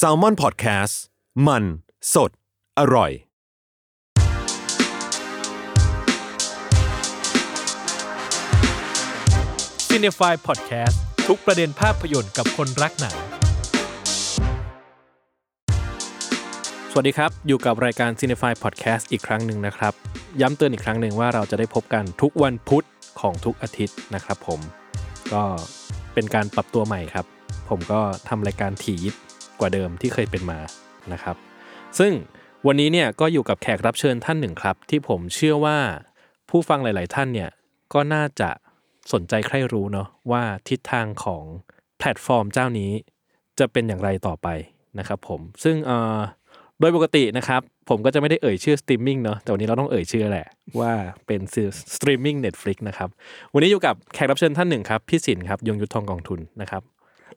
s a l ม o n PODCAST มัน สด อร่อย c i n e f y Podcast ทุกประเด็นภาพยนตร์กับคนรักหนัง สวัสดีครับ อยู่กับรายการ c i n e f y Podcast อีกครั้งหนึ่งนะครับ ย้ำเตือนอีกครั้งหนึ่งว่าเราจะได้พบกันทุกวันพุธของทุกอาทิตย์นะครับผม ก็เป็นการปรับตัวใหม่ครับ ผมก็ทำรายการถี่ยิบกว่าเดิมที่เคยเป็นมานะครับ ซึ่งวันนี้เนี่ยก็อยู่กับแขกรับเชิญท่านหนึ่งครับ ที่ผมเชื่อว่าผู้ฟังหลาย ๆ ท่านเนี่ยก็น่าจะสนใจใคร่รู้เนาะว่าทิศทางของแพลตฟอร์มเจ้านี้ จะเป็นอย่างไรต่อไปนะครับผมซึ่งเอ่อโดยปกตินะครับ ผมก็จะไม่ได้เอ่ยชื่อสตรีมมิ่งเนาะแต่วันนี้เราต้องเอ่ยชื่อแหละ ว่าเป็นสตรีมมิ่ง Netflix นะครับ วันนี้อยู่กับแขกรับเชิญท่านหนึ่งครับ พี่สินครับยงยุทธทองกองทุนนะครับ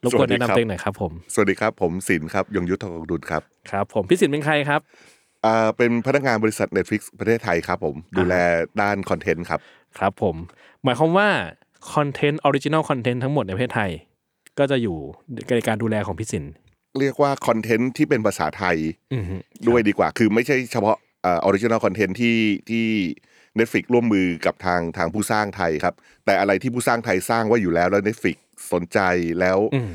รบกวนแนะนำตัวเองหน่อยครับผม สวัสดีครับ ผมสินครับยงยุทธทองกองทุนครับ ครับ ผมพี่สินเป็นใครครับอ่าเป็นพนักงานบริษัท Netflix ประเทศไทยครับ ผมดูแลด้าน content ครับ ครับผม หมายความว่า content original content ทั้งหมดในประเทศไทย ก็จะอยู่ในการดูแลของพี่สินเรียกว่าคอนเทนต์ที่เป็นภาษาไทยอือฮึด้วยดีกว่า คือไม่ใช่เฉพาะ original content ที่ที่ Netflix ร่วมมือกับทางทางผู้สร้างไทยครับ แต่อะไรที่ผู้สร้างไทยสร้างไว้อยู่แล้วแล้ว Netflix สนใจแล้วอืม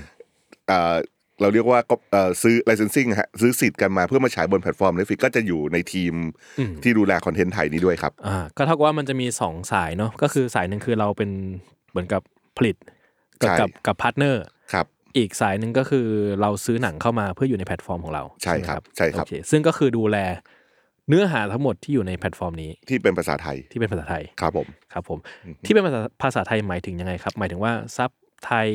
เอ่อเราเรียกว่าก็เอ่อซื้อ licensing ฮะซื้อสิทธิ์กันมาเพื่อมาฉายบนแพลตฟอร์ม Netflix ก็จะอยู่ในทีมอืมที่ดูแลคอนเทนต์ไทยนี้ด้วยครับอ่าก็เท่ากับว่ามันจะมีสองสายเนาะก็คือสายหนึ่งคือเราเป็นเหมือนกับผลิตกับใช่กับกับพาร์ทเนอร์ครับอีกสายหนึ่งก็คือเราซื้อหนังเข้ามาเพื่ออยู่ในแพลตฟอร์มของเรา ใช่ไหมครับใช่ครับโอเซึ่งก็คือดูแลเนื้อหาทั้งหมดที่อยู่ในแพลตฟอร์มนี้ที่เป็นภาษาไทยที่เป็นภาษาไทยครับผมครับผมที่เป็นภาษาภาษาไทยหมายถึงยังไงครับ หมายถึงว่าซับ ไทย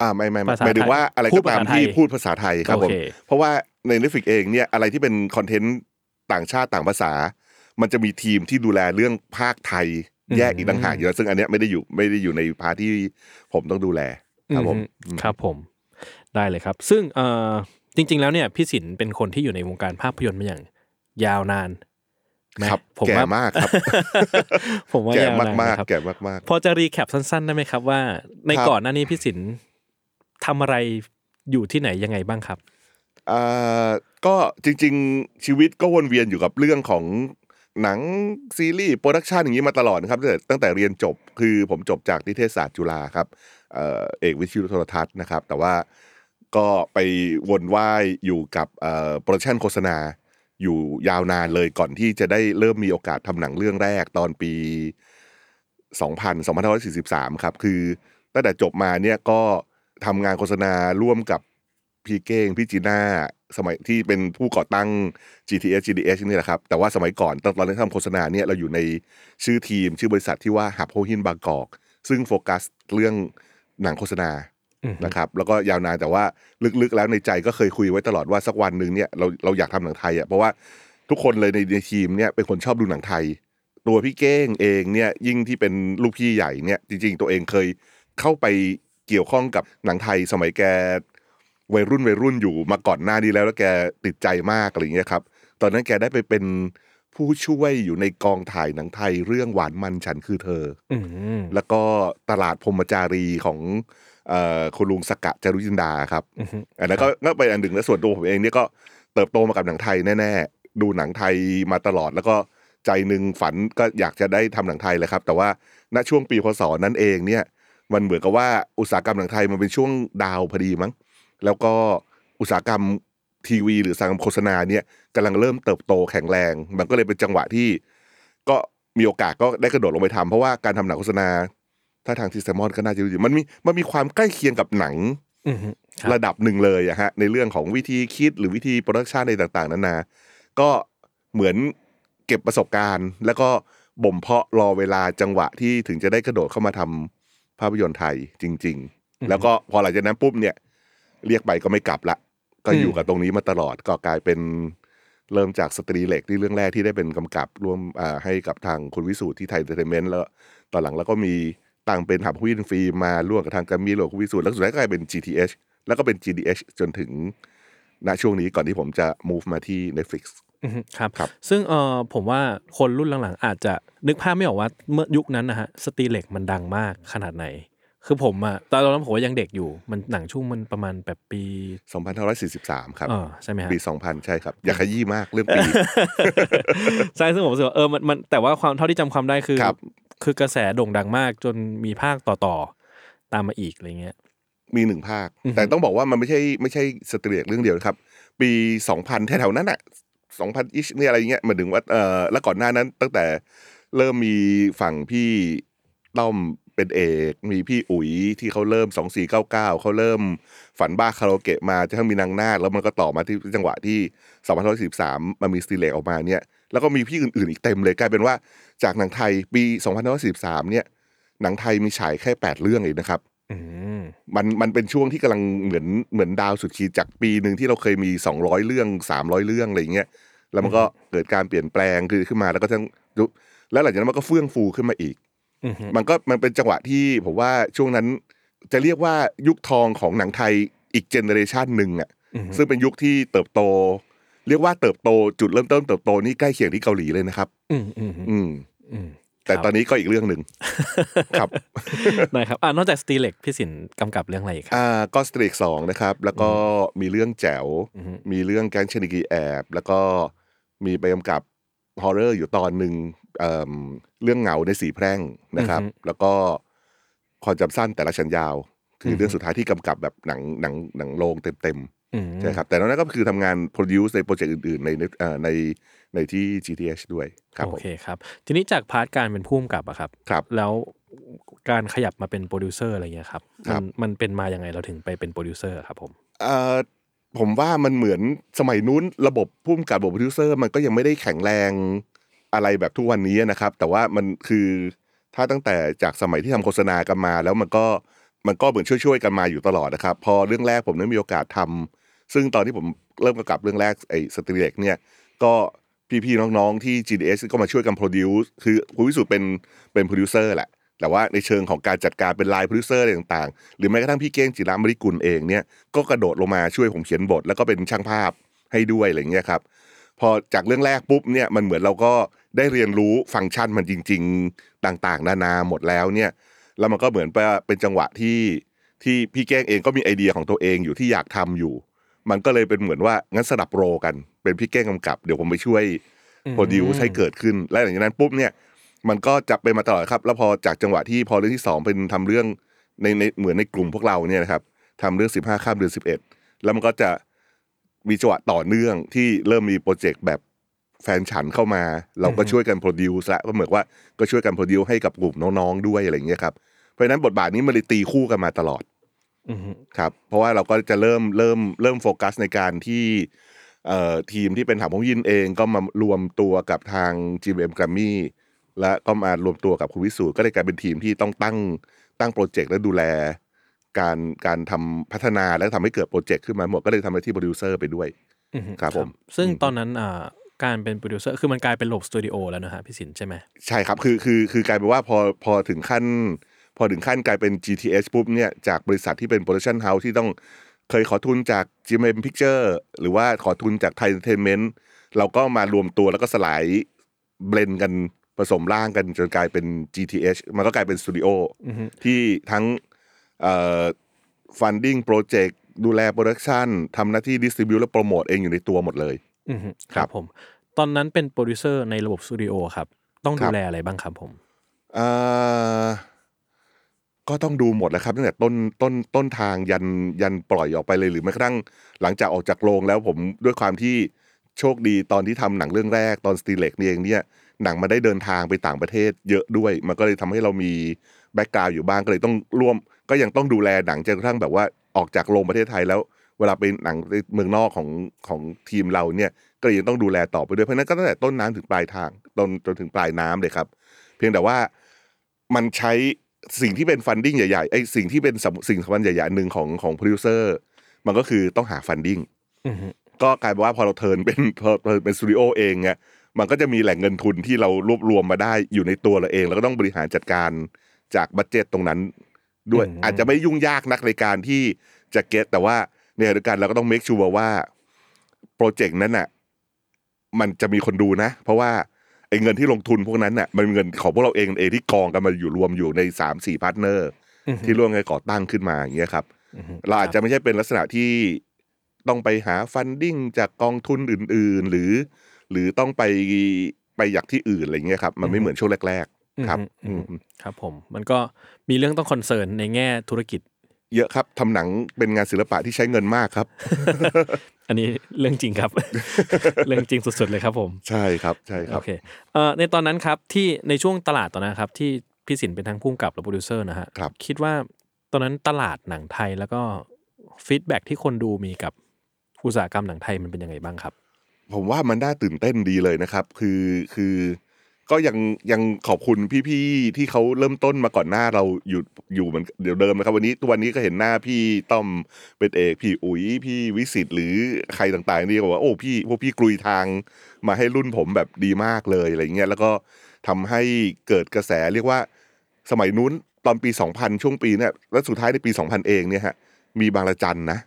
อ่าไม่ไม่ไม่ภาษาหมายถึงว่าอะไรก็ตามพูดภาษาไทยที่พูดภาษาไทยครับผมโอเคเพราะว่าใน Netflix เองเนี่ยอะไรที่เป็นคอนเทนต์ต่างชาติต่างภาษา มันจะมีทีมที่ดูแลเรื่องภาคไทยแยกอีกต่างหากอยู่แล้วซึ่งอันเนี้ยไม่ได้อยู่ไม่ได้อยู่ใน part ที่ผมต้องดูแลครับผมอืมครับผมได้เลยครับ ซึ่งเอ่อจริง ๆ แล้วเนี่ยพี่สินเป็นคนที่อยู่ในวงการภาพยนตร์มาอย่างยาวนาน ไหมครับผมแก่ว่ามากครับ ผมว่าแก่ยาวนานมากนะครับๆแก่มากพอจะ recap สั้นๆได้ไหมครับว่า ในครับก่อนหน้านี้พี่สินทำอะไรอยู่ที่ไหนยังไงบ้างครับๆอ่าก็จริง ๆ ชีวิตก็วนเวียนอยู่กับเรื่องของหนังซีรีส์โปรดักชันอย่างนี้มาตลอดนะครับตั้งแต่ตั้งแต่เรียนจบคือผมจบจากนิเทศศาสตร์จุฬาครับเอ่อเอกวิทยุโทรทัศน์นะครับ แต่ว่าก็ไปวนว่ายอยู่กับเอ่อโปรดักชันโฆษณา อยู่ยาวนานเลยก่อนที่จะได้เริ่มมีโอกาสทำหนังเรื่องแรกตอนปี 2000 2543 ครับ คือตั้งแต่จบมาเนี่ยก็ทำงานโฆษณาร่วมกับพี่เก้งพี่จีน่าสมัยที่เป็นผู้ก่อตั้ง GTS GDS นี่แหละครับ แต่ว่าสมัยก่อนตอนตอนที่ทำโฆษณาเนี่ยเราอยู่ในชื่อทีมชื่อบริษัทที่ว่าหับโฮหินบางกอก ซึ่งโฟกัสเรื่องหนังโฆษณา นะครับแล้วก็ยาวนานแต่ว่าลึกๆแล้วในใจก็เคยคุยไว้ตลอดว่าสักวันหนึ่งเนี่ยเราเราอยากทำหนังไทยอะเพราะว่าทุกคนเลยในในทีมเนี่ยเป็นคนชอบดูหนังไทย ตัวพี่เก้งเองเนี่ยยิ่งที่เป็นลูกพี่ใหญ่เนี่ยจริง ๆ ตัวเองเคยเข้าไปเกี่ยวข้องกับหนังไทยสมัยแกวัยรุ่นวัยรุ่นอยู่มาก่อนหน้านี้แล้วแล้วแกติดใจมากอะไรอย่างเงี้ยครับตอนนั้นแกได้ไปเป็นผู้ช่วยอยู่ในกองถ่ายหนังไทยเรื่องหวานมันฉันคือเธออืมแล้วก็ตลาดพรหมจารีของเอ่อ คุณลุงสกะจารุจินดาครับอือฮึอันนั้นก็ก็เป็นอันหนึ่งและส่วนตัวผมเองเนี่ยก็เติบโตมากับหนังไทยแน่ๆ ดูหนังไทยมาตลอดแล้วก็ใจหนึ่งฝันก็อยากจะได้ทำหนังไทยแหละครับ แต่ว่าณช่วงปีพศนั้นเองเนี่ยมันเหมือนกับว่าอุตสาหกรรมหนังไทยมันเป็นช่วงดาวพอดีมั้ง แล้วก็อุตสาหกรรมทีวี หรืออุตสาหกรรมโฆษณาเนี่ยกำลังเริ่มเติบโตแข็งแรง มันก็เลยเป็นจังหวะที่ ก็มีโอกาสก็ได้กระโดดลงไปทำเพราะว่าการทำหนังโฆษณา ถ้าทางทีแซมอนก็น่าจะรู้อยู่มันมีมันมีความใกล้เคียงกับหนังอือฮึครับระดับหนึ่งเลยอะฮะในเรื่องของวิธีคิดหรือวิธีโปรดักชันอะไรต่างๆนานาก็เหมือนเก็บประสบการณ์ แล้วก็บ่มเพาะรอเวลาจังหวะที่ถึงจะได้กระโดดเข้ามาทำภาพยนตร์ไทยจริง ๆ แล้วก็พอหลังจากนั้นปุ๊บเนี่ย เรียกไปก็ไม่กลับละ ก็อืมอยู่กับตรงนี้มาตลอดก็กลายเป็นเริ่มจากสตรีเหล็กที่เรื่องแรกที่ได้เป็นกำกับร่วมอ่าให้กับทางคุณวิสูตรที่ไท Entertainment แล้วตอนหลังแล้วก็มี ต่างเป็นหับวินฟิล์มมาร่วมกับทางแกรมมี่ร่วมกับคุณวิสูตรแล้วสุดท้ายก็กลายเป็น GTH แล้วก็เป็น GDH จนถึงณช่วงนี้ก่อนที่ผมจะ move มาที่ Netflix อือฮึครับครับซึ่งเออผมว่าคนรุ่นหลังๆ อาจจะนึกภาพไม่ออกว่าเมื่อยุคนั้นนะฮะสตรีเหล็กมันดังมากขนาดไหน คือผมอะตอนนั้นผมว่ายังเด็กอยู่ มันหนังช่วงมันประมาณแบบปี 2543 ครับเออใช่ไหมฮะปี 2000 ใช่ครับ อย่าขยี้มากเรื่องปี ใช่ซึ่งผมรู้สึกว่าเออมันมันแต่ว่าความเท่าที่จำความได้คือ ครับคือกระแสโด่งดังมากจนมีภาคต่อๆตามมาอีกอะไรเงี้ย มีหนึ่งภาคอือฮึแต่ต้องบอกว่ามันไม่ใช่ไม่ใช่สตรีทเรื่องเดียวนะครับ ปี2000แถวๆนั้นอะ2000อิชเนี่ยอะไรเงี้ยหมายถึงว่าเออแล้วก่อนหน้านั้น ตั้งแต่เริ่มมีฝั่งพี่ต้อมเป็นเอกมีพี่อุ๋ยที่เขาเริ่ม2499เขาเริ่มฝันบ้าคาราโอเกะมาจะทั้งมีนางนาคแล้วมันก็ต่อมาที่จังหวะที่2543มันมีสตรีเลกออกมาเนี่ย แล้วก็มีพี่อื่นๆอีกเต็มเลยกลายเป็นว่าจากหนังไทยปี2543เนี่ย หนังไทยมีฉายแค่ 8 เรื่องเองนะครับอืมมันมันเป็นช่วงที่กำลังเหมือนเหมือนดาวสุดขีดจากปีหนึ่งที่เราเคยมี 200 เรื่อง 300 เรื่องอะไรอย่างเงี้ยแล้วมันก็เกิดการเปลี่ยนแปลงคือขึ้นมาแล้วก็ทั้งยุคแล้วหลังจากนั้นมันก็เฟื่องฟูขึ้นมาอีกอือฮึมันก็มันเป็นจังหวะที่ผมว่าช่วงนั้นจะเรียกว่ายุคทองของหนังไทยอีก generation หนึ่งอะอือฮึซึ่งเป็นยุคที่เติบโต เรียกว่าเติบโตจุดเริ่มต้นเติบโตนี่ใกล้เคียงที่เกาหลีเลยนะครับ อืมอืมอืมอืมอืมแต่ครับตอนนี้ก็อีกเรื่องหนึ่งครับได้ครับอ่านอกจากสตรีเหล็กพี่สินกำกับเรื่องอะไรอีกครับอ่าก็สตรีเหล็กสองนะครับ แล้วก็มีเรื่องแจ๋วอือฮึมีเรื่องแก๊งชะนีกับอีแอบ แล้วก็มีไปกำกับ horror อยู่ตอนหนึ่งเอิ่มเรื่องเหงาในสี่แพร่งนะครับ แล้วก็ความจำสั้นแต่รักฉันยาว คือเรื่องสุดท้ายที่กำกับแบบหนังหนังหนังโรงเต็มอืมๆ ใช่ครับ แต่นอกนั้นก็คือทำงาน produce ในโปรเจกต์อื่นๆ ในในเอ่อในในที่ GTH ด้วยครับโอเคครับผม ทีนี้จาก part การเป็นผู้กำกับอะครับครับ แล้วการขยับมาเป็นโปรดิวเซอร์อะไรเงี้ยครับครัมับนมันเป็นมาอย่างไงเราถึงไปเป็นโปรดิวเซอร์ครับผมเอ่อผมว่ามันเหมือนสมัยนู้นระบบพุ่มกับระบบโปรดิวเซอร์มันก็ยังไม่ได้แข็งแรงอะไรแบบทุกวันนี้นะครับ แต่ว่ามันคือถ้าตั้งแต่จากสมัยที่ทำโฆษณากันมา แล้วมันก็มันก็เหมือนช่วยๆกันมาอยู่ตลอดนะครับ พอเรื่องแรกผมได้มีโอกาสทำ ซึ่งตอนที่ผมเริ่มกำกับเรื่องแรกไอ้สตรีเล็กเนี่ยก็พี่ๆน้องๆที่ GDH ก็มาช่วยกัน produce คือคุณวิสูตรเป็นเป็นโปรดิวเซอร์แหละแต่ว่าในเชิงของการจัดการเป็น line producer อะไรต่างๆ หรือแม้กระทั่งพี่เก้งจิระ มะลิกุลเองเนี่ยก็กระโดดลงมาช่วยผมเขียนบท แล้วก็เป็นช่างภาพให้ด้วยอะไรเงี้ยครับพอจากเรื่องแรกปุ๊บเนี่ยมันเหมือนเราก็ได้เรียนรู้ฟังก์ชันมันจริง ๆต่างๆ นานาหมดแล้วเนี่ยแล้วมันก็เหมือนเป็นจังหวะที่ที่พี่แก้งเองก็มีไอเดียของตัวเองอยู่ที่อยากทำอยู่ มันก็เลยเป็นเหมือนว่างั้นสลับโรกันเป็นพี่แก้งกำกับ เดี๋ยวผมไปช่วยอืมโปรดิวให้เกิดขึ้น และหลังจากนั้นปุ๊บเนี่ย มันก็จะเป็นมาตลอดครับ แล้วพอจากจังหวะที่พอเรื่องที่สองเป็นทำเรื่องในในเหมือนในกลุ่มพวกเราเนี่ยนะครับทำเรื่องสิบห้าค่ำเดือนสิบเอ็ดแล้วมันก็จะมีจังหวะต่อเนื่องที่เริ่มมีโปรเจกต์แบบแฟนฉันเข้ามา เราก็ช่วยกัน produce ละก็เหมือนว่าก็ช่วยกัน produce ให้กับกลุ่มน้องๆด้วยอะไรอย่างเงี้ยครับเพราะฉะนั้นบทบาทนี้มันเลยตีคู่กันมาตลอดอืม ครับเพราะว่าเราก็จะเริ่มเริ่มเริ่มโฟกัสในการที่เอ่อทีมที่เป็นทางหับโห้หิ้นเองก็มารวมตัวกับทาง GM g r a m m y และก็มารวมตัวกับคุณวิสูตรก็เลยกลายเป็นทีมที่ต้องตั้งตั้งโปรเจกต์และดูแล การการทำพัฒนาและทำให้เกิดโปรเจกต์ขึ้นมาหมดก็เลยทำหน้าที่โปรดิวเซอร์ไปด้วยอืมครับผมซึ่งอืมตอนนั้นอ่าการเป็นโปรดิวเซอร์คือมันกลายเป็นระบบสตูดิโอแล้วนะฮะพี่สินใช่ไหมใช่ครับคือคือคือกลายเป็นว่าพอพอถึงขั้น พอถึงขั้นกลายเป็น GTH ปุ๊บเนี่ยจากบริษัทที่เป็น Production House ที่ต้องเคยขอทุนจาก GMM Picture หรือว่าขอทุนจาก Tai Entertainment เราก็มารวมตัวแล้วก็สลายblend กันผสมร่างกันจนกลายเป็น GTH มันก็กลายเป็นสตูดิโออือฮึที่ทั้งเอ่อ funding project ดูแลโปรดักชันทำหน้าที่ distribute และโปรโมทเองอยู่ในตัวหมดเลยอือฮึครับครับผม ตอนนั้นเป็นโปรดิวเซอร์ในระบบสตูดิโอครับ ครับ ต้องครัดูบแลอะไรบ้างครับผมเอ่อ ก็ต้องดูหมดแล้วครับตั้งแต่ต้นต้นต้นทางยันยันปล่อยออกไปเลยหรือแม้กระทั่งหลังจากออกจากโรงแล้วผมด้วยความที่โชคดีตอนที่ทำหนังเรื่องแรกตอนสตรีเหล็กนี่เองเนี่ยหนังมาได้เดินทางไปต่างประเทศเยอะด้วย มันก็เลยทำให้เรามี background อยู่บ้างก็เลยต้องร่วม ก็ยังต้องดูแลหนังจนกระทั่งแบบว่าออกจากโรงประเทศไทยแล้ว เวลาไปหนังในเมืองนอกของของทีมเราเนี่ยก็ยังต้องดูแลต่อไปด้วยเพราะฉะนั้นก็ตั้งแต่ต้นน้ำถึงปลายทางจนจนถึงปลายน้ำเลยครับ เพียงแต่ว่ามันใช้ สิ่งที่เป็น funding ใหญ่ๆไอ้สิ่งที่เป็นสำสิ่งสำคัญใหญ่ๆหนึ่งของของโปรดิวเซอร์มันก็คือต้องหา funding อืมฮึก็กลายเป็นว่าพอเรา turn เป็นพอ turn เป็นสตูดิโอเองเนี่ยมันก็จะมีแหล่งเงินทุนที่เรารวบรวมมาได้อยู่ในตัวเราเอง แล้วก็ต้องบริหารจัดการจาก budget ตรงนั้น ด้วยอาจจะไม่ยุ่งยากนักในการที่จะ get แต่ว่าในขณะเดียวกันเราก็ต้อง make sure ว่า project นั้นน่ะ มันจะมีคนดูนะ เพราะว่า ไอ้เงินที่ลงทุนพวกนั้นน่ะมันเป็นเงินของพวกเราเองเองที่กองกันมาอยู่รวมอยู่ในสามสี่ partnerอืมฮึที่ร่วมกันก่อตั้งขึ้นมาอย่างเงี้ยครับอืมฮึเราอาจจะไม่ใช่เป็นลักษณะที่ต้องไปหา funding จากกองทุนอื่น ๆ หรือ หรือต้องไปไปอยากที่อื่นอะไรเงี้ยครับ มันไม่เหมือนช่วงแรก ๆ ครับอืมฮึอืมครับผมมันก็มีเรื่องต้อง concern ในแง่ธุรกิจ เยอะครับทำหนังเป็นงานศิลปะที่ใช้เงินมากครับ อันนี้เรื่องจริงครับ เรื่องจริงสุดๆเลยครับผม ใช่ครับใช่ครัโอเคเอ่อในตอนนั้นครับที่ในช่วงตลาดตอนนั้นครับ ที่พี่สินเป็นทั้งผู้กำกับและโปรดิวเซอร์นะฮะครับคิดว่าตอนนั้นตลาดหนังไทยแล้วก็ feedback ที่คนดูมีกับอุตสาหกรรมหนังไทยมันเป็นยังไงบ้างครับ ผมว่ามันน่าตื่นเต้นดีเลยนะครับ คือคือ ก็ยังยังขอบคุณพี่ๆที่เขาเริ่มต้นมาก่อนหน้าเราอยู่อยู่เหมือนเดี๋ยวเดิมนะครับวันนี้ตอนนี้ก็เห็นหน้าพี่ต้อมเป็นเอกพี่อุ๋ยพี่วิศิษฏ์หรือใครต่างๆนี่ก็บอกว่าโอ้พี่พวกพี่กรุยทางมาให้รุ่นผมแบบดีมากเลยอะไรเงี้ยแล้วก็ทำให้เกิดกระแสเรียกว่าสมัยนู้นตอนปี 2000 ช่วงปีเนี่ยแล้วสุดท้ายในปี 2000 เองเนี่ยฮะมีบางระจันนะ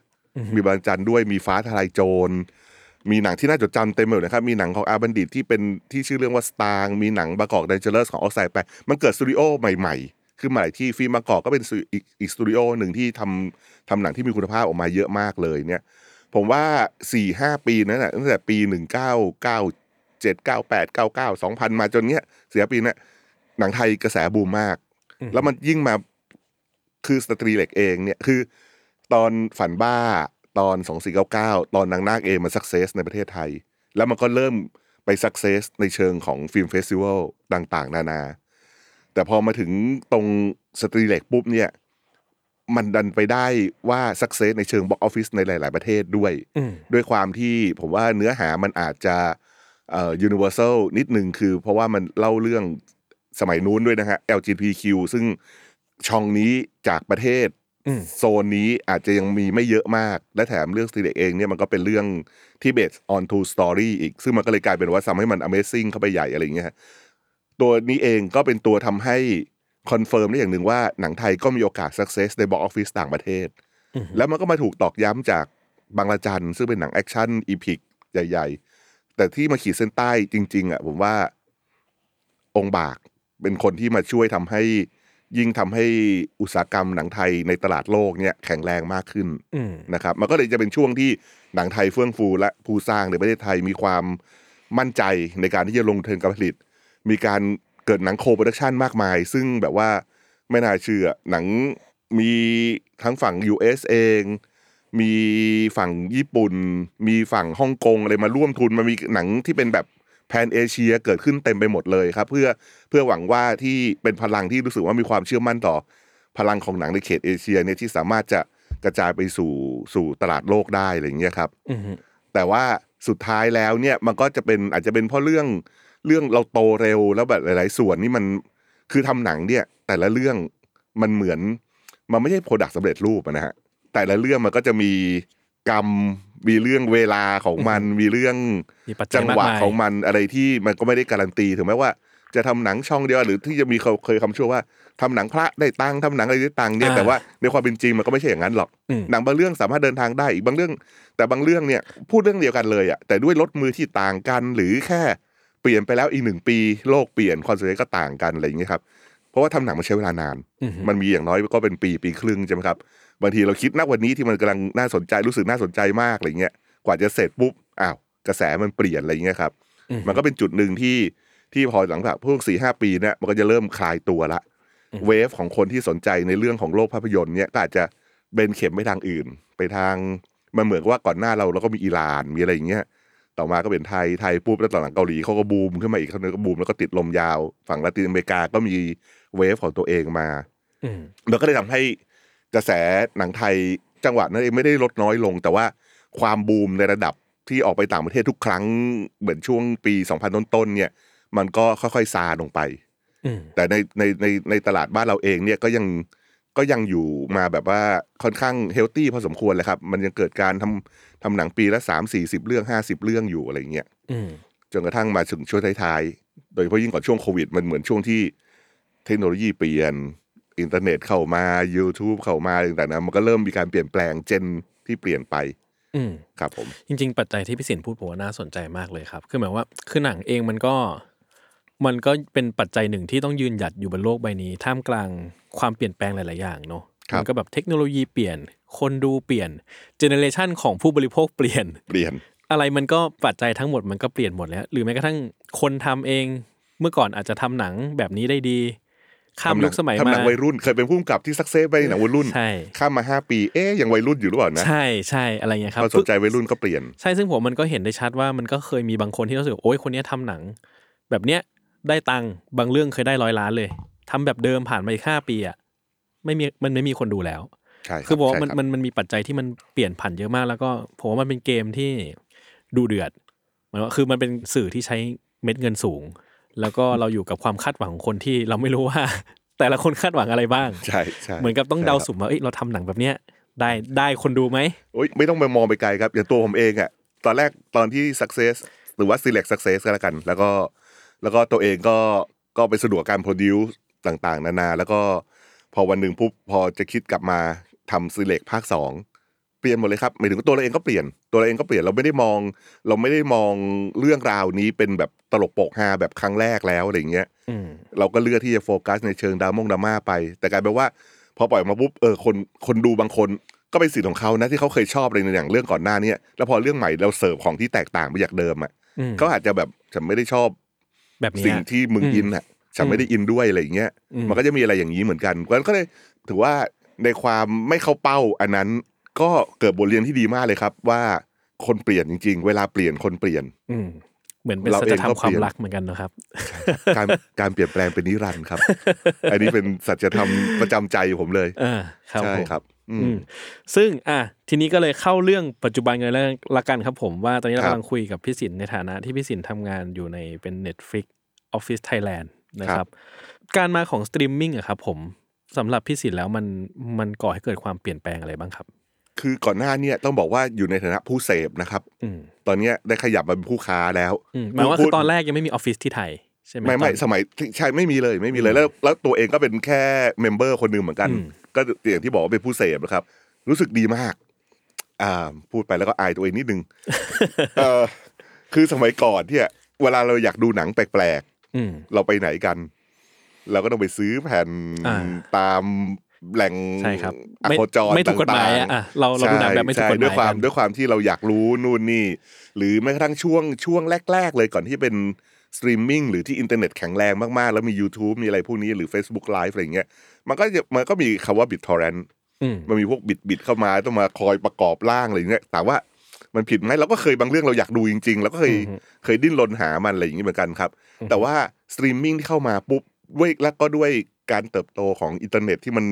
มีบางระจันด้วยมีฟ้าทลายโจร มีหนังที่น่าจดจำเต็มไปหมดนะครับมีหนังของอาบัณฑิตที่เป็นที่ชื่อเรื่องว่าสตางค์มีหนัง Bangkok Dangerous ของออกไซด์แปงมันเกิดสตูดิโอใหม่ๆขึ้นมาหลายที่ Film Bangkok ก็เป็นสตูอีกอีกสตูดิโอหนึ่งที่ทำทำหนังที่มีคุณภาพออกมาเยอะมากเลยเนี่ยผมว่าสี่ห้าปีนั้นแหละตั้งแต่ปีหนึ่งเก้าเก้าเจ็ดเก้าแปดเก้าเก้าสองพันมาจนเนี้ยสี่ปีเนี้ยหนังไทยกระแสบูมมากอืมแล้วมันยิ่งมาคือสตรีเหล็กเองเนี่ยคือ ตอนฝันบ้าฯ ตอน 2499 ตอนนางนาคเองมัน success ในประเทศไทย แล้วมันก็เริ่มไป success ในเชิงของ film festival ต่าง ๆ นานา แต่พอมาถึงตรงสตรีเหล็กปุ๊บเนี่ย มันดันไปได้ว่าสักเซสในเชิงบ็อกออฟฟิศในหลาย ๆ ประเทศด้วยอืมด้วยความที่ผมว่าเนื้อหามันอาจจะเอ่อ universal นิดนึงคือ เพราะว่ามันเล่าเรื่องสมัยนู้นด้วยนะฮะ LGBTQ ซึ่งช่องนี้จากประเทศอืม โซนนี้อาจจะยังมีไม่เยอะมาก และแถมเรื่องสตีเด็กเองเนี่ยมันก็เป็นเรื่องที่ based on true story อีก ซึ่งมันก็เลยกลายเป็นว่าทำให้มัน amazing เข้าไปใหญ่อะไรอย่างเงี้ยฮะตัวนี้เองก็เป็นตัวทำให้confirm ได้อย่างหนึ่งว่าหนังไทยก็มีโอกาส success ใน box office ต่างประเทศอืมแล้วมันก็มาถูกตอกย้ำจากบางระจันซึ่งเป็นหนัง action epic ใหญ่ ๆ แต่ที่มาขีดเส้นใต้จริง ๆอะผมว่าองค์บากเป็นคนที่มาช่วยทำให้ ยิ่งทำให้อุตสาหกรรมหนังไทยในตลาดโลกเนี่ยแข็งแรงมากขึ้นอืมนะครับมันก็เลยจะเป็นช่วงที่หนังไทยเฟื่องฟูและผู้สร้างในประเทศไทยมีความมั่นใจในการที่จะลงทุนการผลิต มีการเกิดหนัง co-production มากมาย ซึ่งแบบว่าไม่น่าเชื่อหนังมีทั้งฝั่ง US เอง มีฝั่งญี่ปุ่น มีฝั่งฮ่องกงอะไรมาร่วมทุนมันมีหนังที่เป็นแบบ Pan-Asia เกิดขึ้นเต็มไปหมดเลยครับ เพื่อเพื่อหวังว่าที่เป็นพลังที่รู้สึกว่ามีความเชื่อมั่นต่อ พลังของหนังในเขตเอเชียเนี่ยที่สามารถจะกระจายไปสู่สู่ตลาดโลกได้อะไรอย่างเงี้ยครับอืมแต่ว่าสุดท้ายแล้วเนี่ยมันก็จะเป็นอาจจะเป็นเพราะเรื่องเรื่องเราโตเร็วแล้วแบบหลาย ๆ ส่วนนี่มันคือทำหนังเนี่ย แต่ละเรื่องมันเหมือนมันไม่ใช่โปรดักต์สำเร็จรูปอะนะฮะแต่ละเรื่องมันก็จะมี กรรม มีเรื่องเวลาของมัน มีเรื่องมีปัจจัจัยงมากหวะมาย ของมันอะไรที่มันก็ไม่ได้การันตีถึงแม้ว่า จะทำหนังช่องเดียวหรือที่จะมีเคยเคยคำชั่วว่าทำหนังพระได้ตังค์ทำหนังอะไรได้ตังค์เนี่ยอ่าแต่ว่าในความเป็นจริงมันก็ไม่ใช่อย่างนั้นหรอก อืม หนังบางเรื่องสามารถเดินทางได้อีกบางเรื่อง แต่บางเรื่องเนี่ยพูดเรื่องเดียวกันเลยอะแต่ด้วยรสมือที่ต่างกัน หรือแค่เปลี่ยนไปแล้วอีกหนึ่งปีโลกเปลี่ยน concept ก็ต่างกันอะไรอย่างเงี้ยครับเพราะว่าทำหนังมันใช้เวลานาน อืมมันมีอย่างน้อยก็เป็นปีปีครึ่งใช่ไหมครับ บางทีเราคิดณวันนี้ที่มันกำลังน่าสนใจรู้สึกน่าสนใจมากอะไรเงี้ยกว่าจะเสร็จปุ๊บอ้าวกระแสมันเปลี่ยนอะไรเงี้ยครับอืมมันก็เป็นจุดหนึ่งที่ที่พอหลังจากพวกสี่ห้าปีเนี่ยมันก็จะเริ่มคลายตัวละอืมเวฟของคนที่สนใจในเรื่องของโลกภาพยนตร์เนี่ยก็อาจจะเบนเข็มไปทางอื่น ไปทางมันเหมือนกับว่าก่อนหน้าเราเราก็มีอิหร่านมีอะไรอย่างเงี้ยต่อมาก็เป็นไทยไทยปุ๊บแล้วตอนหลังเกาหลีเขาก็บูมขึ้นมาอีกเขาก็บูมแล้วก็ติดลมยาว ฝั่งละตินอเมริกาก็มีเวฟของตัวเองมาอืมมันก็เลยทำให้ กระแสหนังไทยจังหวะนั้นเองไม่ได้ลดน้อยลง แต่ว่าความบูมในระดับที่ออกไปต่างประเทศทุกครั้งเหมือนช่วงปี 2000 ต้นๆเนี่ย มันก็ค่อยๆซาลงไปอืมแต่ในในในในตลาดบ้านเราเองเนี่ยก็ยังก็ยังอยู่มาแบบว่าค่อนข้าง healthy พอสมควรเลยครับ มันยังเกิดการทำทำหนังปีละสามสี่สิบเรื่องห้าสิบเรื่องอยู่อะไรเงี้ยอืมจนกระทั่งมาถึงช่วงท้ายๆ โดยเฉพาะยิ่งก่อนช่วงโควิด มันเหมือนช่วงที่เทคโนโลยีเปลี่ยน อินเทอร์เน็ตเข้ามา YouTube เข้ามาอะไรต่างๆนะมันก็เริ่มมีการเปลี่ยนแปลง gen ที่เปลี่ยนไปอืมครับผม จริง ๆ ปัจจัยที่พี่สินพูดผมว่าน่าสนใจมากเลยครับ คือหมายว่าคือหนังเองมันก็ มันก็เป็นปัจจัยหนึ่งที่ต้องยืนหยัดอยู่บนโลกใบนี้ ท่ามกลางความเปลี่ยนแปลงหลาย ๆ อย่างเนาะครับ มัก็แบบเทคโนโลยีเปลี่ยน คนดูเปลี่ยน เจเนเรชันของผู้บริโภคเปลี่ยน เปลี่ยน อะไรมันก็ปัจจัยทั้งหมดมันก็เปลี่ยนหมดแล้ว หรือแม้กระทั่งคนทำเองเมื่อก่อนอาจจะทำหนังแบบนี้ได้ดี ข้ามทำหนัยุคสมัยทำหมานังวัยรุ่น เคยเป็นผู้กำกับที่สักเซสไปในหนังวัยรุ่นใช่ข้ามมาห้าปีเอ๊ยยังวัยรุ่นอยู่หรือเปล่านะใช่ใช่อะไรเงี้ยครับพอสนใจวัยรุ่นก็เปลี่ยนใช่ซึ่งผมมันก็เห็นได้ชัดว่ามันก็เคยมีบางคนที่รู้สึกว่าโอ้ยคนเนี้ยทำหนัง แบบเนี้ยได้ตังค์บางเรื่องเคยได้ร้อยล้านเลยทำแบบเดิมผ่านมาอีกห้าปีอะไม่มีมันไม่มีคนดูแล้วใช่รับคือบอกว่าใช่มันรับมันมันมีปัจจัยที่มันเปลี่ยนผันเยอะมาก แล้วก็ผมว่ามันเป็นเกมที่ดูเดือดหมายว่าคือมันเป็นสื่อที่ใช้เม็ดเงินสูง แล้วก็เราอยู่กับความคาดหวังของคนที่เราไม่รู้ว่า แต่ละคนคาดหวังอะไรบ้างใช่ใช่เหมือนกับต้องเดาใช่ครับสุ่มว่าเอ้ยเราทำหนังแบบเนี้ยได้ได้คนดูไหมโอ๊ยไม่ต้องไปมองไปไกลครับ อย่างตัวผมเองอะตอนแรกตอนที่ success หรือว่า select success ก็แล้วกัน แล้วก็แล้วก็ตัวเองก็ก็ไปสะดวกการ produce ต่างๆ นานา แล้วก็พอวันหนึ่งปุ๊บพอจะคิดกลับมาทำ select ภาคสอง เปลี่ยนหมดเลยครับหมายถึงตัวเราเองก็เปลี่ยนตัวเราเองก็เปลี่ยนเราไม่ได้มอง เราไม่ได้มองเรื่องราวนี้เป็นแบบตลกโปกฮาแบบครั้งแรกแล้วอะไรอย่างเงี้ยอืมเราก็เลือกที่จะโฟกัสในเชิงดรามงดราม่าไป แต่กลายเป็นว่า พอปล่อยออกมาปุ๊บเออคนคนดูบางคนก็เป็นสิทธิ์ของเขานะที่เขาเคยชอบอะไรในอย่างเรื่องก่อนหน้าเนี้แล้วพอเรื่องใหม่เราเสิร์ฟของที่แตกต่างไปจากเดิมอะอืมเขาอาจจะแบบฉันไม่ได้ชอบแบบเนี้ยสิ่งที่มึงอืมอินอะฉันไม่ได้อินด้วยอะไรอย่างเงี้ยอืมมันก็จะมีอะไรอย่างนี้เหมือนกันเพราะฉะนั้นก็เลยถือว่าในความไม่เข้าเป้าอันนั้น ก็เกิดบทเรียนที่ดีมากเลยครับว่าคนเปลี่ยนจริง ๆ เวลาเปลี่ยนคนเปลี่ยน อืมเหมือนเป็นสัจธรรมความเปลี่ยนเราเองก็รักเหมือนกันนะครับ การการเปลี่ยนแปลงเป็นนิรันดร์ครับ อันนี้เป็นสัจธรรมประจำใจผมเลยเออครับใช่ผมครับอืมอืมซึ่งอะทีนี้ก็เลยเข้าเรื่องปัจจุบันกันแล้วละกันครับผมว่าตอนนี้เราครับกำลังคุยกับพี่สินในฐานะที่พี่สินทำงานอยู่ในเป็น Netflix Office Thailand นะครับ การมาของสตรีมมิ่งอะครับผมสำหรับพี่สินแล้วมันมันก่อให้เกิดความเปลี่ยนแปลงอะไรบ้างครับ คือก่อนหน้าเนี่ยต้องบอกว่าอยู่ในฐานะผู้เสพนะครับอืมตอนเนี้ยได้ขยับมาเป็นผู้ค้าแล้วอืมหมายว่าพูคืดอตอนแรกยังไม่มีออฟฟิศที่ไทยใช่ไหมไม่ไม่ตอนสมัยใช่ไม่มีเลยไม่มีเลยแล้วแล้วตัวเองก็เป็นแค่ member คนหนึ่งเหมือนกันอืมก็อย่างที่บอกว่าเป็นผู้เสพนะครับ รู้สึกดีมาก อ่า พูดไปแล้วก็อายตัวเองนิดนึงเออคือสมัยก่อนเนี่ยเวลาเราอยากดูหนังแปลกอืมๆเราไปไหนกัน เราก็ต้องไปซื้อแผ่นอ่าตาม แหล่งใช่ครับอไม่โคจรไม่ถูกกฎหมายอะต่งๆอะเราเราดูหนังแบบไม่ถูกกฎหมายใช่ด้วยความกันด้วยความที่เราอยากรู้นู่นนี่ หรือแม้กระทั่งช่วงช่วงแรก ๆ เลยก่อนที่เป็นสตรีมมิ่งหรือที่อินเทอร์เน็ตแข็งแรงมาก ๆ แล้วมี YouTube มีอะไรพวกนี้หรือ Facebook Live อะไรอย่างเงี้ยมันก็จะมันก็มีคำว่า BitTorrent อืมมันมีพวกบิตบิตเข้ามาต้องมาคอยประกอบร่างอะไรอย่างเงี้ยแต่ว่ามันผิดไหมเราก็เคยบางเรื่องเราอยากดูจริง ๆ แล้วก็เคยอืมเคยดิ้นรนหามันอะไรอย่างงี้เหมือนกันครับ แต่ว่าสตรีมมิ่งที่เข้ามาปุ๊บด้วยแล้วก็ด้วย การเติบโตของอินเทอร์เน็ตที่มัน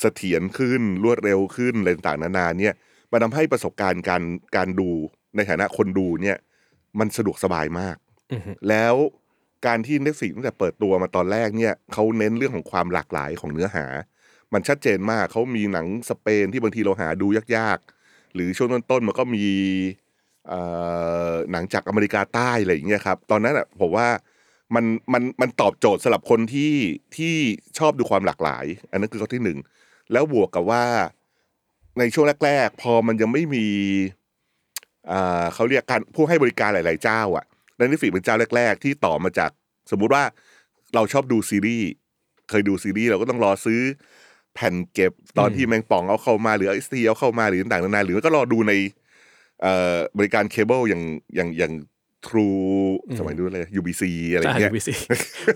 เสถียรขึ้นรวดเร็วขึ้นอะไรต่างๆนานาเนี่ยมันทำให้ประสบการณ์การการดูในฐานะคนดูเนี่ย มันสะดวกสบายมากอืมแล้วการที่ Netflix ตั้งแต่เปิดตัวมาตอนแรกเนี่ยเขาเน้นเรื่องของความหลากหลายของเนื้อหา มันชัดเจนมากเขามีหนังสเปนที่บางทีเราหาดูยากๆ หรือช่วงต้นๆมันก็มีเอ่อหนังจากอเมริกาใต้อะไรอย่างเงี้ยครับ ตอนนั้นอะผมว่า มันมันมันตอบโจทย์สำหรับคนที่ที่ชอบดูความหลากหลาย อันนั้นคือข้อที่หนึ่งแล้วบวกกับว่าในช่วงแรก ๆ พอมันยังไม่มีอ่าเขาเรียกการผู้ให้บริการหลาย ๆ เจ้า อะและนิฟิเป็นเจ้าแรก ๆ ที่ต่อมาจาก สมมุติว่าเราชอบดูซีรีส์เคยดูซีรีส์เราก็ต้องรอซื้อแผ่นเก็บตอนที่แมงป่องเอาเข้ามาหรือไอซีเอาเข้ามาหรือต่างๆนานาหรือก็รอดูในเอ่อบริการเคเบิลอย่างอย่างอย่าง ทรูสมัยนู้นเลย UBC อะไรอย่างเงี้ย UBC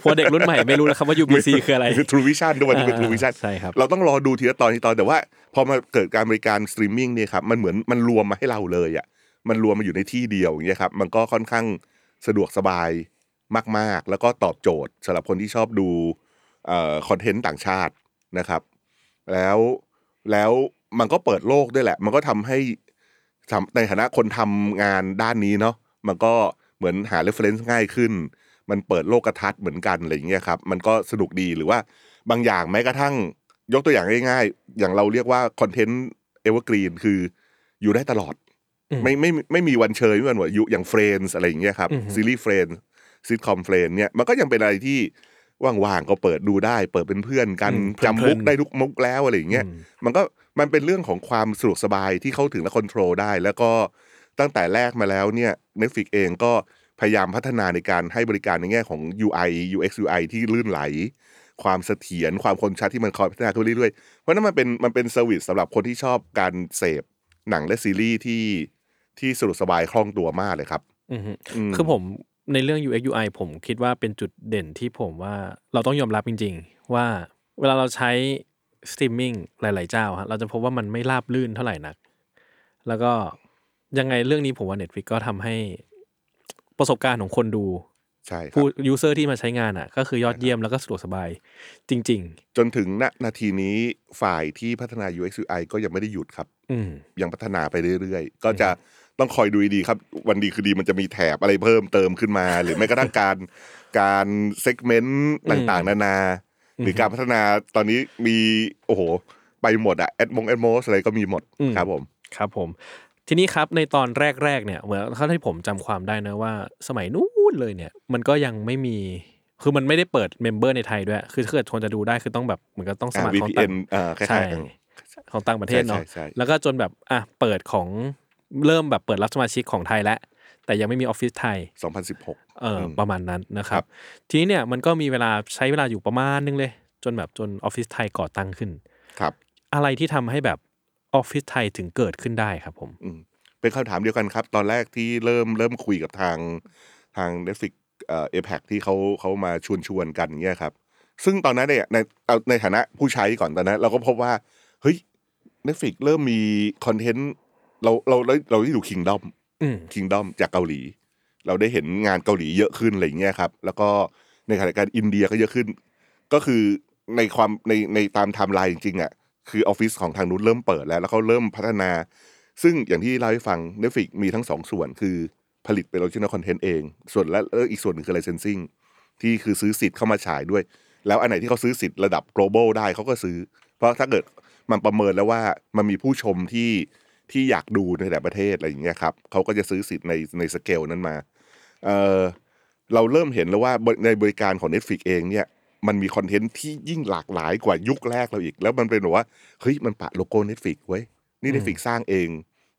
เพราะเด็กรุ่นใหม่ไม่รู้แล้วครับว่า UBC คืออะไรทรูวิชั่นด้วยวันนี้เป็นทรูวิชั่นใช่ครับเราต้องรอดูทีละตอนทีละตอนแต่ว่าพอมาเกิดการบริการสตรีมมิ่งเนี่ยครับมันเหมือนมันรวมมาให้เราเลยอะมันรวมมาอยู่ในที่เดียวอย่างเงี้ยครับมันก็ค่อนข้างสะดวกสบายมาก ๆ แล้วก็ตอบโจทย์สำหรับคนที่ชอบดูเอ่อคอนเทนต์ต่างชาตินะครับ แล้วแล้วมันก็เปิดโลกด้วยแหละ มันก็ทำให้ทำในฐานะคนทำงานด้านนี้เนาะ มันก็เหมือนหา reference ง่ายขึ้น มันเปิดโลกทัศน์เหมือนกันอะไรอย่างเงี้ยครับ มันก็สนุกดีหรือว่าบางอย่างแม้กระทั่งยกตัวอย่างง่ายๆ อย่างเราเรียกว่าคอนเทนต์ evergreen คืออยู่ได้ตลอดอืมไม่ไม่ไม่มีวันเชยไม่มีวันหมดอายุอย่าง Friends อะไรอย่างเงี้ยครับอือฮึซีรีส์ Friends ซิทคอม Friends เนี่ยมันก็ยังเป็นอะไรที่ว่างๆก็เปิดดูได้ เปิดเป็นเพื่อนกันอืมจำเพลิมุนกๆได้ทุกมุกแล้วอะไรอย่างเงี้ยอืมมันก็มันเป็นเรื่องของความสะดวกสบายที่เข้าถึงและ control ได้ แล้วก็ ตั้งแต่แรกมาแล้วเนี่ย Netflix เองก็พยายามพัฒนาในการให้บริการในแง่ของ UI UX UI ที่ลื่นไหล ความเสถียรความคมชัดที่มันคอยพัฒนาขึ้นเรื่อยๆ เพราะนั่นมันเป็นมันเป็น service สำหรับคนที่ชอบการเสพหนังและซีรีส์ที่ที่สะดวกสบายคล่องตัวมากเลยครับอือฮึอืมคือผมในเรื่อง UX UI ผมคิดว่าเป็นจุดเด่นที่ผมว่าเราต้องยอมรับจริง ๆ ว่าเวลาเราใช้สตรีมมิ่งหลาย ๆ เจ้าฮะเราจะพบว่ามันไม่ราบลื่นเท่าไหร่นัก แล้วก็ ยังไงเรื่องนี้ผมว่า Netflix ก็ทำให้ประสบการณ์ของคนดู ใช่ครัผู้ user ที่มาใช้งานอะ ก็คือยอดเยี่ยมแล้วก็สะดวกสบาย จริง จนถึงณนาทีนี้ฝ่ายที่พัฒนา UX UI ก็ยังไม่ได้หยุดครับ ๆ อืม ยังพัฒนาไปเรื่อยๆ ก็จะต้องคอยดูดีๆครับ วันดีคือดีมันจะมีแถบอะไรเพิ่มเติมขึ้นมา หรือไม่กระทั่งการการเซกเมนต์ต่างๆ นานา หรือการพัฒนาตอนนี้มี โอ้โห ไปหมดอะแอดมงแอดโมสอะไรก็มีหมดอืม ครับผม ครับผม ทีนี้ครับในตอนแรกๆเนี่ยเหมือนถ้าที่ผมจำความได้นะว่า สมัยนู้นเลยเนี่ย มันก็ยังไม่มีคือมันไม่ได้เปิดเมมเบอร์ในไทยด้วย คือถ้าเกิดคนจะดูได้คือต้องแบบเหมือนก็ต้องสอ่ามัครของ VPN ต่างอ่าคล้ายๆใช่กันของต่างประเทศเนาะใช่ใช่ใช่แล้วก็จนแบบอะเปิดของเริ่มแบบเปิดรับสมาชิกของไทยแล้วแต่ยังไม่มีออฟฟิศไทย 2016 เอออมประมาณนั้นนะครัครับบทีนี้เนี่ยมันก็มีเวลาใช้เวลาอยู่ประมาณนึงเลย จนแบบจนออฟฟิศไทยก่อตั้งขึ้น ครับ อะไรที่ทำให้แบบ ออฟฟิศไทยถึงเกิดขึ้นได้ครับผมอืมเป็นคำถามเดียวกันครับ ตอนแรกที่เริ่มเริ่มคุยกับทางทาง Netflix เอ่อ APAC ที่เขาเขามาชวนชวนๆกันเงี้ยครับ ซึ่งตอนนั้นเนี่ยในเอาในฐานะผู้ใช้ก่อนตอนนั้นเราก็พบว่า เฮ้ย Netflix เริ่มมีคอนเทนต์เราเราเราเราได้ดู Kingdom อืม Kingdom จากเกาหลี เราได้เห็นงานเกาหลีเยอะขึ้นอะไรอย่างเงี้ยครับ แล้วก็ในขณะเดียวกันอินเดียก็เยอะขึ้น ก็คือในความในในตามไทม์ไลน์จริงๆอะ คือออฟฟิศของทางนู้นเริ่มเปิดแล้ว แล้วเขาเริ่มพัฒนา ซึ่งอย่างที่เล่าให้ฟัง Netflix มีทั้งสองส่วนคือผลิตเป็น original content เอง ส่วนและเอออีกส่วนหนึ่งคือ licensing ที่คือซื้อสิทธิ์เข้ามาฉายด้วย แล้วอันไหนที่เขาซื้อสิทธิ์ระดับ global ได้เขาก็ซื้อ เพราะถ้าเกิดมันประเมินแล้วว่ามันมีผู้ชมที่ที่อยากดูในแต่ประเทศอะไรอย่างเงี้ยครับเขาก็จะซื้อสิทธิ์ในในสเกลนั้นมาเออเราเริ่มเห็นแล้วว่าในบริการของ Netflix เองเนี่ย มันมีคอนเทนต์ที่ยิ่งหลากหลายกว่ายุคแรกเราอีก แล้วมันเป็นแบบว่าเฮ้ยมันปะโลโก้ Netflix เว้ยนี่ Netflix สร้างเอง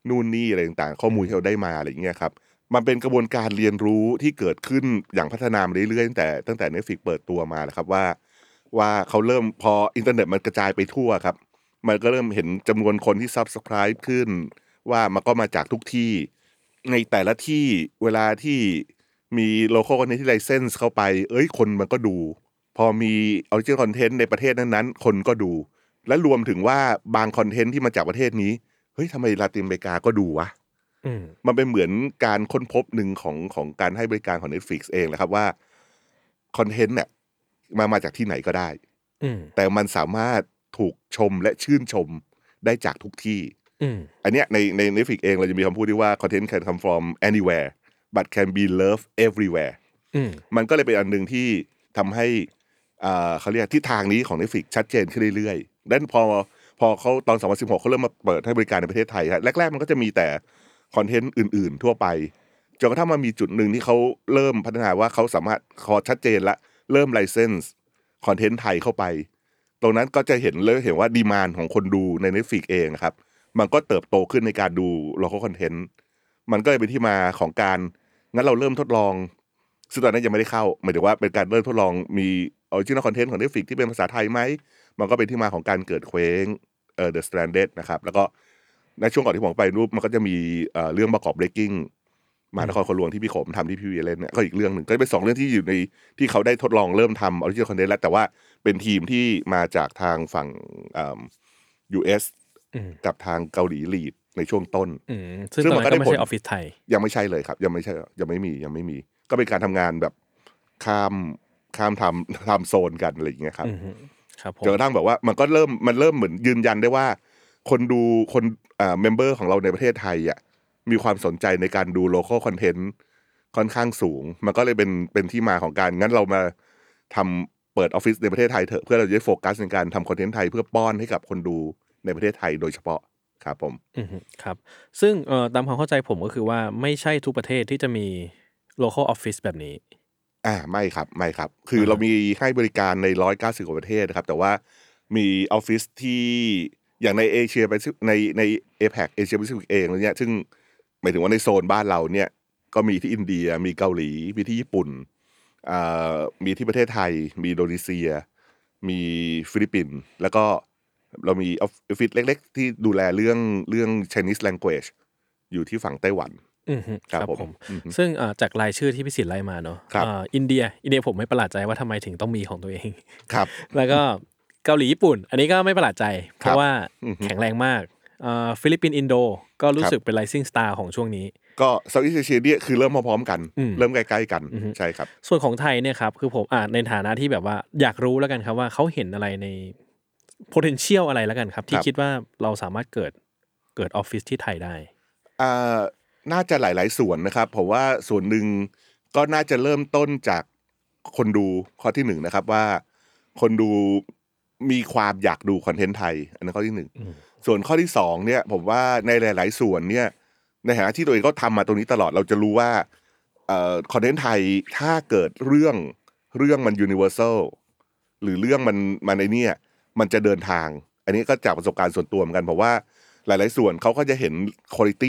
นู่นนี่อะไรต่างๆ ข้อมูลที่เราได้มาอะไรอย่างเงี้ยครับมันเป็นกระบวนการเรียนรู้ที่เกิดขึ้นอย่างพัฒนามาเรื่อยๆตั้งแต่ตั้งแต่ Netflix เปิดตัวมาแล้วครับว่า ว่าเขาเริ่มพออินเทอร์เน็ตมันกระจายไปทั่วครับ มันก็เริ่มเห็นจำนวนคนที่ Subscribe ขึ้น ว่ามันก็มาจากทุกที่ ในแต่ละที่เวลาที่มี local content ที่ license เข้าไป เอ้ยคนมันก็ดู พอมีออริจิน l คอนเทนต์ในประเทศนั้นๆ คนก็ดู และรวมถึงว่าบางคอนเทนต์ที่มาจากประเทศนี้ เฮ้ยทำไมลาตินอเมริกาก็ดูวะอืมมันเป็นเหมือนการค้นพบหนึ่งของของการให้บริการของ Netflix เองแหละครับว่าคอนเทนต์เนี่ยมามาจากที่ไหนก็ได้อืมแต่มันสามารถถูกชมและชื่นชมได้จากทุกที่อืมอันเนี้ยในใน Netflix เองเราจะมีคำพูดที่ว่า content can come from anywhere but can be loved everywhere อืมมันก็เลยเป็นอันหนึ่งที่ทำให้อ่า เขาเรียกทิศทางนี้ของ Netflix ชัดเจนขึ้นเรื่อยๆดังนั้นพอพอเขาตอน 2016เขาเริ่มมาเปิดให้บริการในประเทศไทยฮะแรกๆมันก็จะมีแต่คอนเทนต์อื่น ๆ ทั่วไปจนกระทั่งมามีจุดหนึ่งที่เขาเริ่มพัฒนาว่าเขาสามารถคอชัดเจนละเริ่ม license คอนเทนต์ไทยเข้าไป ตรงนั้นก็จะเห็นเลยเห็นว่า demand ของคนดูใน Netflix เองนะครับ มันก็เติบโตขึ้นในการดู local content มันก็เลยเป็นที่มาของการงั้นเราเริ่มทดลองซึ่งตอนนั้นยังไม่ได้เข้าหมายถึงว่าเป็นการเริ่มทดลองมี original content ของ Netflix ที่เป็นภาษาไทยไหม มันก็เป็นที่มาของการเกิดเคว้งเอ่อ The Stranded นะครับ แล้วก็ในช่วงก่อนที่ผมไปรูปมันก็จะมีเอ่อเรื่องประกอบ breaking มหานครคนหลวงที่พี่ขมทำที่พี่วีเล่นเนี่ยก็อีกเรื่องหนึ่งก็เป็นสองเรื่องที่อยู่ในที่เขาได้ทดลองเริ่มทำ original content แล้วแต่ว่าเป็นทีมที่มาจากทางฝั่งเอิ่ม US อืมกับทางเกาหลีลีดในช่วงต้นอืมซึ่งซึ่งตอนมันก็นั้นก็ไม่ได้ผลใช่ออฟฟิศไทย ยังไม่ใช่เลยครับ ยังไม่ใช่ยังไม่มียังไม่มี ก็เป็นการทำงานแบบข้าม ข้ามทำทำโซนกันอะไรอย่างเงี้ยครับอืมครับผมจนกระทั่งแบบว่ามันก็เริ่มมันเริ่มเหมือนยืนยันได้ว่า คนดูคนอ่า member ของเราในประเทศไทยอะมีความสนใจในการดู local content ค่อนข้างสูง มันก็เลยเป็นเป็นที่มาของการงั้นเรามาทำเปิดออฟฟิศในประเทศไทยเถอะเพื่อเราจะได้โฟกัสในการทำคอนเทนต์ไทยเพื่อป้อนให้กับคนดูในประเทศไทยโดยเฉพาะครับผมอือฮึครับ ซึ่งเอ่อตามความเข้าใจผมก็คือว่าไม่ใช่ทุกประเทศที่จะมี local office แบบนี้ อ่าไม่ครับไม่ครับ คือเรามีให้บริการในร้อยเก้าสิบกว่าประเทศนะครับ แต่ว่ามีออฟฟิศที่อย่างในเอเชียไปในใน APAC เอเชียแปซิฟิกเองเนี่ยซึ่งหมายถึงว่าในโซนบ้านเราเนี่ยก็มีที่อินเดียมีเกาหลี มีที่ญี่ปุ่นอ่ามีที่ประเทศไทย มีอินโดนีเซีย มีฟิลิปปินส์แล้วก็เรามีออฟฟิศเล็ก ๆ ที่ดูแลเรื่องเรื่อง Chinese language อยู่ที่ฝั่งไต้หวันอือฮึ ครับครับผมผมอือฮึซึ่งเอ่อจากรายชื่อที่พี่สิทธิ์ไล่มาเนาะครับเอ่ออินเดีย อินเดียผมไม่ประหลาดใจว่าทำไมถึงต้องมีของตัวเองครับ แล้วก็เกาหลีญี่ปุ่น อันนี้ก็ไม่ประหลาดใจ เพราะว่าครับอือฮึแข็งแรงมากเอ่อฟิลิปปินส์อินโดก็ครับรู้สึกเป็น rising star ของช่วงนี้ ก็ Southeast Asia เนี่ยคือเริ่มพร้อมๆกันอืมเริ่มใกล้ๆกันอือฮึใช่ครับ ส่วนของไทยเนี่ยครับคือผมอ่าในฐานะที่แบบว่าอยากรู้แล้วกันครับว่าเขาเห็นอะไรใน potential อะไรแล้วกันครับ ที่ครับคิดว่าเราสามารถเกิดเกิดออฟฟิศที่ไทยได้อ่า น่าจะหลาย ๆ ส่วนนะครับผมว่าส่วนหนึ่งก็น่าจะเริ่มต้นจากคนดูข้อที่หนึ่งนะครับว่า คนดูมีความอยากดูคอนเทนต์ไทย อันนั้นข้อที่หนึ่งอืมส่วนข้อที่สองเนี่ยผมว่าในหลาย ๆ ส่วนเนี่ยในฐานะที่ตัวเองก็ทำมาตรงนี้ตลอดเราจะรู้ว่าเอ่อคอนเทนต์ไทยถ้าเกิดเรื่องเรื่องมัน universal หรือเรื่องมันมันในเนี่ยมันจะเดินทาง อันนี้ก็จากประสบการณ์ส่วนตัวเหมือนกันเพราะว่าหลาย ๆ ส่วนเขาก็จะเห็นคุณภาพ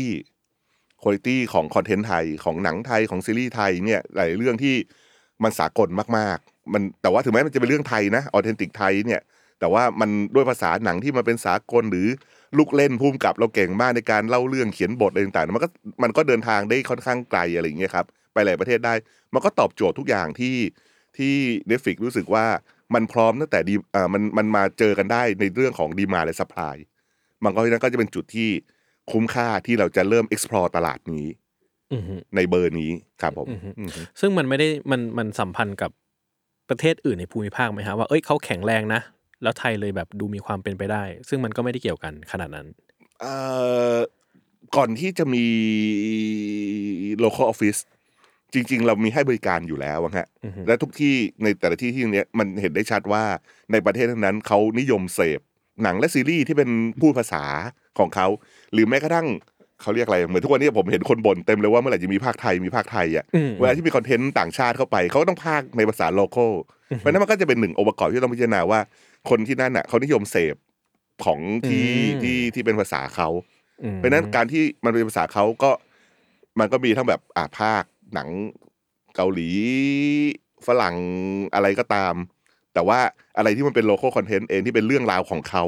คุณภาพของคอนเทนต์ไทยของหนังไทยของซีรีส์ไทยเนี่ยหลายเรื่องที่มันสากลมากๆ มันแต่ว่าถึงแม้มันจะเป็นเรื่องไทยนะ authentic ไทยเนี่ยแต่ว่ามันด้วยภาษาหนังที่มันเป็นสากลหรือลูกเล่นพุ่มกับเราเก่งมากในการเล่าเรื่องเขียนบทอะไรต่างๆมันก็มันก็เดินทางได้ค่อนข้างไกลอะไรอย่างเงี้ยครับไปหลายประเทศได้ มันก็ตอบโจทย์ทุกอย่างที่ที่เนฟิกรู้สึกว่ามันพร้อมตั้งแต่ดีอ่ามันมันมาเจอกันได้ในเรื่องของดีมาและสปายมันก็เพราะฉะนั้นก็จะเป็นจุดที่ คุ้มค่าที่เราจะเริ่ม explore ตลาดนี้อือฮึในเบอร์นี้ครับผมอือฮึอือฮึซึ่งมันไม่ได้มันมันสัมพันธ์กับประเทศอื่นในภูมิภาคไหมฮะว่าเอ้ยเขาแข็งแรงนะ แล้วไทยเลยแบบดูมีความเป็นไปได้ ซึ่งมันก็ไม่ได้เกี่ยวกันขนาดนั้นเอ่อก่อนที่จะมี local office จริง ๆ เรามีให้บริการอยู่แล้วอะฮะอือฮึและทุกที่ในแต่ละที่ที่เนี้ยมันเห็นได้ชัดว่าในประเทศนั้นๆเขานิยมเสพหนังและซีรีส์ที่เป็นพูดภาษาของเขาห รือแม้กระทั่งเขาเรียกอะไรเหมือนทุกวันนี้ผมเห็นคนบ่นเต็มเลยว่าเมื่อไหร่จะมีภาคไทยมีภาคไทยอะอืมเวลาที่มีคอนเทนต์ต่างชาติเข้าไปเขาก็ต้องภาคในภาษาโลโก้เพราะฉะนั้นมันก็จะเป็นหนึ่งองค์ประกอบที่ต้องพิจารณาว่า คนที่นั่นอะเขานิยมเสพของที่อืมที่ที่เป็นภาษาเขาอืมเพราะฉะนั้นการที่มันเป็นภาษาเขาก็มันก็มีทั้งแบบอ่าภาคหนังเกาหลีฝรั่งอะไรก็ตาม แต่ว่าอะไรที่มันเป็นโล c a l คอนเทนต์เองที่เป็นเรื่องราวของเขา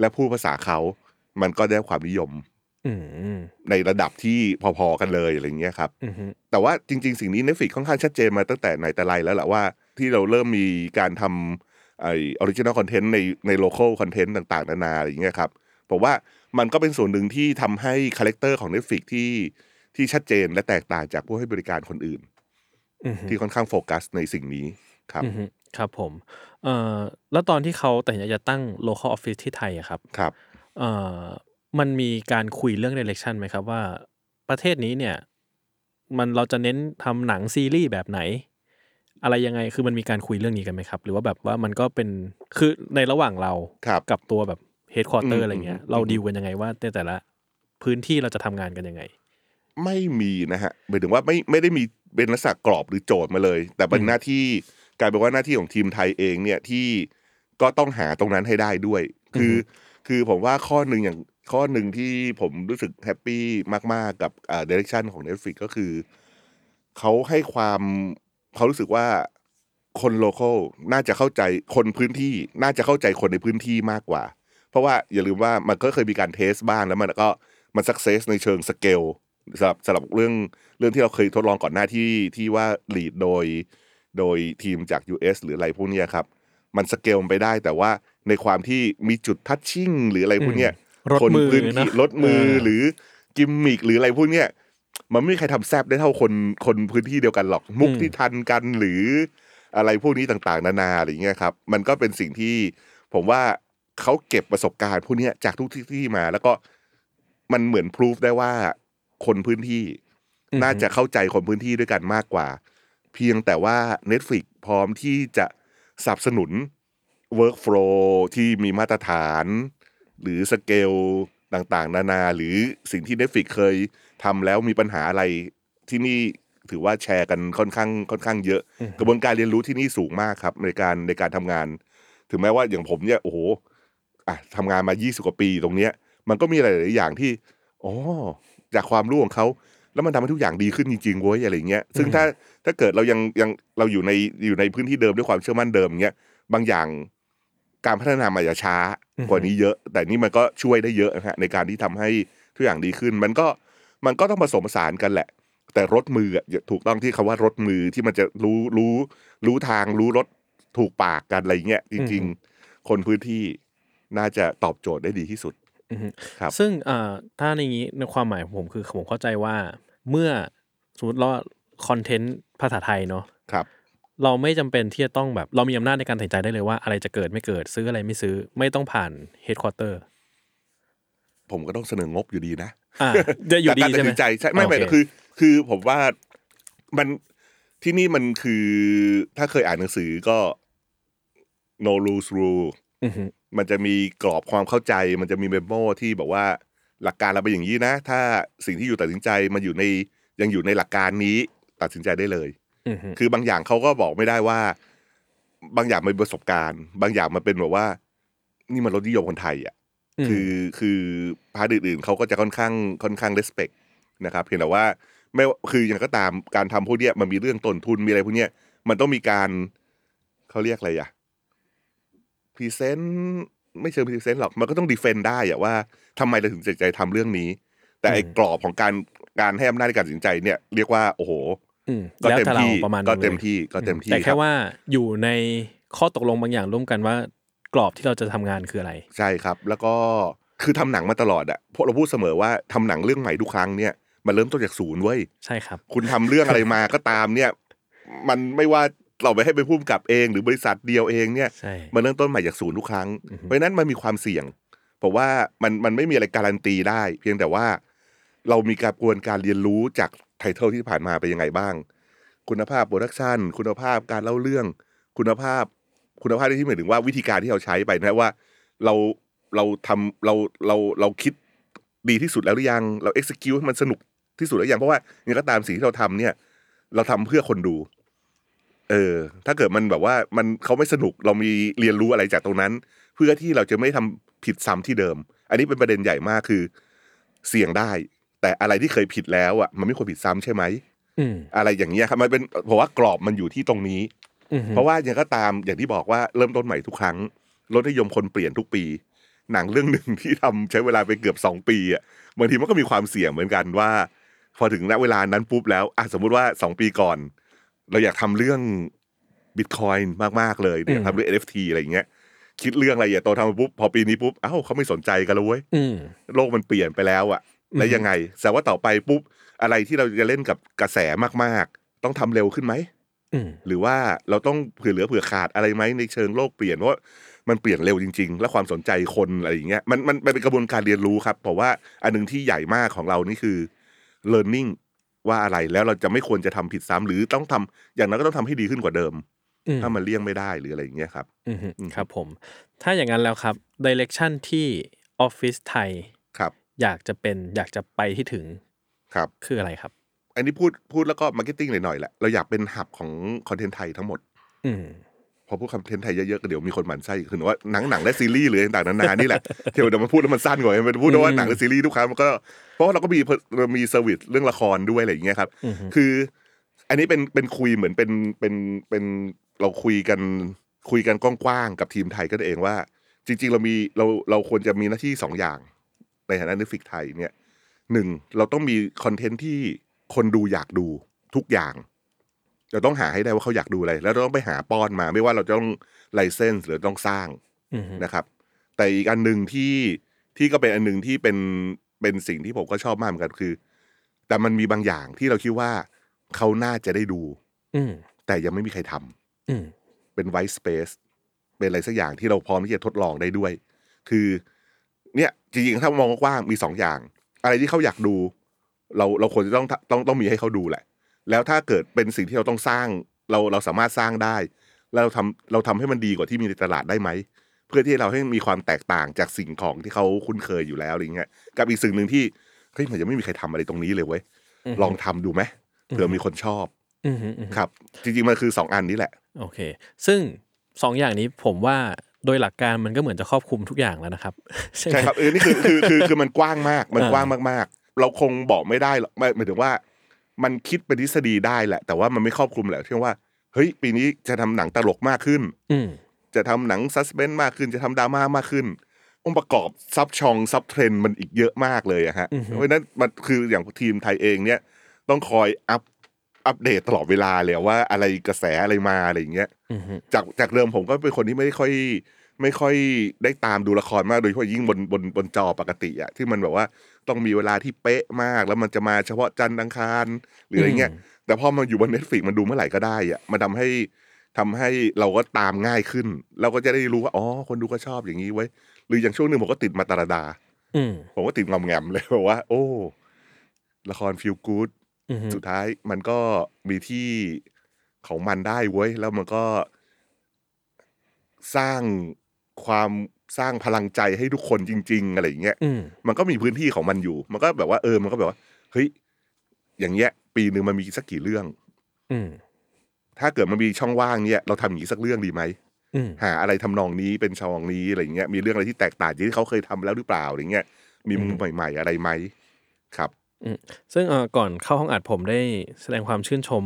และพูดภาษาเขา มันก็ได้ความนิยมอืมในระดับที่พอๆกันเลยอะไรอย่างเงี้ยครับอืมอืมแต่ว่าจริง ๆ สิ่งนี้ Netflix ค่อนข้างชัดเจนมาตั้งแต่ไหนแต่ไรแล้วแหละว่า ที่เราเริ่มมีการทำไอ original content ในในโล c a l คอนเทนต์ต่างๆ นานาอะไรอย่างเงี้ยครับผมว่ามันก็เป็นส่วนหนึ่งที่ทำให้คาแรคเตอร์ของ Netflix ที่ที่ชัดเจนและแตกต่างจากผู้ให้บริการคนอื่นอืมที่ค่อนข้างโฟกัสในสิ่งนี้ครับอืมครับผมเอ่อแล้วตอนที่เขาแต่จะตั้ง local office ที่ไทยอะครับครับ เอ่อมันมีการคุยเรื่อง direction ไหมครับว่าประเทศนี้เนี่ย มันเราจะเน้นทำหนังซีรีส์แบบไหน อะไรยังไงคือมันมีการคุยเรื่องนี้กันไหมครับ หรือว่าแบบว่ามันก็เป็นคือในระหว่างเราครับกับตัวแบบ headquarter อืมอะไรเงี้ยอืม เราดีลกันยังไงว่าในแต่ละพื้นที่เราจะทำงานกันยังไง ไม่มีนะฮะหมายถึงว่าไม่ไม่ได้มีเป็นลักษณะกรอบหรือโจทย์มาเลย แต่เป็นอืมหน้าที่กลายเป็นว่าหน้าที่ของทีมไทยเองเนี่ยที่ก็ต้องหาตรงนั้นให้ได้ด้วย คืออ คือผมว่าข้อหนึ่งอย่างข้อหนึ่งที่ผมรู้สึก happy มาก ๆ กับ direction ของ Netflix ก็คือ เขาให้ความเขารู้สึกว่าคน local น่าจะเข้าใจคนพื้นที่น่าจะเข้าใจคนในพื้นที่มากกว่า เพราะว่าอย่าลืมว่ามันก็เคยมีการ test บ้างแล้วมันก็มัน success ในเชิงสเกลสำหรับสำหรับเรื่องเรื่องที่เราเคยทดลองก่อนหน้าที่ที่ว่า lead โดย โดยทีมจาก US หรืออะไรพวกนี้ครับ มันสเกลไปได้ แต่ว่าในความที่มีจุดทัชชิ่งหรืออะไรพวกเนี้ยรถคนมือพื้นนะที่รถมือเออหรือกิมมิกหรืออะไรพวกเนี้ยมันไม่มีใครทำแซบได้เท่าคนคนพื้นที่เดียวกันหรอกมุกที่ทันกันหรืออะไรพวกนี้ต่างๆ นานาอะไรอย่างเงี้ยครับ มันก็เป็นสิ่งที่ผมว่าเขาเก็บประสบการณ์พวกเนี้ยจากทุกที่ที่มา แล้วก็มันเหมือนพิสูจได้ว่าคนพื้นที่อือฮึน่าจะเข้าใจคนพื้นที่ด้วยกันมากกว่า เพียงแต่ว่า Netflix พร้อมที่จะ สนับสนุน workflow ที่มีมาตรฐาน หรือสเกลต่างๆ นานา หรือสิ่งที่ Netflix เคยทำแล้วมีปัญหาอะไรที่นี่ถือว่าแชร์กันค่อนข้างค่อนข้างเยอะ กระบวนการเรียนรู้ที่นี่สูงมากครับ ในการในการทำงาน ถึงแม้ว่าอย่างผมเนี่ยโอ้โหอะทำงานมา 20 กว่าปีตรงเนี้ย มันก็มีหลายๆอย่างที่อ๋อจากความรู้ของเขา แล้วมันทำให้ทุกอย่างดีขึ้นจริงๆเว้ยอะไรเงี้ยซึ่งถ้าถ้าเกิดเรายังยังเราอยู่ในอยู่ในพื้นที่เดิมด้วยความเชื่อมั่นเดิมเงี้ยบางอย่างการพัฒนามันอาจจะช้ากว่านี้เยอะ แต่นี่มันก็ช่วยได้เยอะนะฮะในการที่ทำให้ทุกอย่างดีขึ้น มันก็มันก็ต้องผสมผสานกันแหละ แต่รถมืออะถูกต้องที่คำว่ารถมือที่มันจะรู้รู้รู้ทางรู้รถถูกปากกันอะไรเงี้ยจริง ๆ คนพื้นที่น่าจะตอบโจทย์ได้ดีที่สุดอือฮึครับซึ่งอ่าถ้าในนี้ในความหมายของผมคือผมเข้าใจว่า เมื่อสมมติเราคอนเทนต์ภาษาไทยเนาะครับ เราไม่จำเป็นที่จะต้องแบบ เรามีอำนาจในการตัดสินใจได้เลยว่า อะไรจะเกิดไม่เกิดซื้ออะไรไม่ซื้อไม่ต้องผ่านเฮดค q u เตอร์ผมก็ต้องเสนองบอยู่ดีนะอ่าจะอยู่ดีแต่การตัใช่ไหมสินใจใช่ไม่ไม่โอเคคือ คือผมว่ามันที่นี่มันคือถ้าเคยอ่านหนังสือก็ No Rules Rules อือฮึมันจะมีกรอบความเข้าใจ มันจะมี memo ที่บอกว่า หลักการเราเป็นอย่างนี้นะ ถ้าสิ่งที่อยู่ตัดสินใจมันอยู่ในยังอยู่ในหลักการนี้ตัดสินใจได้เลยอือฮึคือบางอย่างเขาก็บอกไม่ได้ว่า บางอย่างมันเป็นประสบการณ์ บางอย่างมันเป็นแบบว่า นี่มันรสนิยมคนไทยอะคือคือ part อื่นๆเขาก็จะค่อนข้างค่อนข้าง respect นะครับเพียงแต่ว่าไม่ว่าคืออย่างก็ตามการทำพวกเนี้ยมันมีเรื่องต้นทุนมีอะไรพวกเนี้ยมันต้องมีการเขาเรียกอะไรอะพรีเซนต์ ไม่เชิงพรีเซนต์หรอกมันก็ต้องดีเฟนต์ได้อะว่าทำไมเราถึงตัดสินใจทำเรื่องนี้ แต่ไอ้อืมกรอบของการการให้อำนาจในการตัดสินใจเนี่ยเรียกว่าโอ้โหอืมก็แล้วเต็มแต่เราที่ประมาณก็นั้นเต็มลยที่ก็เต็มที่แต่คแค่รับว่าอยู่ในข้อตกลงบางอย่างร่วมกันว่ากรอบที่เราจะทำงานคืออะไร ใช่ครับ แล้วก็คือทำหนังมาตลอดอะพวกเราพูดเสมอว่าทำหนังเรื่องใหม่ทุกครั้งเนี่ยมันเริ่มต้นจากศูนย์เว้ยใช่ครับ คุณทำเรื่องอะไรมาก็ตามเนี่ย มันไม่ว่า เราไปให้ไปพุ่มกับเองหรือบริษัทเดียวเองเนี่ยใช่ มันเริ่มต้นใหม่จากศูนย์ทุกครั้งอือฮึเพราะฉะนั้นมันมีความเสี่ยงผมว่ามันมันไม่มีอะไรการันตีได้ เพียงแต่ว่าเรามีกระบวนการเรียนรู้จาก title ที่ผ่านมาเป็นยังไงบ้าง คุณภาพ production คุณภาพการเล่าเรื่อง คุณภาพ คุณภาพที่หมายถึงว่าวิธีการที่เราใช้ไปนะว่าเราเราทำเราเราเราคิดดีที่สุดแล้วหรือยัง เรา execute ให้มันสนุกที่สุดแล้วยังเพราะว่าอย่างไรก็ตามสิ่งที่เราทำเนี่ย เราทำเพื่อคนดู เออ ถ้าเกิดมันแบบว่ามันเขาไม่สนุกเรามีเรียนรู้อะไรจากตรงนั้น เพื่อที่เราจะไม่ทำผิดซ้ำที่เดิม อันนี้เป็นประเด็นใหญ่มากคือ เสี่ยงได้ แต่อะไรที่เคยผิดแล้วอะ มันไม่ควรผิดซ้ำใช่ไหมอืมอะไรอย่างเงี้ยครับมันเป็นเพราะว่ากรอบมันอยู่ที่ตรงนี้อือฮึเพราะว่าอย่างก็ตามอย่างที่บอกว่าเริ่มต้นใหม่ทุกครั้งรถนิยมคนเปลี่ยนทุกปี หนังเรื่องหนึ่งที่ทำใช้เวลาไปเกือบสองปีอะบางทีมันก็มีความเสี่ยงเหมือนกันว่า พอถึงณเวลานั้นปุ๊บแล้วอะสมมุติว่าสองปีก่อน เราอยากทำเรื่องบิตคอยน์มากๆเลยเนี่ยทำเรื่อง NFT อะไรอย่างเงี้ยคิดเรื่องอะไรอย่าโตทำมาปุ๊บพอปีนี้ปุ๊บเอ้าเขาไม่สนใจกันแล้วเว้ยอืมโลกมันเปลี่ยนไปแล้วอะแล้วยังไงแต่ว่าต่อไปปุ๊บอะไรที่เราจะเล่นกับกระแสมากๆ ต้องทำเร็วขึ้นไหมอืมหรือว่าเราต้องเผื่อเหลือเผื่อขาดอะไรไหมในเชิงโลกเปลี่ยนเพราะมันเปลี่ยนเร็วจริง ๆ และความสนใจคนอะไรอย่างเงี้ยมันมันมันเป็นกระบวนการเรียนรู้ครับเพราะว่าอันหนึงที่ใหญ่มากของเรานี่คือ learning ว่าอะไรแล้วเราจะไม่ควรจะทำผิดซ้ำหรือต้องทำอย่างนั้นก็ต้องทำให้ดีขึ้นกว่าเดิมอืมถ้ามันเลี่ยงไม่ได้หรืออะไรอย่างเงี้ยครับอืมฮึอืมครับผม ถ้าอย่างนั้นแล้วครับดิเรกชันที่ออฟฟิศไทยครับ อยากจะเป็นอยากจะไปที่ถึงครับ คืออะไรครับ อันนี้พูดพูดแล้วก็ marketing หน่อยๆแหละเราอยากเป็น hub ของคอนเทนต์ไทยทั้งหมดอืม พอพูดคอนเทนต์ไทยเยอะๆก็เดี๋ยวมีคนหมั่นไส้คือว่าหนังหนังและซีรีส์หรือต่างๆนานานี่แหละที่เดี๋ยวมันพูดแล้วมันสั้นกว่ามันพูดว่าหนังและซีรีส์ทุกครั้งมันก็เพราะว่าเราก็มีเรามี service เรื่องละครด้วยอะไรอย่างเงี้ยครับอือฮึคือ อันนี้เป็นเป็นคุยเหมือนเป็นเป็นเป็นเราคุยกันคุยกันกว้างๆกับทีมไทยก็เองว่า จริง ๆ เรามีเราเราควรจะมีหน้าที่สองอย่าง ในฐานะนิฟิกไทยเนี่ยหนึ่งเราต้องมีคอนเทนต์ที่คนดูอยากดูทุกอย่าง เราต้องหาให้ได้ว่าเขาอยากดูอะไร แล้วเราต้องไปหาป้อนมา ไม่ว่าเราจะต้องไลเซนส์หรือต้องสร้างอืมฮึนะครับ แต่อีกอันหนึ่งที่ที่ก็เป็นอันหนึ่งที่เป็นเป็นสิ่งที่ผมก็ชอบมากเหมือนกันคือ แต่มันมีบางอย่างที่เราคิดว่าเขาน่าจะได้ดู อืมแต่ยังไม่มีใครทำอืมเป็นไว t ์สเปซเป็นอะไรสักอย่างที่เราพร้อมที่จะทดลองได้ด้วย คือ เนี่ยจริงๆถ้ามองกว้างๆมีสองอย่าง อะไรที่เขาอยากดู เราเราควรจะต้องต้องต้องมีให้เขาดูแหละ แล้วถ้าเกิดเป็นสิ่งที่เราต้องสร้างเราเราสามารถสร้างได้เราทำเราทำให้มันดีกว่าที่มีในตลาดได้ไหมเพื่อที่เราให้มีความแตกต่างจากสิ่งของที่เขาคุ้นเคยอยู่แล้วอะไรเงี้ยกับอีกสิ่งหนึ่งที่เฮ้ยมันยังไม่มีใครทำอะไรตรงนี้เลยเว้ยลองทำดูไหมเผื่อมีคนชอบอืมอืมอืมครับ จริงๆมันคือสองอันนี้แหละ โอเค ซึ่งสองอย่างนี้ผมว่าโดยหลักการมันก็เหมือนจะครอบคลุมทุกอย่างแล้วนะครับ ใช่ไหมใช่ครับเออนี่คือคือคือคือมันกว้างมากมันอ่ากว้างมากๆ เราคงบอกไม่ได้หรอกไม่หมายถึงว่า มันคิดเป็นทฤษฎีได้แหละ แต่ว่ามันไม่ครอบคลุมแหละเช่นว่าเฮ้ยปีนี้จะทำหนังตลกมากขึ้น อืมจะทำหนังซัสเพนมากขึ้นจะทำดราม่ามากขึ้น องค์ประกอบ sub genre sub trend มันอีกเยอะมากเลยอะฮะอือฮึเพราะฉะนั้นมันคืออย่างทีมไทยเองเนี่ย ต้องคอยอัพอัปเดตตลอดเวลาเลยว่าอะไรกระแสอะไรมาอะไรอย่างเงี้ยอืมฮึจากจากเดิมผมก็เป็นคนที่ไม่ได้ค่อย ไม่ค่อยได้ตามดูละครมากโดยเฉพาะยิ่งบนบนบนจอปกติอะที่มันแบบว่า ต้องมีเวลาที่เป๊ะมาก แล้วมันจะมาเฉพาะจันทร์อังคารหรืออะไรเงี้ยแต่พอมาอยู่บน Netflix มันดูเมื่อไหร่ก็ได้อะมันทำให้ทำให้เราก็ตามง่ายขึ้น เราก็จะได้รู้ว่าอ๋อคนดูก็ชอบอย่างนี้ไว้ยหรืออย่างช่วงหนึ่งผมก็ติดมาตาราดาอืมผมก็ติดงอมแงมเลยบอกว่า โอ้ ละครฟิลกู๊ดอืมฮึสุดท้ายมันก็มีที่ของมันได้เว้ย แล้วมันก็สร้างความ สร้างพลังใจให้ทุกคนจริง ๆ อะไรอย่างเงี้ยอืม มันก็มีพื้นที่ของมันอยู่ มันก็แบบว่าเออมันก็แบบว่าเฮ้ยอย่างเงี้ย ปีหนึ่งมันมีสักกี่เรื่อง อืม ถ้าเกิดมันมีช่องว่างเนี่ยเราทำอย่างนี้สักเรื่องดีไหม อืม หาอะไรทำนองนี้เป็นชองนี้อะไรอย่างเงี้ยมีเรื่องอะไรที่แตกต่างจากที่เขาเคยทำแล้วหรือเปล่าอะไรเงี้ยมีมุมใหม่ๆอะไรไหมครับ ซึ่งเอ่อก่อนเข้าห้องอัดผมได้แสดงความชื่นชม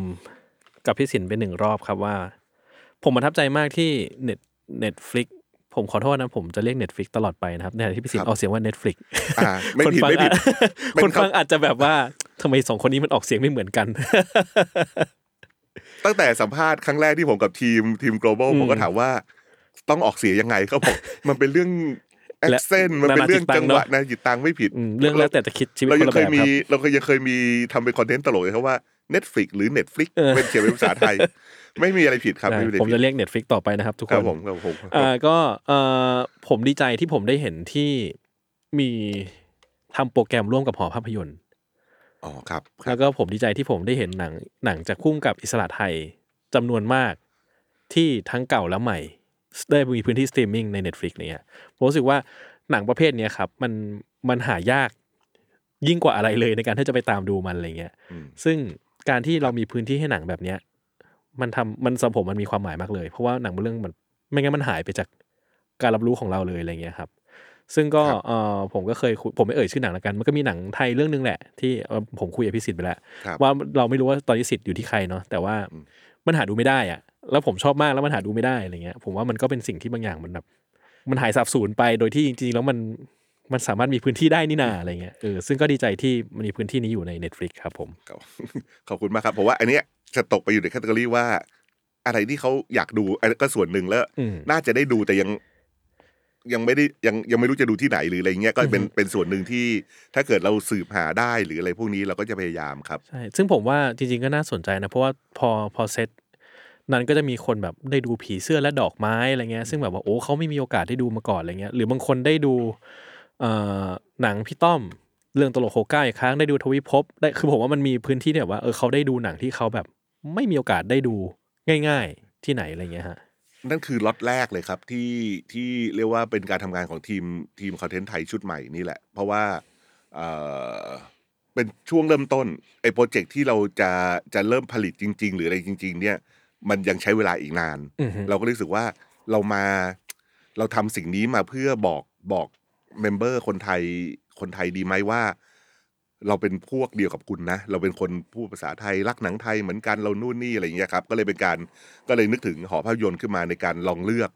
กับพี่สินเป็นหนึ่งรอบครับว่า ผมประทับใจมากที่เน็ตเน็ตฟลิก ผมขอโทษนะ ผมจะเรียก Netflix ตลอดไปนะครับในขณะที่พี่สินครับออกเสียงว่า Netflix อ่าไม่คนผิดฟังไม่ผิดอาจเป็นคนฟังคำอาจจะแบบว่าทำไมสองคนนี้มันออกเสียงไม่เหมือนกัน ตั้งแต่สัมภาษณ์ครั้งแรกที่ผมกับทีมทีม global อืมผมก็ถามว่า ต้องออกเสียงยังไงเขาบอกมันเป็นเรื่องและ accent มันเป็นเรื่องนานาจิตตัจังงเนหอะวะนะจิตตังไม่ผิดอืมเรื่องแล้วแต่จะคิดชีวิตเราคยันงละเคแบยบมีครับเราเคยยังเคยมีทำเป็นคอนเทนต์ตลกเลยครับว่า Netflix หรือ Netflix เออเป็นเขียนเป็นภาษาไทย ไม่มีอะไรผิดครับใช่ไม่มีอะไรผมผิจะดเรียก Netflix ต่อไปนะครับ ทุกคครันบผมครับผมอ่าก็เอ่อผมดีใจที่ผมได้เห็นที่มีทำโปรแกรมร่วมกับหอภาพยนตร์อ๋อครับครับแล้วก็ผมดีใจที่ผมได้เห็นหนังหนังจากผู้กำกับอิสระไทยจำนวนมากที่ทั้งเก่าและใหม่ ได้มีพื้นที่สตรีมมิ่งใน Netflix เนี่ยผมรู้สึกว่าหนังประเภทเนี้ยครับ มันมันหายากยิ่งกว่าอะไรเลยในการที่จะไปตามดูมันอะไรเงี้ยอืมซึ่งการที่เรามีพื้นที่ให้หนังแบบเนี้ย มันทำมันสำหรับผมมันมีความหมายมากเลย เพราะว่าหนังบางเรื่องมันไม่งั้นมันหายไปจากการรับรู้ของเราเลยอะไรเงี้ยครับ ซึ่งก็ครับเออผมก็เคยคุยผมไม่เอ่ยชื่อหนังแล้วกัน มันก็มีหนังไทยเรื่องนึงแหละ ที่เอ่อผมคุยกับพี่สิทธิ์ไปแล้วครับว่าเราไม่รู้ว่าตอนนี้สิทธิ์อยู่ที่ใครเนาะแต่ว่าอืมมันหาดูไม่ได้อะแล้วผมชอบมากแล้วมันหาดูไม่ได้อะไรเงี้ย ผมว่ามันก็เป็นสิ่งที่บางอย่างมันแบบมันหายสับสูญไปโดยที่จริงๆแล้วมันมันสามารถมีพื้นที่ได้นี่นาอะไรเงี้ยเออซึ่งก็ดีใจที่มันมีพื้นที่นี้อยู่ใน Netflix ครับผมครับขอบคุณมากครับผมว่าอันเนี้ย จะตกไปอยู่ในแคตตากรีว่า อะไรที่เขาอยากดูอันนั้นก็ส่วนหนึ่งแล้วอืมน่าจะได้ดูแต่ยังยังไม่ได้ยังยังไม่รู้จะดูที่ไหนหรืออะไรเงี้ยก็เป็นอือฮึเป็นส่วนหนึ่งที่ถ้าเกิดเราสืบหาได้หรืออะไรพวกนี้เราก็จะพยายามครับใช่ซึ่งผมว่าจริงๆก็น่าสนใจนะเพราะว่าพอพอเซตนั้นก็จะมีคนแบบได้ดูผีเสื้อและดอกไม้อะไรเงี้ยซึ่งแบบว่าโอ้เขาไม่มีโอกาสได้ดูมาก่อนอะไรเงี้ยหรือบางคนได้ดูเอ่อหนังพี่ต้อมเรื่องตลกหกเก้าอีกครั้งได้ดูทวิภพได้คือผมว่ามันมีพื้นที่ที่แบบว่าเออเขาได้ดูหนังที่เขาแบบ ไม่มีโอกาสได้ดูง่าย ๆที่ไหนอะไรเงี้ยฮะนั่นคือล็อตแรกเลยครับที่ที่เรียกว่าเป็นการทำงานของทีมทีมคอนเทนต์ไทยชุดใหม่นี่แหละ เพราะว่าเอ่อเป็นช่วงเริ่มต้นไอ้โปรเจกต์ที่เราจะจะเริ่มผลิตจริง ๆ หรืออะไรจริง ๆ เนี่ย มันยังใช้เวลาอีกนาน อือฮึ เราก็รู้สึกว่าเรามาเราทำสิ่งนี้มาเพื่อบอกบอก member คนไทยคนไทยดีไหมว่า เราเป็นพวกเดียวกับคุณนะ เราเป็นคนพูดภาษาไทยรักหนังไทยเหมือนกันเรานู่นนี่อะไรอย่างเงี้ยครับ ก็เลยเป็นการก็เลยนึกถึงหอภาพยนตร์ขึ้นมาในการลองเลือก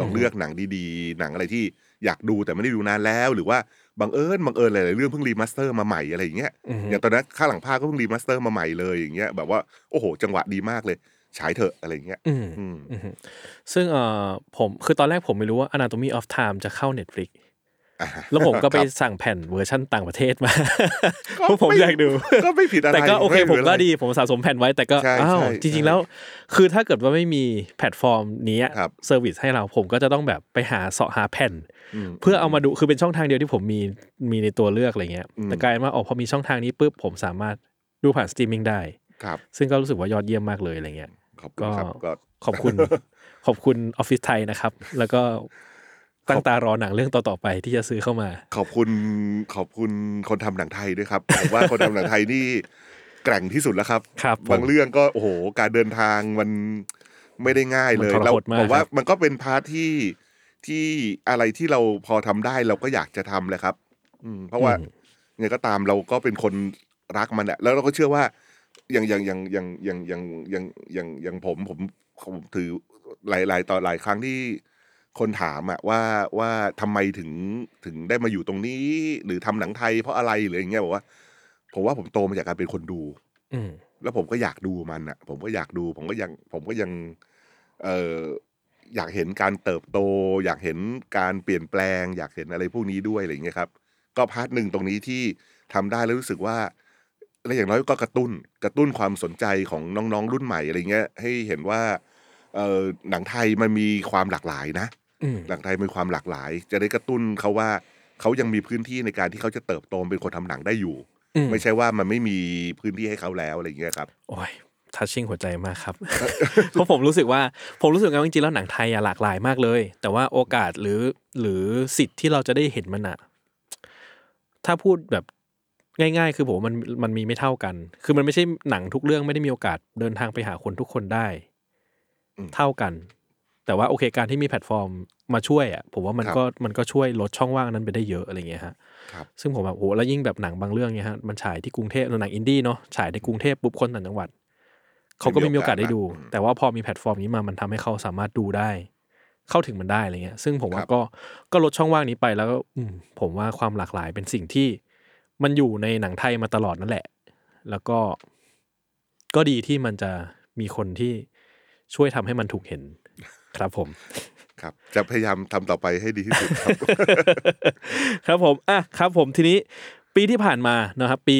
ลองเลือกหนังดีๆ หนังอะไรที่อยากดูแต่ไม่ได้ดูนานแล้ว หรือว่าบังเอิญบังเอิญหลายๆเรื่องเพิ่ง remaster มาใหม่อะไรอย่างเงี้ยอือฮึอย่างตอนนั้นข้างหลังภาพก็เพิ่ง remaster มาใหม่เลยอย่างเงี้ยแบบว่าโอ้โห จังหวะดีมากเลยฉายเถอะอะไรอย่างเงี้ยอืมอืมอือฮึซึ่งเอ่อผมคือตอนแรกผมไม่รู้ว่า Anatomy of Time จะเข้า Netflix อ่า แล้วผมก็ไปครับสั่งแผ่นเวอร์ชั่นต่างประเทศมาก็เพราะผมไม่อยากดูก็ไม่ผิดอะไรแต่ก็โอเคไผมก็อะไรดีผมสะสมแผ่นไว้แต่ก็ใช่อ้าวใช่จริงใช่ๆแล้ว คือถ้าเกิดว่าไม่มีแพลตฟอร์มนี้ครับ service ให้เราผมก็จะต้องแบบไปหาเสาะหาแผ่นอืมเพื่อเอามาดูคือเป็นช่องทางเดียวที่ผมมีมีในตัวเลือกอะไรเงี้ยอืมแต่กลายเป็นว่าออกพอมีช่องทางนี้ปุ๊บผมสามารถดูผ่านสตรีมมิ่งได้ครับซึ่งก็รู้สึกว่ายอดเยี่ยมมากเลยอะไรเงี้ยขอบคุณครับก็ก็ขอบคุณขอบคุณออฟฟิศไทยนะครับ แล้วก็ ตั้งตารอหนังเรื่องต่อๆไปที่จะซื้อเข้ามา ขอบคุณขอบคุณคนทำหนังไทยด้วยครับผมว่าคนทำหนังไทยนี่แกร่งที่สุดแล้วครับครับผมบางเรื่องก็โอ้โหการเดินทางมันไม่ได้ง่ายเลยมันทรหดมากผมว่าครับมันก็เป็น part ที่ที่อะไรที่เราพอทำได้เราก็อยากจะทำแหละครับ อืม เพราะว่าไงก็ตามเราก็เป็นคนรักมันอะแล้วเราก็เชื่อว่าอย่างอย่างอย่างอย่างอย่างอย่างอย่างอย่างอย่างผมผมผมถือหลายหลายต่อหลายครั้งที่ คนถามอะว่าว่าทำไมถึงถึงได้มาอยู่ตรงนี้ หรือทำหนังไทยเพราะอะไรหรืออย่างเงี้ยบอกว่า ผมว่าผมโตมาจากการเป็นคนดู อืม แล้วผมก็อยากดูมันอะผมก็อยากดู ผมก็ยังผมก็ยังเอออยากเห็นการเติบโต อยากเห็นการเปลี่ยนแปลง อยากเห็นอะไรพวกนี้ด้วยอะไรอย่างเงี้ยครับ ก็พาร์ทหนึ่งตรงนี้ที่ทำได้แล้วรู้สึกว่าและอย่างน้อยก็กระตุ้นกระตุ้นความสนใจของน้องๆ รุ่นใหม่อะไรเงี้ยให้เห็นว่าเออหนังไทยมันมีความหลากหลายนะ อืม หนังไทยมีความหลากหลาย จะได้กระตุ้นเขาว่าเขายังมีพื้นที่ในการที่เขาจะเติบโตเป็นคนทำหนังได้อยู่ อืม ไม่ใช่ว่ามันไม่มีพื้นที่ให้เขาแล้วอะไรอย่างเงี้ยครับ โอ้ยทัชชิ่งหัวใจมากครับ เพราะผมรู้สึกว่าผมรู้สึกว่าจริงๆแล้วหนังไทยอะหลากหลายมากเลย แต่ว่าโอกาสหรือหรือสิทธิ์ที่เราจะได้เห็นมันอะถ้าพูดแบบง่าย ๆ คือผมว่ามันมันมีไม่เท่ากัน คือมันไม่ใช่หนังทุกเรื่องไม่ได้มีโอกาสเดินทางไปหาคนทุกคนได้ อืม เท่ากัน แต่ว่าโอเคการที่มีแพลตฟอร์มมาช่วยอะผมว่ามันครับก็มันก็ช่วยลดช่องว่างนั้นไปได้เยอะอะไรเงี้ยฮะครับซึ่งผมแบบโหแล้วยิ่งแบบหนังบางเรื่องเนี่ยฮะมันฉายที่กรุงเทพหนังอินดี้เนาะฉายในกรุงเทพปุ๊บคนต่างจังหวัดเขาก็ไม่มีโอกาสได้ดูอืมแต่ว่าพอมีแพลตฟอร์มนี้มามันทำให้เขาสามารถดูได้ เข้าถึงมันได้อะไรเงี้ย ซึ่งผมว่าครับก็ก็ลดช่องว่างนี้ไปแล้วก็อืมผมว่าความหลากหลายเป็นสิ่งที่มันอยู่ในหนังไทยมาตลอดนั่นแหละ แล้วก็ก็ดีที่มันจะมีคนที่ช่วยทำให้มันถูกเห็น ครับผมครับจะพยายามทำต่อไปให้ดีที่สุดครับ ครับผมอะครับผมทีนี้ปีที่ผ่านมานะครับ ปี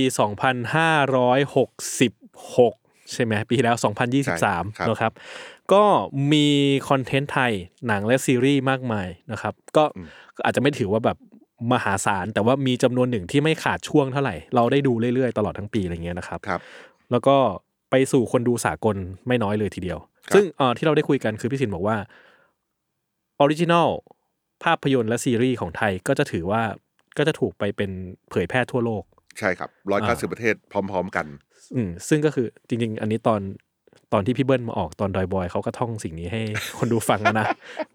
2566 ใช่ไหมปีที่แล้วใช่ครับ2023นะครับ ก็มีคอนเทนต์ไทยหนังและซีรีส์มากมายนะครับก็ก็อาจจะไม่ถือว่าแบบมหาศาล แต่ว่ามีจำนวนหนึ่งที่ไม่ขาดช่วงเท่าไหร่ เราได้ดูเรื่อยๆ ตลอดทั้งปีอะไรเงี้ยนะครับครับ แล้วก็ไปสู่คนดูสากลไม่น้อยเลยทีเดียวครับ ซึ่งเอ่อที่เราได้คุยกันคือพี่สินบอกว่า original ภาพยนตร์และซีรีส์ของไทยก็จะถือว่าก็จะถูกไปเป็นเผยแพร่ทั่วโลก ใช่ครับร้อยเก้าสิบประเทศพร้อม ๆ กัน อืมซึ่งก็คือจริง ๆ อันนี้ตอนตอนที่พี่เบิ้ลมาออกตอน Doi Boy เขาก็ท่องสิ่งนี้ให้คนดูฟังแล้วนะ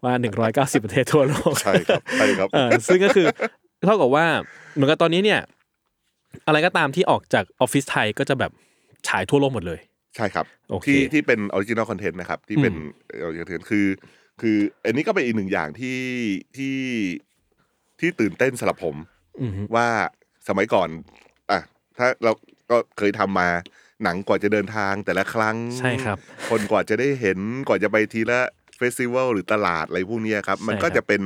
ว่าหนึ่งร้อยเก้าสิบประเทศทั่วโลกใช่ครับใช่ครับเออซึ่งก็คือเท่ากับว่าเหมือนกับตอนนี้เนี่ย อะไรก็ตามที่ออกจากออฟฟิศไทยก็จะแบบฉายทั่วโลกหมดเลย ใช่ครับโอเคที่ที่เป็น original content นะครับ ที่เป็น original content คือ คือ อันนี้ก็เป็นอีกหนึ่งอย่างที่ที่ที่ตื่นเต้นสำหรับผมอือฮึว่าสมัยก่อน อะ ถ้าเราก็เคยทำมาหนังกว่าจะเดินทางแต่ละครั้งใช่ครับ คนกว่าจะได้เห็นกว่าจะไปทีละเฟสติวัลหรือตลาดอะไรพวกเนี้ยครับ มันก็ใช่ครับจะเป็น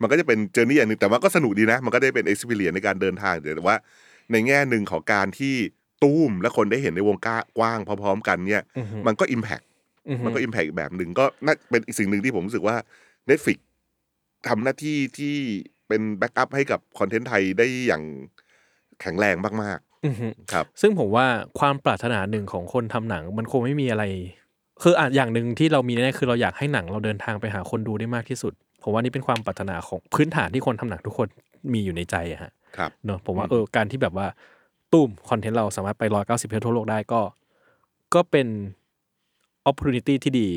มันก็จะเป็นเจอร์นี่อย่างหนึ่งแต่ว่าก็สนุกดีนะ มันก็ได้เป็นเอ็กซ์เพรียในการเดินทางแต่ว่าในแง่หนึ่งของการที่ ตู้มและคนได้เห็นในวงกว้างพร้อมๆ กันเนี่ยอือฮึมันก็ impact อือฮึมันก็ impact แบบหนึ่งก็น่าเป็นอีกสิ่งหนึ่งที่ผมรู้สึกว่า Netflix ทำหน้าที่ที่เป็น backup ให้กับคอนเทนต์ไทยได้อย่างแข็งแรงมากอือฮึๆครับ ซึ่งผมว่าความปรารถนาหนึ่งของคนทำหนัง มันคงไม่มีอะไร คืออะอย่างหนึ่งที่เรามีแน่ๆคือเราอยากให้หนังเราเดินทางไปหาคนดูได้มากที่สุดผมว่านี่เป็นความปรารถนาของพื้นฐานที่คนทำหนังทุกคนมีอยู่ในใจอะฮะครับเนอะผมว่าอืมเออการที่แบบว่า ตุ้มคอนเทนต์เราสามารถไปร้อยเก้าสิบประเทศทั่วโลกได้ก็ ก็เป็น opportunity ที่ดี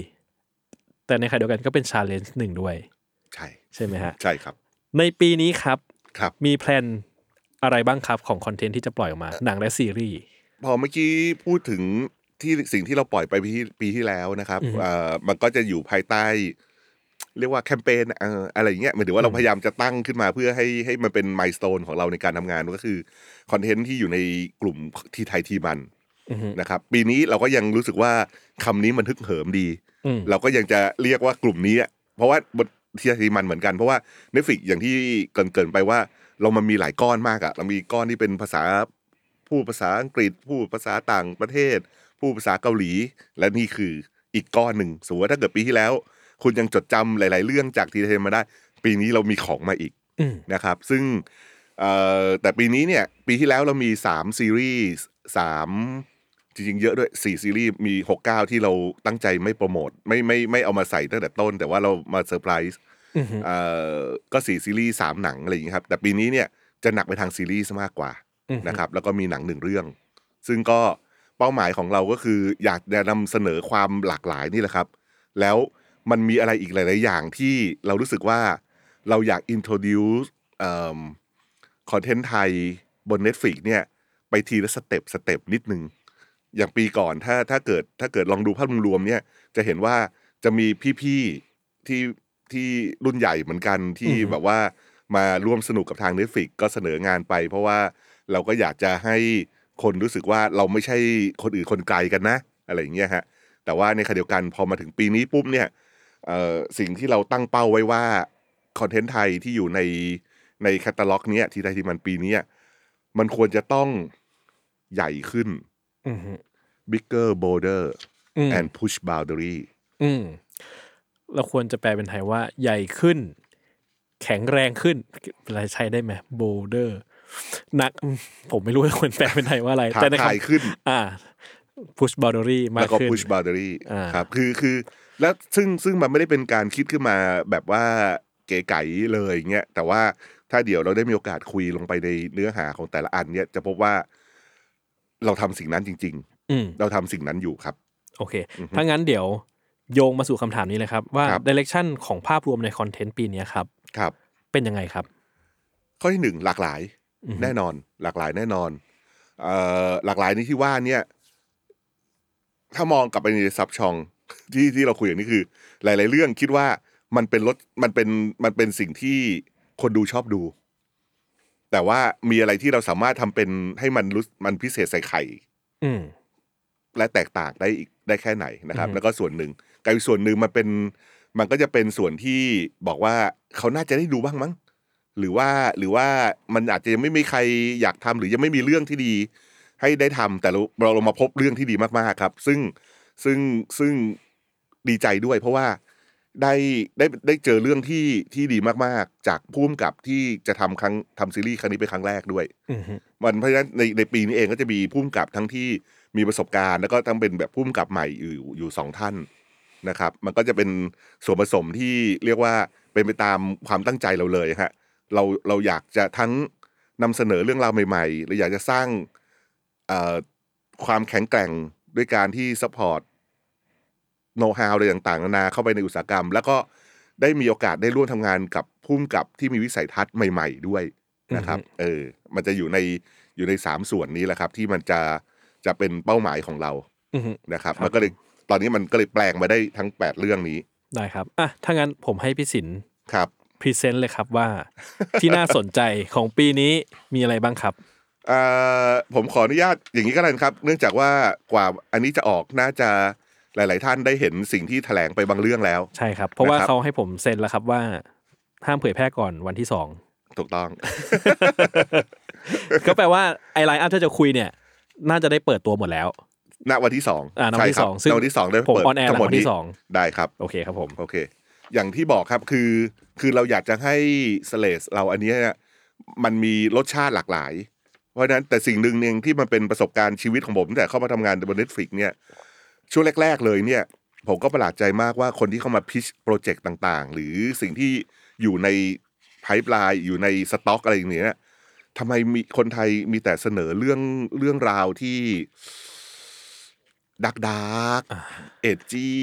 แต่ในขณะเดียวกันก็เป็น challenge หนึ่งด้วย ใช่ใช่ไหมฮะ ใช่ครับ ในปีนี้ครับครับมี plan อะไรบ้างครับของคอนเทนต์ที่จะปล่อยออกมา หนังและซีรีส์ พอเมื่อกี้พูดถึงที่สิ่งที่เราปล่อยไปปีที่ปีที่แล้วนะครับอือฮึเอ่อมันก็จะอยู่ภายใต้ เรียกว่าแคมเปญเอ่ออะไรอย่างเงี้ยหมายถึงว่าเราพยายามจะตั้งขึ้นมาเพื่อให้ให้มันเป็น milestone ของเราในการทำงานก็คือคอนเทนต์ที่อยู่ในกลุ่มที่ไทยทีมันอือฮึนะครับปีนี้เราก็ยังรู้สึกว่าคำนี้มันทึกเหิมดีอืมเราก็ยังจะเรียกว่ากลุ่มนี้อะเพราะว่าบนที่ทีมันเหมือนกันเพราะว่าเนฟิกอย่างที่เกรินๆไปว่า เรามันมีหลายก้อนมากอะเรามีก้อนที่เป็นภาษาพูดภาษาอังกฤษพูดภาษาต่างประเทศพูดภาษาเกาหลี และนี่คืออีกก้อนหนึ่งสมมติว่าถ้าเกิดปีที่แล้ว คุณยังจดจำหลาย ๆ เรื่องจากทีเทมาได้ ปีนี้เรามีของมาอีกอืมนะครับ ซึ่งเอ่อแต่ปีนี้เนี่ย ปีที่แล้วเรามีสามซีรีส์สามจริงๆ เยอะด้วยสี่ซีรีส์มีหกเก้าที่เราตั้งใจไม่โปรโมทไม่ไม่ไม่เอามาใส่ตั้งแต่ต้น แต่ว่าเรามาเซอร์ไพรส์อือฮึเอ่อก็สี่ซีรีส์สามหนังอะไรอย่างนี้ยครับ แต่ปีนี้เนี่ยจะหนักไปทางซีรีส์ซะมากกว่าอือฮึนะครับ แล้วก็มีหนังหนึ่งเรื่อง ซึ่งก็เป้าหมายของเราก็คืออยากจะนำเสนอความหลากหลายนี่แหละครับ แล้ว มันมีอะไรอีกหลาย ๆ อย่างที่เรารู้สึกว่าเราอยาก introduce คอนเทนต์ไทยบน Netflix เนี่ยไปทีละสเต็ปสเต็ปนิดนึง อย่างปีก่อนถ้าถ้าเกิดถ้าเกิดลองดูภาพรวมๆเนี่ยจะเห็นว่าจะมีพี่ๆที่ที่รุ่นใหญ่เหมือนกันที่อือฮึแบบว่ามาร่วมสนุกกับทาง Netflix ก็เสนองานไป เพราะว่าเราก็อยากจะให้คนรู้สึกว่าเราไม่ใช่คนอื่นคนไกลกันนะ อะไรอย่างเงี้ยฮะแต่ว่าในขณะเดียวกันพอมาถึงปีนี้ปุ๊บเนี่ยเอ่อ สิ่งที่เราตั้งเป้าไว้ว่าคอนเทนต์ไทยที่อยู่ในในแคตตาล็อก เนี้ยที่ไทยที่มันปีเนี้ยมันควรจะต้องใหญ่ขึ้นอือฮึ bigger bolder อืม and push boundary อืมเราควรจะแปลเป็นไทยว่าใหญ่ขึ้น แข็งแรงขึ้นอะไรใช้ได้ไหมโบเดอร์นัก ผมไม่รู้ว่าควรแปลเป็นไทยว่าอะไรท้าแต่ในทายคำขึ้น อ่า push boundary มาแล้กวก็ขึ้น push boundary อ่าครับคือคือ แล้วซึ่งซึ่งมันไม่ได้เป็นการคิดขึ้นมาแบบว่าเก๋ไก๋เลยเงี้ยแต่ว่าถ้าเดี๋ยวเราได้มีโอกาสคุยลงไปในเนื้อหาของแต่ละอันเนี่ยจะพบว่าเราทำสิ่งนั้นจริงอืมๆเราทำสิ่งนั้นอยู่ครับ โอเค ถ้างั้นเดี๋ยวโยงมาสู่คำถามนี้เลยครับ ว่าครับดิเรกชันของภาพรวมในคอนเทนต์ปีนี้ครับ ครับ เป็นยังไงครับ ข้อที่หนึ่งหลากหลายอือฮึแน่นอน หลากหลายแน่นอนเอ่อหลากหลายนี้ที่ว่าเนี่ย ถ้ามองกลับไปในซับชอง ที่ที่เราคุยอย่างนี้คือ หลาย ๆ เรื่องคิดว่ามันเป็นรถมันเป็นมันเป็นสิ่งที่คนดูชอบดู แต่ว่ามีอะไรที่เราสามารถทำเป็นให้มันรู้มันพิเศษใส่ไข่อืมและแตกต่างได้อีกได้แค่ไหนนะครับอือฮึแล้วก็ส่วนหนึ่งกับอีกส่วนหนึ่งมันเป็น มันก็จะเป็นส่วนที่บอกว่าเขาน่าจะได้ดูบ้างมั้งหรือว่าหรือว่ามันอาจจะยังไม่มีใครอยากทำหรือยังไม่มีเรื่องที่ดี ให้ได้ทำแต่เราเราเรามาพบเรื่องที่ดีมากๆครับ ซึ่ง ซึ่งซึ่งดีใจด้วย เพราะว่าได้ได้ได้เจอเรื่องที่ที่ดีมากๆ จากผู้กำกับที่จะทำครั้งทำซีรีส์ครั้งนี้เป็นครั้งแรกด้วยอืมฮึมันเพราะฉะนั้นในในปีนี้เองก็จะมีผู้กำกับทั้งที่มีประสบการณ์ แล้วก็ทั้งเป็นแบบผู้กำกับใหม่อยู่อยู่สองท่านนะครับ มันก็จะเป็นส่วนผสมที่เรียกว่าเป็นไปตามความตั้งใจเราเลยฮะเราเราอยากจะทั้งนำเสนอเรื่องราวใหม่ๆเราอยากจะสร้างเอ่อความแข็งแกร่งด้วยการที่ support โน้ตฮาวอะไรต่างๆนานาเข้าไปในอุตสาหกรรม แล้วก็ได้มีโอกาสได้ร่วมทำงานกับผู้กำกับที่มีวิสัยทัศน์ใหม่ ๆ ด้วยนะครับ เออ มันจะอยู่ในอยู่ในสามส่วนนี้แหละครับ ที่มันจะจะเป็นเป้าหมายของเราอืมฮึนะครับครับมันก็เลยตอนนี้มันก็เลยแปลงมาได้ทั้งแปดเรื่องนี้ได้ครับอะถ้างั้นผมให้พี่สินครับ present เลยครับว่าที่น่าสนใจของปีนี้มีอะไรบ้างครับเอ่อผมขออนุญาตอย่างนี้ก็แล้วกันครับ เนื่องจากว่ากว่าอันนี้จะออกน่าจะ หลาย ๆ ท่านได้เห็นสิ่งที่แถลงไปบางเรื่องแล้ว ใช่ครับ เพราะว่านะครับเขาให้ผมเซ็นแล้วครับว่า ห้ามเผยแพร่ก่อนวันที่สองถูกต้อง ก็แปลว่าไอ line up ที่จะคุยเนี่ย น่าจะได้เปิดตัวหมดแล้วณวันที่สองอ่าณวันที่ใช่ครับสองซึ่งณวันที่สองได้ผมเปิด on air หลัทั้งงหมดวันที่นี้สองได้ครับโอเคครับผมโอเค อย่างที่บอกครับคือ คือเราอยากจะให้ slate เราอันเนี้ยมันมีรสชาติหลากหลาย เพราะฉะนั้นแต่สิ่งหนึ่งเองที่มันเป็นประสบการณ์ชีวิตของผมตั้งแต่เข้ามาทำงานบน Netflix เนี่ย ช่วงแรก ๆ เลยเนี่ย ผมก็ประหลาดใจมากว่าคนที่เข้ามา pitch โปรเจกต์ต่างๆ หรือสิ่งที่อยู่ในไพ p e ไลน์อยู่ในสต็อกอะไรอย่างเนี้ยทำไมมีคนไทยมีแต่เสนอเรื่องเรื่องราวที่ dark dark edgy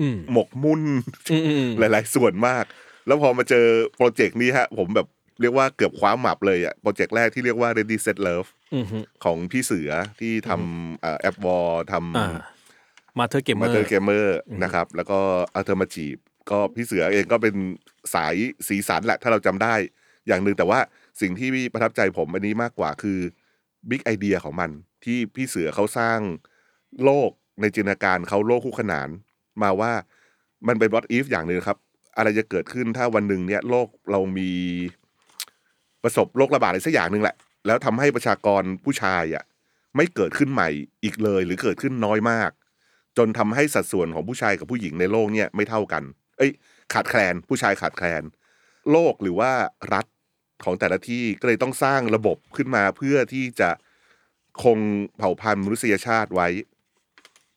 อืมหมกมุ่นอืมอืมอืมหลาย ๆ ส่วนมาก แล้วพอมาเจอโปรเจกต์นี้ฮะ ผมแบบเรียกว่าเกือบคว้าหมับเลยอะโปรเจกต์แรกที่เรียกว่า Ready Set Love อืมฮึของพี่เสือที่ทำเอ่อ App War อ่า Mother Gamer Mother Gamer นะครับ แล้วก็อัลเทอร์มาจีบ ก็พี่เสือเองก็เป็นสายสีสันแหละ ถ้าเราจำได้อย่างหนึ่งแต่ว่าสิ่งที่ประทับใจผมอันนี้มากกว่าคือ big idea ของมัน ที่พี่เสือเขาสร้างโลกในจินตนาการเขาโลกคู่ขนาน มาว่ามันเป็น what if อย่างหนึ่งครับ อะไรจะเกิดขึ้นถ้าวันหนึ่งเนี่ยโลกเรามีประสบโรคระบาดอะไรสักอย่างหนึ่งแหละ แล้วทำให้ประชากรผู้ชายอะไม่เกิดขึ้นใหม่อีกเลยหรือเกิดขึ้นน้อยมาก จนทำให้สัดส่วนของผู้ชายกับผู้หญิงในโลกเนี่ยไม่เท่ากัน เอ้ย ขาดแคลน ผู้ชายขาดแคลน โลกหรือว่ารัฐของแต่ละที่ก็เลยต้องสร้างระบบขึ้นมาเพื่อที่จะคงเผ่าพันธุ์มนุษยชาติไว้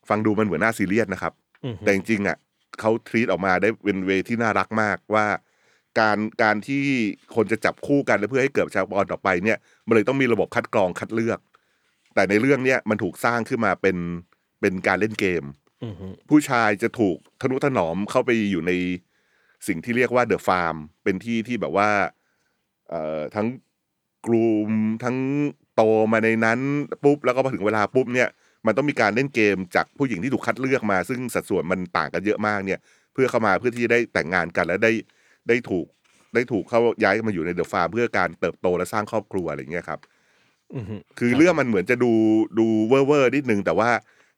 ฟังดูมันเหมือนน่าซีเรียสนะครับอืมแต่จริงๆอะเขาทรีตออกมาได้เป็นเวที่น่ารักมากว่าการการที่คนจะจับคู่กันและเพื่อให้เกิดประชากรต่อไปเนี่ย มันเลยต้องมีระบบคัดกรองคัดเลือก แต่ในเรื่องเนี้ยมันถูกสร้างขึ้นมาเป็น เป็นการเล่นเกมอืมผู้ชายจะถูกทนุถนอมเข้าไปอยู่ในสิ่งที่เรียกว่าเดอะฟาร์ม เป็นที่ที่แบบว่าเอ่อทั้งกลุ่มทั้งโตมาในนั้นปุ๊บแล้วก็พอถึงเวลาปุ๊บเนี่ยมันต้องมีการเล่นเกมจากผู้หญิงที่ถูกคัดเลือกมา ซึ่งสัดส่วนมันต่างกันเยอะมากเนี่ย เพื่อเข้ามาเพื่อที่จะได้แต่งงานกันและได้ได้ถูกได้ถูกเข้าย้ายมาอยู่ใน The Farm เพื่อการเติบโตและสร้างครอบครัวอะไรอย่างเงี้ยครับอืมคือเรื่องมันเหมือนจะดูดูเวอร์เวอร์นิดนึงแต่ว่า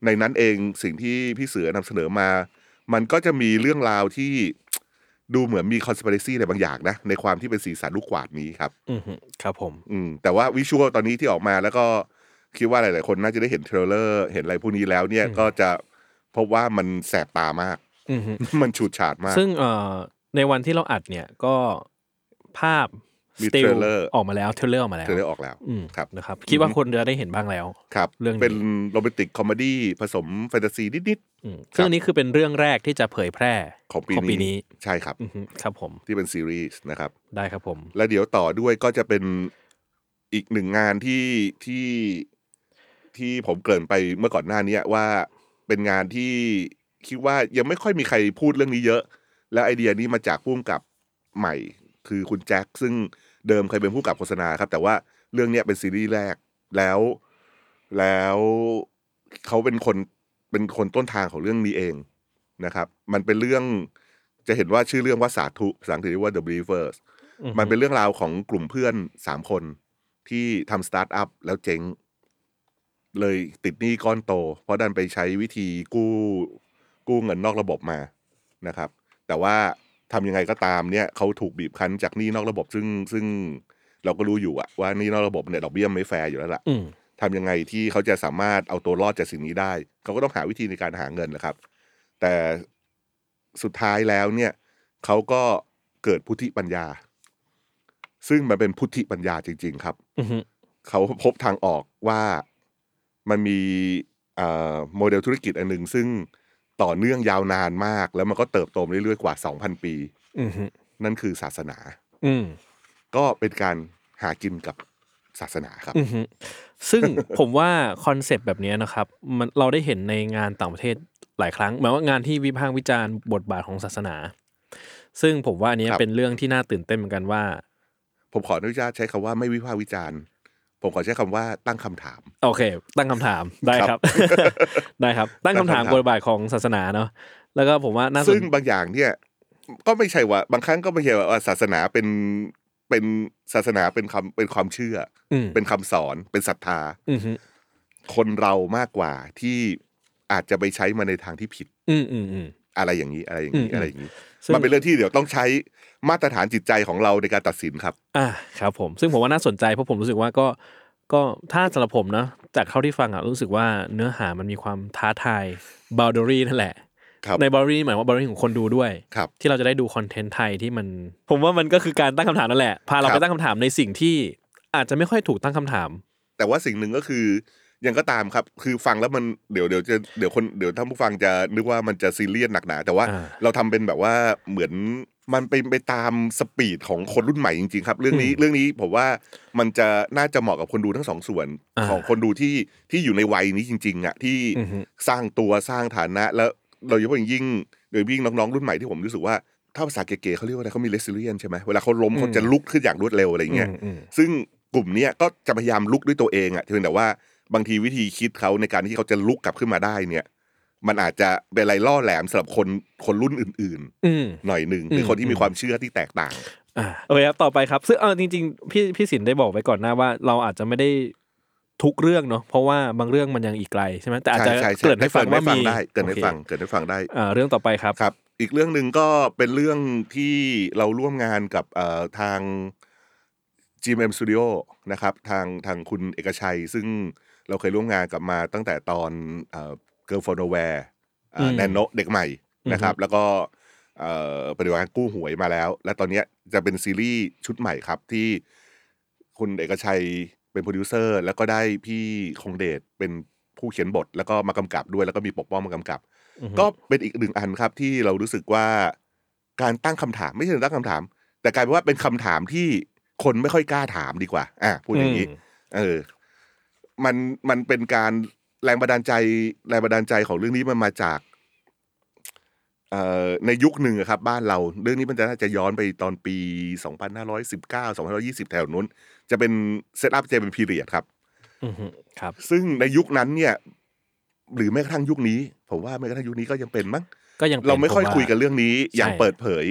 ในนั้นเองสิ่งที่พี่เสือนำเสนอมา มันก็จะมีเรื่องราวที่ดูเหมือนมี conspiracy อะไรบางอย่างนะ ในความที่เป็นสีสันลูกกวาดนี้ครับ อืมครับผม อืมแต่ว่า visual ตอนนี้ที่ออกมาแล้วก็คิดว่าหลาย ๆ คนน่าจะได้เห็น trailer เห็นอะไรพวกนี้แล้วเนี่ยอืมก็จะพบว่ามันแสบตามากอืมมันฉูดฉาดมาก ซึ่งเอ่อในวันที่เราอัดเนี่ยก็ภาพ มี still trailerออกมาแล้ว trailer ออกมาแล้ว trailer ออกแล้วอืมครับนะครับ คิดว่าคนจะได้เห็นบ้างแล้วครับเรื่องนี้เป็น romantic comedy ผสมแฟนตาซีนิดอืมซึ่งอันนี้คือเป็นเรื่องแรกที่จะเผยแพร่ๆของปีของปีนี้ใช่ครับอืมครับผมที่เป็นซีรีส์นะครับ ได้ครับผม แล้วเดี๋ยวต่อด้วยก็จะเป็นอีกหนึ่งงานที่ที่ที่ผมเกริ่นไปเมื่อก่อนหน้านี้ว่าเป็นงานที่คิดว่ายังไม่ค่อยมีใครพูดเรื่องนี้เยอะ แล้วไอเดียนี้มาจากผู้กำกับใหม่ คือคุณแจ็คซึ่ง เดิมเคยเป็นผู้กำกับโฆษณาครับ แต่ว่าเรื่องเนี้ยเป็นซีรีส์แรกแล้ว แล้วเขาเป็นคนเป็นคนต้นทางของเรื่องนี้เองนะครับ มันเป็นเรื่องจะเห็นว่าชื่อเรื่องว่าสาธุภาษาอังกฤษเรียกว่า The Believers อือฮึมันเป็นเรื่องราวของกลุ่มเพื่อนสามคนที่ทำสตาร์ทอัพแล้วเจ๊ง เลยติดหนี้ก้อนโต เพราะดันไปใช้วิธีกู้กู้เงินนอกระบบมานะครับ แต่ว่า ทำยังไงก็ตามเนี่ยเขาถูกบีบคั้นจากหนี้นอกระบบซึ่งซึ่งเราก็รู้อยู่อะว่าหนี้นอกระบบเนี่ยดอกเบี้ยไม่แฟร์อยู่แล้วล่ะอืมทำยังไงที่เขาจะสามารถเอาตัวรอดจากสิ่งนี้ได้เขาก็ต้องหาวิธีในการหาเงินนะครับ แต่สุดท้ายแล้วเนี่ยเขาก็เกิดพุทธิปัญญา ซึ่งมันเป็นพุทธิปัญญาจริง ๆ ครับอือฮึเขาพบทางออกว่ามันมีเอ่อโมเดลธุรกิจอันหนึ่งซึ่ง ต่อเนื่องยาวนานมาก แล้วมันก็เติบโตมาเรื่อยๆกว่า 2,000 ปีอือฮึนั่นคือศาสนา อืมก็เป็นการหากินกับศาสนาครับอือฮึซึ่งผมว่าคอนเซปต์แบบเนี้ยนะครับ มันเราได้เห็นในงานต่างประเทศหลายครั้งหมายว่างานที่วิพากษ์วิจารณ์บทบาทของศาสนา ซึ่งผมว่าอันเนี้ยครับเป็นเรื่องที่น่าตื่นเต้นเหมือนกันว่า ผมขออนุญาตใช้คำว่าไม่วิพากษ์วิจารณ์ ผมขอใช้คำว่าตั้งคำถาม โอเค ตั้งคำถามได้คครัรับบได้ครับ ตั้งคำถามตั้งคำถามบทบาทของศาสนาเนาะแล้วก็ผมว่าน่าสซึ่นงบางอย่างเนี่ย ก็ไม่ใช่ว่า บางครั้งก็ไม่ใช่ว่าศาสนาเป็นเป็นศาสนาเป็นคำเป็นความเชื่ออืมเป็นคำสอนเป็นศรัทธาอือฮึคนเรามากกว่าที่อาจจะไปใช้มาในทางที่ผิด อืมอืมอืม อะไรอย่างนี้อะไรอย่างนี้อืมอะไรอย่างนี้ซึ่งมันเป็นเรื่องที่เดี๋ยวต้องใช้มาตรฐานจิตใจของเราในการตัดสินครับ อ่าครับ ผมซึ่งผมว่าน่าสนใจเพราะผมรู้สึกว่าก็ก็ถ้าสำหรับผมนะจากเท่าที่ฟังอะรู้สึกว่าเนื้อหามันมีความท้าทายบ o ล d ด r y นั่นแหละครับในบ o ล d ด r y หมายว่าบ o ล d ด r y ของคนดูด้วยครับที่เราจะได้ดูคอนเทนต์ไทยที่มัน ผมว่ามันก็คือการตั้งคำถามนั่นแหละพาเราครัไปบตั้งคำถามในสิ่งที่อาจจะไม่ค่อยถูกตั้งคำถาม แต่ว่าสิ่งหนึ่งก็คือ ยังก็ตามครับ คือฟังแล้วมันเดี๋ยวเดี๋ยวจะเดี๋ยวคนเดี๋ยวท่านผู้ฟังจะนึกว่ามันจะซีเรียสหนักหนาแต่ว่าอ่าเราทำเป็นแบบว่าเหมือนมันเป็นไปตามสปีดของคนรุ่นใหม่จริงๆครับเรื่องนี้เรื่องนี้ผมว่ามันจะน่าจะเหมาะกับคนดูทั้งสองส่วนอ่าของคนดูที่ที่อยู่ในวัยนี้จริงๆอะที่อือฮึสร้างตัวสร้างฐานะ แล้วโดยเฉพาะอย่างยิ่งโดยยิ่งน้องๆรุ่นใหม่ที่ผมรู้สึกว่าถ้าภาษาเก๋ๆเขาเรียกว่าอะไรเขามี resilience ใช่ไหมเวลาเขาล้มเขาจะลุกขึ้นอย่างรวดเร็วอะไรอย่างเงี้ยอืมอืมซึ่งกลุ่มเนี้ยก็จะพยายามลุกด้วยตัวเองอะเพียงแต่ว่า บางทีวิธีคิดเขาในการที่เขาจะลุกกลับขึ้นมาได้เนี่ย มันอาจจะเป็นอะไรล่อแหลมสำหรับคนคนรุ่นอื่นอืม ๆ หน่อยหนึ่งหรือมคนที่มีอืมความเชื่อที่แตกต่างอ่าโอเคครับต่อไปครับ ซึ่งเออจริงๆพี่พี่สินได้บอกไว้ก่อนหน้าว่า เราอาจจะไม่ได้ทุกเรื่องเนาะเพราะว่าบางเรื่องมันยังอีกไกลใช่ไหมแต่อาจใช่จะใช่ใช่เกริ่นให้ฟังว่าฟัมีได้เกิดให้โอคฟังเกิดให้ฟังได้อ่าเรื่องต่อไปครับครับ อีกเรื่องหนึ่งก็เป็นเรื่องที่เราร่วมงานกับเอ่อทาง GMM Studio นะครับ ทางทางคุณเอกชัย ซึ่ง เราเคยร่วมงานกับมาตั้งแต่ตอนเอ่อ Girl From Nowhere อืมแนนโนเด็กใหม่นะครับ แล้วก็เอ่อปฏิบัติการกู้หวยมาแล้ว และตอนเนี้ยจะเป็นซีรีส์ชุดใหม่ครับที่คุณเอกชัยไปเป็นโปรดิวเซอร์ แล้วก็ได้พี่คงเดชเป็นผู้เขียนบท แล้วก็มากำกับด้วยแล้วก็มีปกป้องมากำกับอือฮึก็เป็นอีกหนึ่งอันครับที่เรารู้สึกว่าการตั้งคำถามไม่ใช่ตั้งคำถาม แต่กลายเป็นว่าเป็นคำถามที่คนไม่ค่อยกล้าถามดีกว่า อะพูดอย่างนี้มเออ มันมันเป็นการแรงบันดาลใจแรงบันดาลใจของเรื่องนี้มันมาจากเอ่อในยุคหนึ่งอะครับ บ้านเราเรื่องนี้มันจะน่าจะย้อนไปตอนปี 2519 2520 แถวนู้น จะเป็นเซตอัพจะเป็นพีเรียดครับอือฮึครับ ซึ่งในยุคนั้นเนี่ย หรือแม้กระทั่งยุคนี้ ผมว่าแม้กระทั่งยุคนี้ก็ยังเป็นมั้งก็ยังป็นเราไม่ค่อยผว่คุยกันเรื่องนี้อย่างใช่เปิดเผย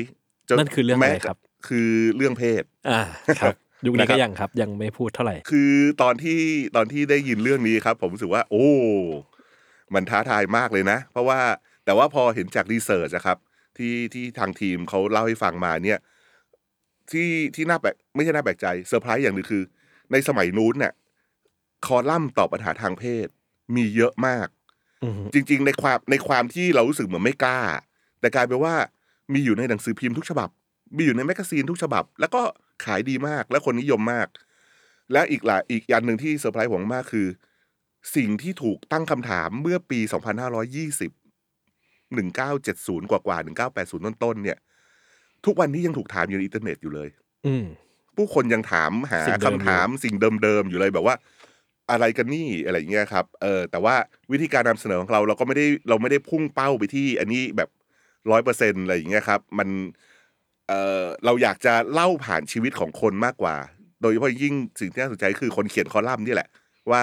จนั่นคือเรื่องอะไรแม้ครับ คือเรื่องเพศอ่าครับ ยุคนี้นะครับก็ยังครับ ยังไม่พูดเท่าไหร่ คือตอนที่ตอนที่ได้ยินเรื่องนี้ครับ ผมรู้สึกว่า โอ้ มันท้าทายมากเลยนะ เพราะว่าแต่ว่าพอเห็นจากรีเสิร์ชอะครับ ที่ที่ทางทีมเขาเล่าให้ฟังมาเนี่ย ที่ที่น่าแปลกไม่ใช่น่าแปลกใจเซอร์ไพรส์อย่างหนึ่งคือ ในสมัยนู้นเนี่ยคอลัมน์ตอบปัญหาทางเพศ มีเยอะมากอือฮึจริง ๆ ในความในความที่เรารู้สึกเหมือนไม่กล้า แต่กลายเป็นว่ามีอยู่ในหนังสือพิมพ์ทุกฉบับ มีอยู่ใน magazine ทุกฉบับ แล้วก็ ขายดีมากและคนนิยมมาก และอีกหลายอีกอย่างหนึ่งที่เซอร์ไพรส์ผมมากคือ สิ่งที่ถูกตั้งคำถามเมื่อปี 2520 1970 กว่ากว่า1980 ต้นๆเนี่ย ทุกวันนี้ยังถูกถามอยู่ในอินเทอร์เน็ตอยู่เลย อืมผู้คนยังถามหาสิ่งเดิคำมอยู่ถามสิ่งเดิมๆอยู่เลยแบบว่า อะไรกันนี่อะไรอย่างเงี้ยครับ เออ แต่ว่าวิธีการนำเสนอของเราเราก็ไม่ได้เราไม่ได้พุ่งเป้าไปที่ อันนี้แบบร้อยเปอร์เซ็นอะไรอย่างเงี้ยครับ มัน เออเราอยากจะเล่าผ่านชีวิตของคนมากกว่า โดยเฉพาะยิ่งสิ่งที่น่าสนใจคือคนเขียนคอลัมน์นี่แหละ ว่า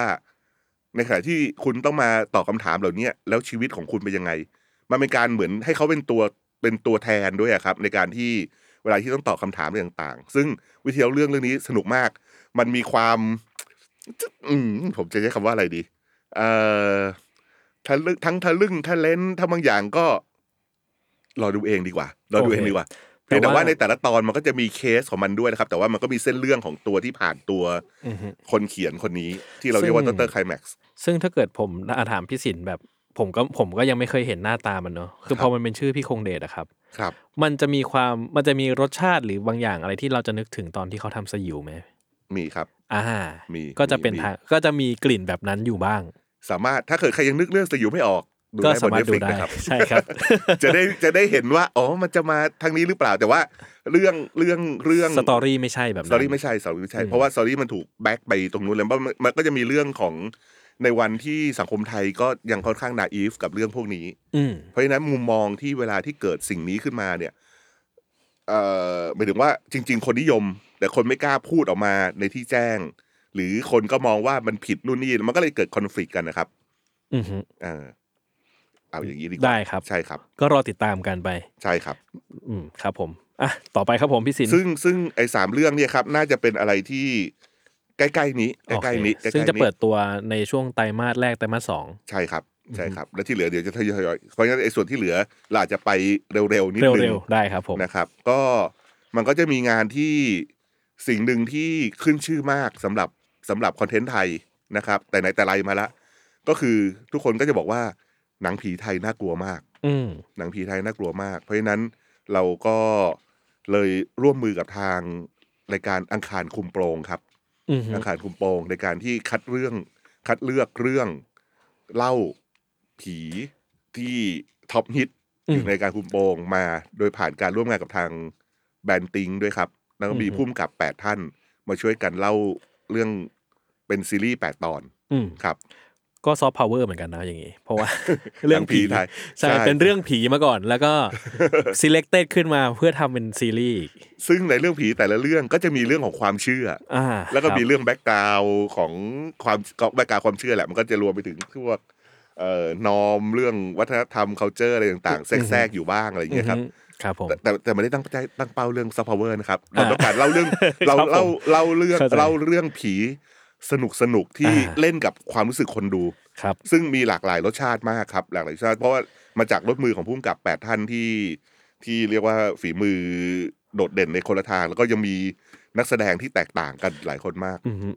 ในขณะที่คุณต้องมาตอบคำถามเหล่านี้แล้วชีวิตของคุณเป็นยังไง มันเป็นการเหมือนให้เขาเป็นตัวเป็นตัวแทนด้วยครับ ในการที่เวลาที่ต้องตอบคำถามอะไรต่างๆ ซึ่งวิธีเล่าเรื่องเรื่องนี้สนุกมาก มันมีความอืมผมจะใช้คำว่าอะไรดี เอ่อทะลึ่งทั้งทะลึ่งทะเลนทั้งบางอย่างก็รอดูเองดีกว่า รอดูเองดีกว่า เพียงแต่ว่าในแต่ละตอนมันก็จะมีเคสของมันด้วยนะครับ แต่ว่ามันก็มีเส้นเรื่องของตัวที่ผ่านตัวอือฮึคนเขียนคนนี้ที่เราเรียกว่าซึ่ดงรไคลแม็กซ์ซึ่งถ้าเกิดผมอาถามพี่สินแบบผมก็ผมก็ยังไม่เคยเห็นหน้าตามันเนอะคือครับพอมันเป็นชื่อพี่คงเดชอะครับ ครับ มันจะมีความมันจะมีรสชาติหรือบางอย่างอะไรที่เราจะนึกถึงตอนที่เขาทำสยิวไหมมีครับ อ่า มีก็จะเป็นมีทางก็จะมีกลิ่นแบบนั้นอยู่บ้าง สามารถถ้าเกิดใครยังนึกเรื่องสยิวไม่ออก ดูก็ได้บสานมารถดู Netflix ได้นะครับใช่ครับ จะได้จะได้เห็นว่าอ๋อมันจะมาทางนี้หรือเปล่าแต่ว่าเรื่องเรื่องเรื่อง story ไม่ใช่แบบสนั้น story ไม่ใช่ story ไม่ใช่อืมเพราะว่า story มันถูก back ไปตรงนู้นแล้วเพราะมันมันก็จะมีเรื่องของในวันที่สังคมไทยก็ยังค่อนข้าง naive กับเรื่องพวกนี้อืมเพราะฉะนั้นมุมมองที่เวลาที่เกิดสิ่งนี้ขึ้นมาเนี่ยเอ่อหมายถึงว่าจริง ๆ คนนิยม แต่คนไม่กล้าพูดออกมาในที่แจ้ง หรือคนก็มองว่ามันผิดนู่นนี่มันก็เลยเกิดคอน FLICT กันนะครับ อือฮึเออ เอาอย่างนี้ดีกว่าได้ครับ ใช่ครับ ก็รอติดตามกันไป ใช่ครับ อืมครับ ผมอะต่อไปครับผมพี่สินซึ่งซึ่งไอ้สามเรื่องเนี่ยครับน่าจะเป็นอะไรที่ใกล้ๆนี้ใกโอเคล้ๆนี้ใกล้ๆซึ่งจะนี้เปิดตัวในช่วงไตรมาสแรกไตรมาสสองใช่ครับใช่ครับ แล้วที่เหลือเดี๋ยวจะทยอยๆเพราะงั้นไอ้ส่วนที่เหลือเราอาจจะไปเร็วๆนิดนึงเร็วๆได้ครับผมนะครับ ก็มันก็จะมีงานที่สิ่งหนึ่งที่ขึ้นชื่อมากสำหรับสำหรับคอนเทนต์ไทยนะครับ แต่ไหนแต่ไรมาละก็คือทุกคนก็จะบอกว่า หนังผีไทยน่ากลัวมาก อืมหนังผีไทยน่ากลัวมาก เพราะฉะนั้นเราก็เลยร่วมมือกับทางรายการอังคารคุมโปรงครับอือฮึอังคารคุมโปรงในการที่คัดเรื่องคัดเลือกเรื่องเล่าผีที่ท็อปฮิตอยู่ในการคุมโปรงมา โดยผ่านการร่วมงานกับทางแบรนด์ติงด้วยครับ แล้วก็มีผู้กำกับแปดท่าน มาช่วยกันเล่าเรื่องเป็นซีรีส์แปดตอนอืมครับ ก็ซอฟต์พาวเวอร์เหมือนกันนะอย่างงี้ เพราะว่าเรื่องผีหนังผีไทยใช่ใช่เป็นเรื่องผีมาก่อน แล้วก็ selected ขึ้นมาเพื่อทำเป็นซีรีส์อีกซึ่งในเรื่องผีแต่ละเรื่องก็จะมีเรื่องของความเชื่ออ่าแล้วก็ครับมีเรื่อง background ของความ background ความเชื่อแหละมันก็จะรวมไปถึงพวกเอ่อ norm เรื่องวัฒนธรรม culture อะไรต่างๆ แทรกๆอยู่บ้างอะไรอย่างเงี้ยครับอือฮึครับผมแต่แต่แต่ไม่ได้ตั้งใจตั้งเป้าเรื่องซอฟต์พาวเวอร์นะครับเราอ่าต้องการเล่าเรื่องเราครับผมเล่าเล่าเรื่องเข้าใจเล่าเรื่องผี สนุกสนุกๆที่อ่าเล่นกับความรู้สึกคนดูครับซึ่งมีหลากหลายรสชาติมากครับหลากหลายรสชาติ เพราะว่ามาจากรถมือของผู้กำกับแปดท่านที่ที่เรียกว่าฝีมือโดดเด่นในคนละทาง แล้วก็ยังมีนักแสดงที่แตกต่างกันหลายคนมากอือฮึ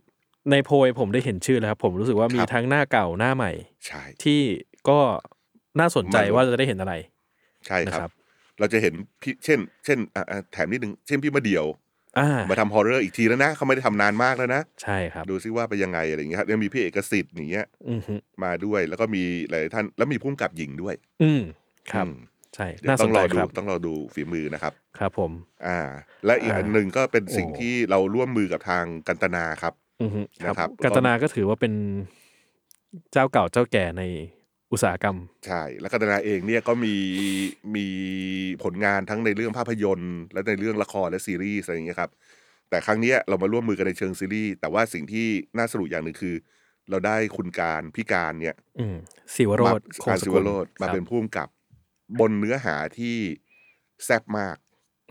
ในโพยผมได้เห็นชื่อแล้วครับ ผมรู้สึกว่ามีครับทั้งหน้าเก่าหน้าใหม่ใช่ที่ก็น่าสนใจมันว่าจะได้เห็นอะไร ใช่นะคครัรับบเราจะเห็นพี่เช่น เช่นอะอะแถมนิดนึงเช่นพี่มาเดียว อ่ามาทำฮอร์เรอร์อีกทีแล้วนะเขาไม่ได้ทำนานมากแล้วนะ ใช่ครับ ดูซิว่าเป็นยังไงอะไรอย่างเงี้ยครับยังมีพี่เอกสิทธิ์อย่างเงี้ยอือฮึมาด้วยแล้วก็มีหลายท่านแล้วมีพุ่มกับหญิงด้วยอืมครับ อืมใช่ เดี๋ยวน่าสต้อนงใจรอดูครับต้องรอดูฝีมือนะครับ ครับผม อ่า และอีกอ่าอันหนึ่งก็เป็นสิ่งโอ้ ที่เราร่วมมือกับทางกันตนาครับ อือฮึครับนะครับ กัตนาก็ถือว่าเป็นเจ้าเก่าเจ้าแก่ใน อุตสาหกรรม ใช่ แล้วกันตนาเองเนี่ยก็มีมีผลงานทั้งในเรื่องภาพยนตร์ และในเรื่องละครและซีรีส์อะไรอย่างเงี้ยครับ แต่ครั้งเนี้ยเรามาร่วมมือกันในเชิงซีรีส์ แต่ว่าสิ่งที่น่าสรุปอย่างหนึ่งคือ เราได้คุณการพิการเนี่ยอืมศิวโรมาธคงการสซิกุวลโรดมาครับเป็นผู้กำกับบนเนื้อหาที่แซ่บมาก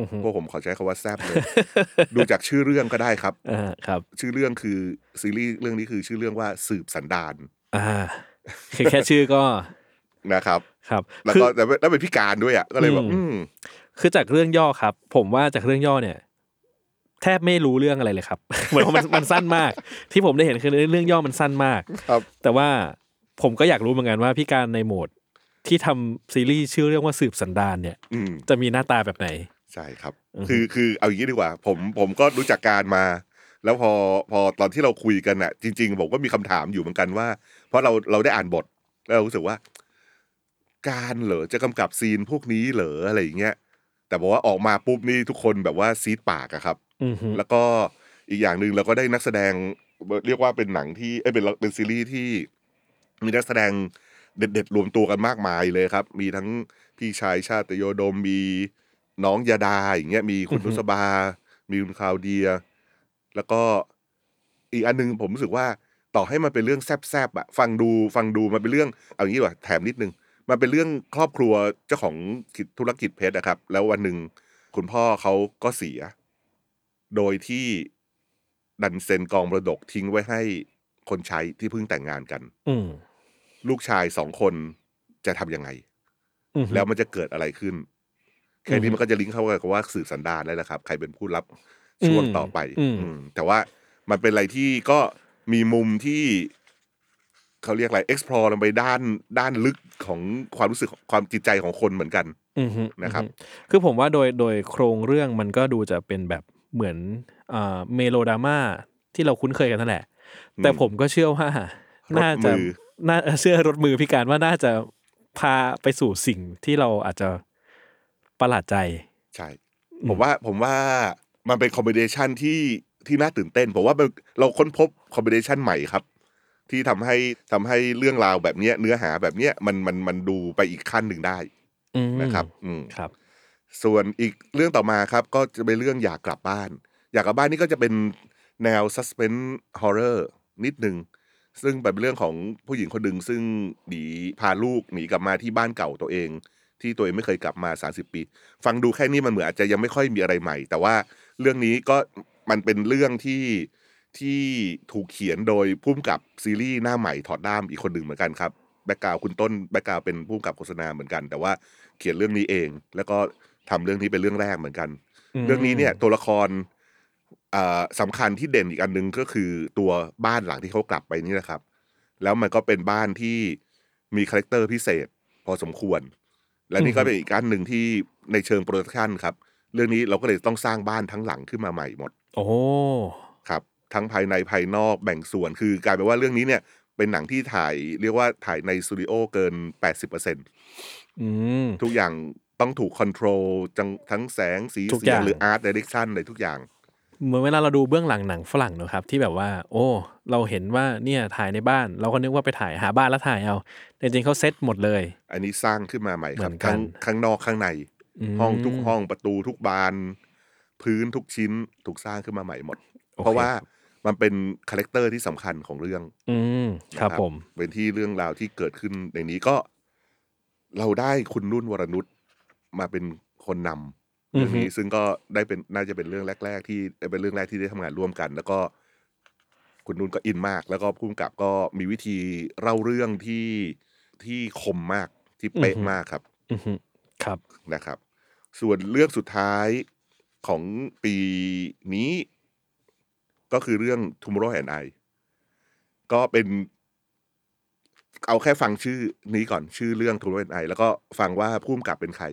อือฮึพวกผมขอใช้คาว่าแซ่บเลย ดูจากชื่อเรื่องก็ได้ครับ อ่าครับ ชื่อเรื่องคือซีรีส์เรื่องนี้คือชื่อเรื่องว่าสืบสันดาน อ่า คือแค่ชื่อก็นะครับ ครับ แล้วคือก็แต่แล้วเป็นพิการด้วยอะก็เลยแบบอืมอืมคือจากเรื่องย่อครับ ผมว่าจากเรื่องย่อเนี่ย แทบไม่รู้เรื่องอะไรเลยครับ เหมือนว่ามันมันสั้นมาก ที่ผมได้เห็นคือเรื่องย่อมันสั้นมากครับ แต่ว่าผมก็อยากรู้เหมือนกันว่าพี่การในโหมดที่ทำซีรีส์ชื่อเรื่องว่าสืบสันดานเนี่ยอืมจะมีหน้าตาแบบไหน ใช่ครับอือฮึคือคือเอาอย่างนี้ดีกว่า ผมผมก็รู้จักการมา แล้วพอพอตอนที่เราคุยกันอะจริง ๆ ผมก็มีคำถามอยู่เหมือนกันว่า เพราะเราเราได้อ่านบท แล้วเรารู้สึกว่า การเหรอจะกำกับซีนพวกนี้เหรออะไรอย่างเงี้ยแต่บอกว่าออกมาปุ๊บนี่ทุกคนแบบว่าซีดปากอะครับอือฮึแล้วก็อีกอย่างหนึ่งเราก็ได้นักแสดงเรียกว่าเป็นหนังที่เอ้ยเป็นเป็นซีรีส์ที่มีนักแสดงเด็ด ๆ รวมตัวกันมากมายเลยครับ มีทั้งพี่ชายชาติโยดมมีน้องยาดาอย่างเงี้ยมีคุณนุสบา มีคุณคลาวเดีย แล้วก็อีกอันหนึงผมรู้สึกว่าต่อให้มันเป็นเรื่องแซบๆอะฟังดูฟังดูมันเป็นเรื่องเอาอย่างนี้ดีกว่าแถมนิดนึงมันเป็นเรื่องครอบครัวเจ้าของกิจธุรกิจเพชรนะครับ แล้ววันหนึ่งคุณพ่อเขาก็เสีย โดยที่ดันเซ็นกองมรดกทิ้งไว้ให้คนใช้ที่เพิ่งแต่งงานกัน อืมลูกชายสองคนจะทำยังไงอือฮึแล้วมันจะเกิดอะไรขึ้น แค่นี้อือฮึมันก็จะลิงก์เข้ากับว่าสื่อสันดานแล้วนะครับ ใครเป็นผู้รับ ช่วงอืมต่อไปอืมอืมแต่ว่ามันเป็นอะไรที่ก็มีมุมที่เขาเรียกอะไร explore ลงไปด้านด้านลึกของความรู้สึกความจิตใจของคนเหมือนกันอือฮึนะครับอือฮึคือผมว่าโดยโดยโครงเรื่องมันก็ดูจะเป็นแบบเหมือนอ่าเมโลดราม่าที่เราคุ้นเคยกันนั่นแหละ แต่ผมก็เชื่อว่าน่าจะรถมือน่าเชื่อรถมือพี่การว่าน่าจะพาไปสู่สิ่งที่เราอาจจะประหลาดใจ ใช่ ผมว่าผมว่า มันเป็นคอมบิเนชันที่ที่น่าตื่นเต้นผมว่ามันเราค้นพบคอมบิเนชันใหม่ครับ ที่ทำให้ทำให้เรื่องราวแบบเนี้ย เนื้อหาแบบเนี้ยมันมันมันดูไปอีกขั้นหนึ่งได้อืมนะครับ อืมครับ ส่วนอีกเรื่องต่อมาครับ ก็จะเป็นเรื่องอยากกลับบ้าน อย่ากลับบ้านนี่ก็จะเป็นแนว suspense horror นิดนึงซึ่งเป็นเรื่องของผู้หญิงคนหนึ่งซึ่งหนีพาลูกหนีกลับมาที่บ้านเก่าตัวเอง ที่ตัวเองไม่เคยกลับมา 30 ปี ฟังดูแค่นี้มันเหมือนอาจจะยังไม่ค่อยมีอะไรใหม่ แต่ว่า เรื่องนี้ก็มันเป็นเรื่องที่ที่ถูกเขียนโดยผู้กำกับซีรีส์หน้าใหม่ถอดด้ามอีกคนหนึ่งเหมือนกันครับ background คุณต้น background เป็นผู้กำกับโฆษณาเหมือนกัน แต่ว่าเขียนเรื่องนี้เอง แล้วก็ทำเรื่องนี้เป็นเรื่องแรกเหมือนกันอืมเรื่องนี้เนี่ยตัวละครอ่าสำคัญที่เด่นอีกอันหนึ่งก็คือตัวบ้านหลังที่เขากลับไปนี่แหละครับ แล้วมันก็เป็นบ้านที่มี character พิเศษ พอสมควร และนี่ก็เป็นอีกอันหนึ่งที่ในเชิง production ครับ เรื่องนี้เราก็เลยต้องสร้างบ้านทั้งหลังขึ้นมาใหม่หมด โอ้ครับ ทั้งภายในภายนอกแบ่งส่วนคือกลายเป็นว่าเรื่องนี้เนี่ย เป็นหนังที่ถ่ายเรียกว่าถ่ายในสตูดิโอเกิน 80%อืมทุกอย่างต้องถูก control ทั้งแสงสีทุกอย่างหรือ art direction อะไรทุกอย่างเหมือนเวลาเราดูเบื้องหลังหนังฝรั่งเนอะครับ ที่แบบว่า โอ้ เราเห็นว่าเนี่ยถ่ายในบ้าน เราก็นึกว่าไปถ่ายหาบ้านแล้วถ่ายเอาแต่จริงๆเขาเซตหมดเลย อันนี้สร้างขึ้นมาใหม่ครับเหมือนกันทั้งข้างนอกข้างใน ห้องทุกห้องประตูทุกบาน พื้นทุกชิ้นถูกสร้างขึ้นมาใหม่หมดโอเคเพราะว่ามันเป็น character ที่สำคัญของเรื่อง อืมครับนะผม เป็นที่เรื่องราวที่เกิดขึ้นในนี้ก็ เราได้คุณนุ่นวรนุชมาเป็นคนนำเรื่องนี้ซึ่งก็ได้เป็นน่าจะเป็นเรื่องแรก ๆ ที่เป็นเรื่องแรกที่ได้ทำงานร่วมกัน แล้วก็ คุณนุ่นก็อินมาก แล้วก็ผู้กำกับก็มีวิธีเล่าเรื่องที่ที่คมมากที่เป๊ะมากครับ อือฮึครับนะครับ ส่วนเรื่องสุดท้ายของปีนี้ ก็คือเรื่อง Tomorrow and I ก็เป็นเอาแค่ฟังชื่อนี้ก่อนชื่อเรื่อง Tomorrow and I แล้วก็ฟังว่าผู้กำกับเป็นใคร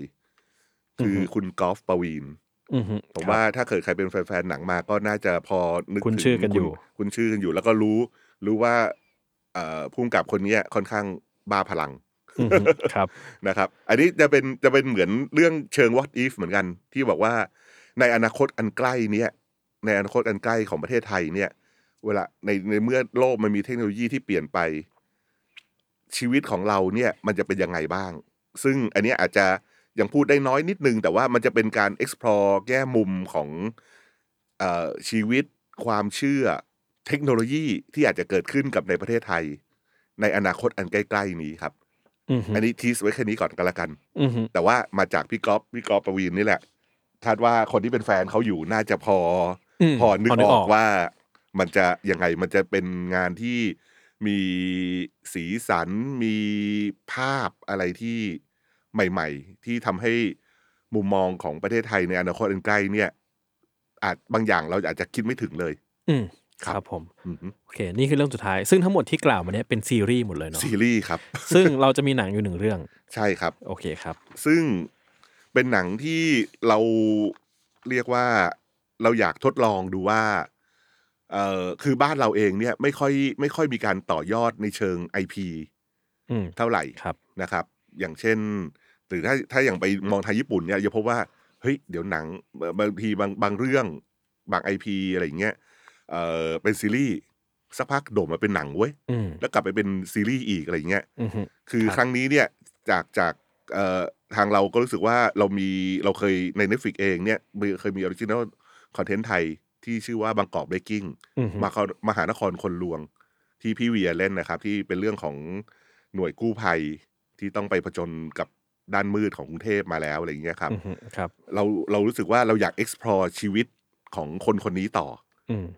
คือออฮึคุณกอล์ฟปวีนอือฮึผมรับว่าถ้าเกิดใครเป็นแฟนๆหนังมาก็น่าจะพอนึกคุ้นถึงชื่อกันอยู่ คุ้นชื่อกันอยู่ แล้วก็รู้ รู้ว่าเอ่อภูมิกับคนเนี้ยค่อนข้างบ้าพลังอือฮึ ครับนะครับ อันนี้จะเป็นจะเป็นเหมือนเรื่องเชิง what if เหมือนกัน ที่บอกว่าในอนาคตอันใกล้เนี้ยในอนาคตอันใกล้ของประเทศไทยเนี่ย เวลาในในเมื่อโลกมันมีเทคโนโลยีที่เปลี่ยนไป ชีวิตของเราเนี่ยมันจะเป็นยังไงบ้าง ซึ่งอันนี้อาจจะยังพูดได้น้อยนิดนึง แต่ว่ามันจะเป็นการ explore แง่มุมของอชีวิตความเชื่อเทคโนโลยีที่อาจจะเกิดขึ้นกับในประเทศไทย ในอนาคตอันใกล้ ๆ นี้ครับ อือฮึอันนี้ทีสไว้แค่นี้ก่อนกันละกันอือฮึแต่ว่ามาจากพี่ก๊อฟพี่ก๊อฟประวีนนี่แหละ คาดว่าคนที่เป็นแฟนเขาอยู่น่าจะพออมพอนึกพอนึกออออกกว่ามันจะยังไงมันจะเป็นงานที่มีสีสันมีภาพอะไรที่ใหม่ ๆ ที่ทำให้มุมมองของประเทศไทยในอนาคตอันใกล้เนี่ย อาจบางอย่างเราอาจจะคิดไม่ถึงเลยอืม ครับครับ ผมอือฮึโอเค นี่คือเรื่องสุดท้าย ซึ่งทั้งหมดที่กล่าวมาเนี้ยเป็นซีรีส์หมดเลยเนาะซีรีส์ครับ ซึ่งเราจะมีหนังอยู่หนึ่งเรื่อง ใช่ครับ โอเคครับ ซึ่งเป็นหนังที่เราเรียกว่าเราอยากทดลองดูว่าเอ่อคือบ้านเราเองเนี่ยไม่ค่อยไม่ค่อยมีการต่อยอดในเชิง IP อืมเท่าไหร่ครับนะครับ อย่างเช่น หรือถ้าถ้าอย่างไปมองทางญี่ปุ่นเนี่ยจะพบว่าเฮ้ยเดี๋ยวหนังบางทีบางบางเรื่องบาง IP อะไรอย่างเงี้ย เอ่อเป็นซีรีส์สักพักโดดมาเป็นหนังเว้ยอืม แล้วกลับไปเป็นซีรีส์อีกอะไรอย่างเงี้ย อือฮึ คือครับ ครั้งนี้เนี่ยจากจากเอ่อทางเราก็รู้สึกว่าเรามีเราเคยใน Netflix เองเนี่ยมีเคยมีออริจิน l ลคอนเทนต์ไทยที่ชื่อว่า Bangkok Breaking อือฮึ มาเขามหานครคนลวง ที่พี่เวียเล่นนะครับ ที่เป็นเรื่องของหน่วยกู้ภัยที่ต้องไปผจญกับด้านมืดของกรุงเทพมาแล้วอะไรอย่างเงี้ยครับ อือฮึครับ เราเรารู้สึกว่าเราอยาก explore ชีวิตของคนคนนี้ต่ออืม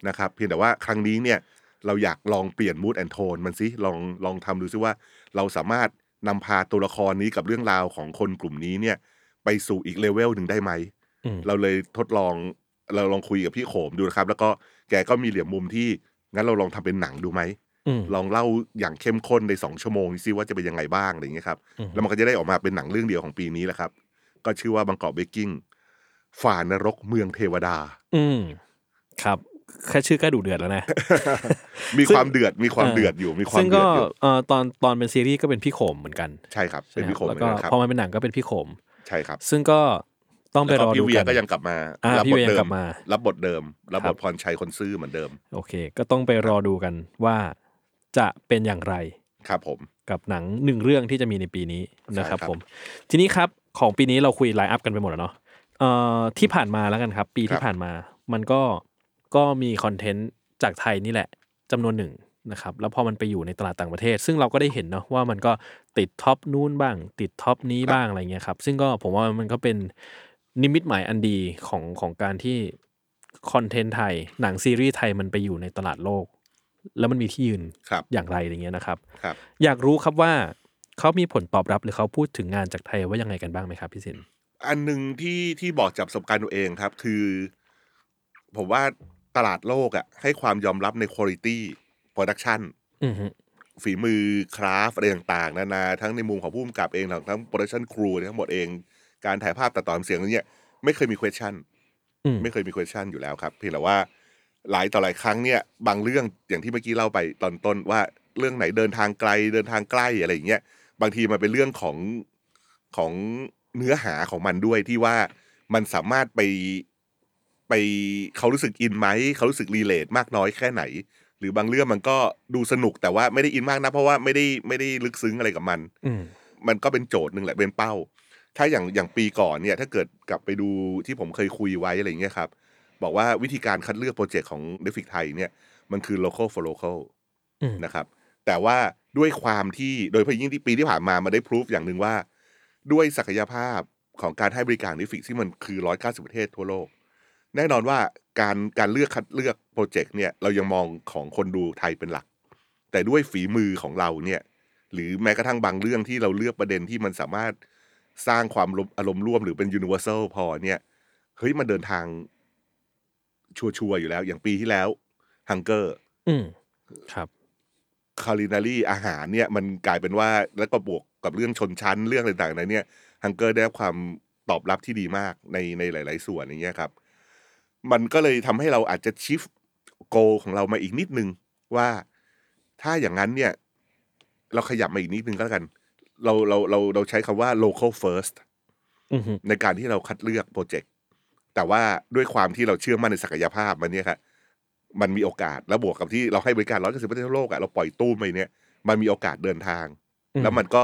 นะครับเพียงแต่ว่าครั้งนี้เนี่ยเราอยากลองเปลี่ยน mood and tone มันสิลองลองทำดูซิว่า เราสามารถนำพาตัวละครนี้กับเรื่องราวของคนกลุ่มนี้เนี่ยไปสู่อีกเลเวลหนึ่งได้ไหมอืมเราเลยทดลองเราลองคุยกับพี่โขมดูนะครับ แล้วก็แกก็มีเหลี่ยมมุมที่งั้นเราลองทำเป็นหนังดูไหมอืมลองเล่าอย่างเข้มข้นในสองชั่วโมงซิว่าจะเป็นยังไงบ้างอะไรอย่างเงี้ยครับอืมแล้วมันก็จะได้ออกมาเป็นหนังเรื่องเดียวของปีนี้แหละครับ ก็ชื่อว่าบางกอกเบกกิ้งฝ่านรกเมืองเทวดา อืมครับ แค่ชื่อก็ดูเดือดแล้วนะ มีซึ่งความเดือดมีความเออเดือดอยู่มีความซึ่งเดืก็อดอยู่เอ่อตอนตอนเป็นซีรีส์ก็เป็นพี่โขมเหมือนกันใช่ครับเป็นพี่โขมแล้วเหมืก็อนกันครับพอมันเป็นหนังก็เป็นพี่โขมใช่ครับ ซึ่งก็ต้องไปแล้วรก็อพี่ดูเวียกันก็ยังกลับมาอ่ารัพี่บทเวียเดิกลัมบมารับบทเดิมรับบครัทบพรชัยคนซื่อเหมือนเดิม โอเค ก็ต้องไปรอดูกันว่าจะเป็นอย่างไรครับผมกับหนังหนึ่งเรื่องที่จะมีในปีนี้นะครับใช่ครับผม ทีนี้ครับของปีนี้เราคุยไลน์อัพกันไปหมดแล้วเนาะเอ่อที่ผ่านมาแล้วกันครับ ปีที่ผ่านมา มันก็ ก็มีคอนเทนต์จากไทยนี่แหละจำนวนหนึ่งนะครับแล้วพอมันไปอยู่ในตลาดต่างประเทศ ซึ่งเราก็ได้เห็นเนาะว่ามันก็ติดท็อปนู้นบ้าง ติดท็อปนี้บ้างอะไรเงี้ยครับซึ่งก็ผมว่ามันก็เป็นนิมิตหมายอันดีของของการที่คอนเทนต์ไทย หนังซีรีส์ไทยมันไปอยู่ในตลาดโลก แล้วมันมีที่ยืนครับอย่างไรอะไรเงี้ยนะครับครับอยากรู้ครับว่าเขามีผลตอบรับหรือเขาพูดถึงงานจากไทยว่ายังไงกันบ้างไหมครับพี่สินอันหนึ่งที่ที่บอกจากประสบการณ์ตัวเองครับ คือ ผมว่า ตลาดโลกอะ ให้ความยอมรับในคุณ i t y Production อือฮึฝีมือ craft อะไรต่างๆ นานา ทั้งในมุมของผู้กำกับเอง ทั้งทั้ง production crew ทั้งหมดเอง การถ่ายภาพตัดต่อเสียงอะไรเนี่ยไม่เคยมี question อืมไม่เคยมี question อยู่แล้วครับ เพียงแต่ว่าหลายต่อหลายครั้งเนี่ย บางเรื่องอย่างที่เมื่อกี้เล่าไปตอนต้นว่าเรื่องไหนเดินทางไกลเดินทางใกล้อะไรอย่างเงี้ยบางทีมันเป็นเรื่องของของเนื้อหาของมันด้วยที่ว่ามันสามารถไป ไปเขารู้สึกอินไหมเขารู้สึก relate มากน้อยแค่ไหน หรือบางเรื่องมันก็ดูสนุกแต่ว่าไม่ได้อินมากนะ เพราะว่าไม่ได้ไม่ได้ลึกซึ้งอะไรกับมันอืมมันก็เป็นโจทย์หนึ่งแหละเป็นเป้า ถ้าอย่างอย่างปีก่อนเนี่ย ถ้าเกิดกลับไปดูที่ผมเคยคุยไว้อะไรอย่างเงี้ยครับ บอกว่าวิธีการคัดเลือกโปรเจกต์ของ n e t f l i x ไทยเนี่ยมันคือ local for local อืมนะครับ แต่ว่าด้วยความที่โดยเฉพาะยิ่งที่ปีที่ผ่านมามาได้พิสูจน์อย่างหนึ่งว่า ด้วยศักยภาพของการให้บริการ n e t f l i x ที่มันคือ 190 ประเทศทั่วโลก แน่นอนว่าการการเลือกคัดเลือกโปรเจกต์เนี่ยเรายังมองของคนดูไทยเป็นหลัก แต่ด้วยฝีมือของเราเนี่ยหรือแม้กระทั่งบางเรื่องที่เราเลือกประเด็นที่มันสามารถสร้างความอารมณ์ร่วมหรือเป็น universal พอเนี่ยเฮ้ยมันเดินทางชัวร์ๆอยู่แล้ว อย่างปีที่แล้ว Hunger อืมครับculinary อาหารเนี่ยมันกลายเป็นว่าแล้วก็บวกกับเรื่องชนชั้นเรื่องต่างๆในเนี่ย Hunger ได้รับความตอบรับที่ดีมากในในหลาย ๆ ส่วนอย่างเงี้ยครับ มันก็เลยทำให้เราอาจจะ shift goal ของเรามาอีกนิดนึง ว่าถ้าอย่างนั้นเนี่ย เราขยับมาอีกนิดนึงก็แล้วกัน เราเราเราเราใช้คำว่า local first อือฮึในการที่เราคัดเลือกโปรเจกต์แต่ว่าด้วยความที่เราเชื่อมั่นในศักยภาพมันเนี่ยครับมันมีโอกาสแล้วบวกกับที่เราให้บริการร้อยเก้าสิบประเทศทั่วโลกอะเราปล่อยตู้มไปเนี่ย มันมีโอกาสเดินทางอืมแล้วมันก็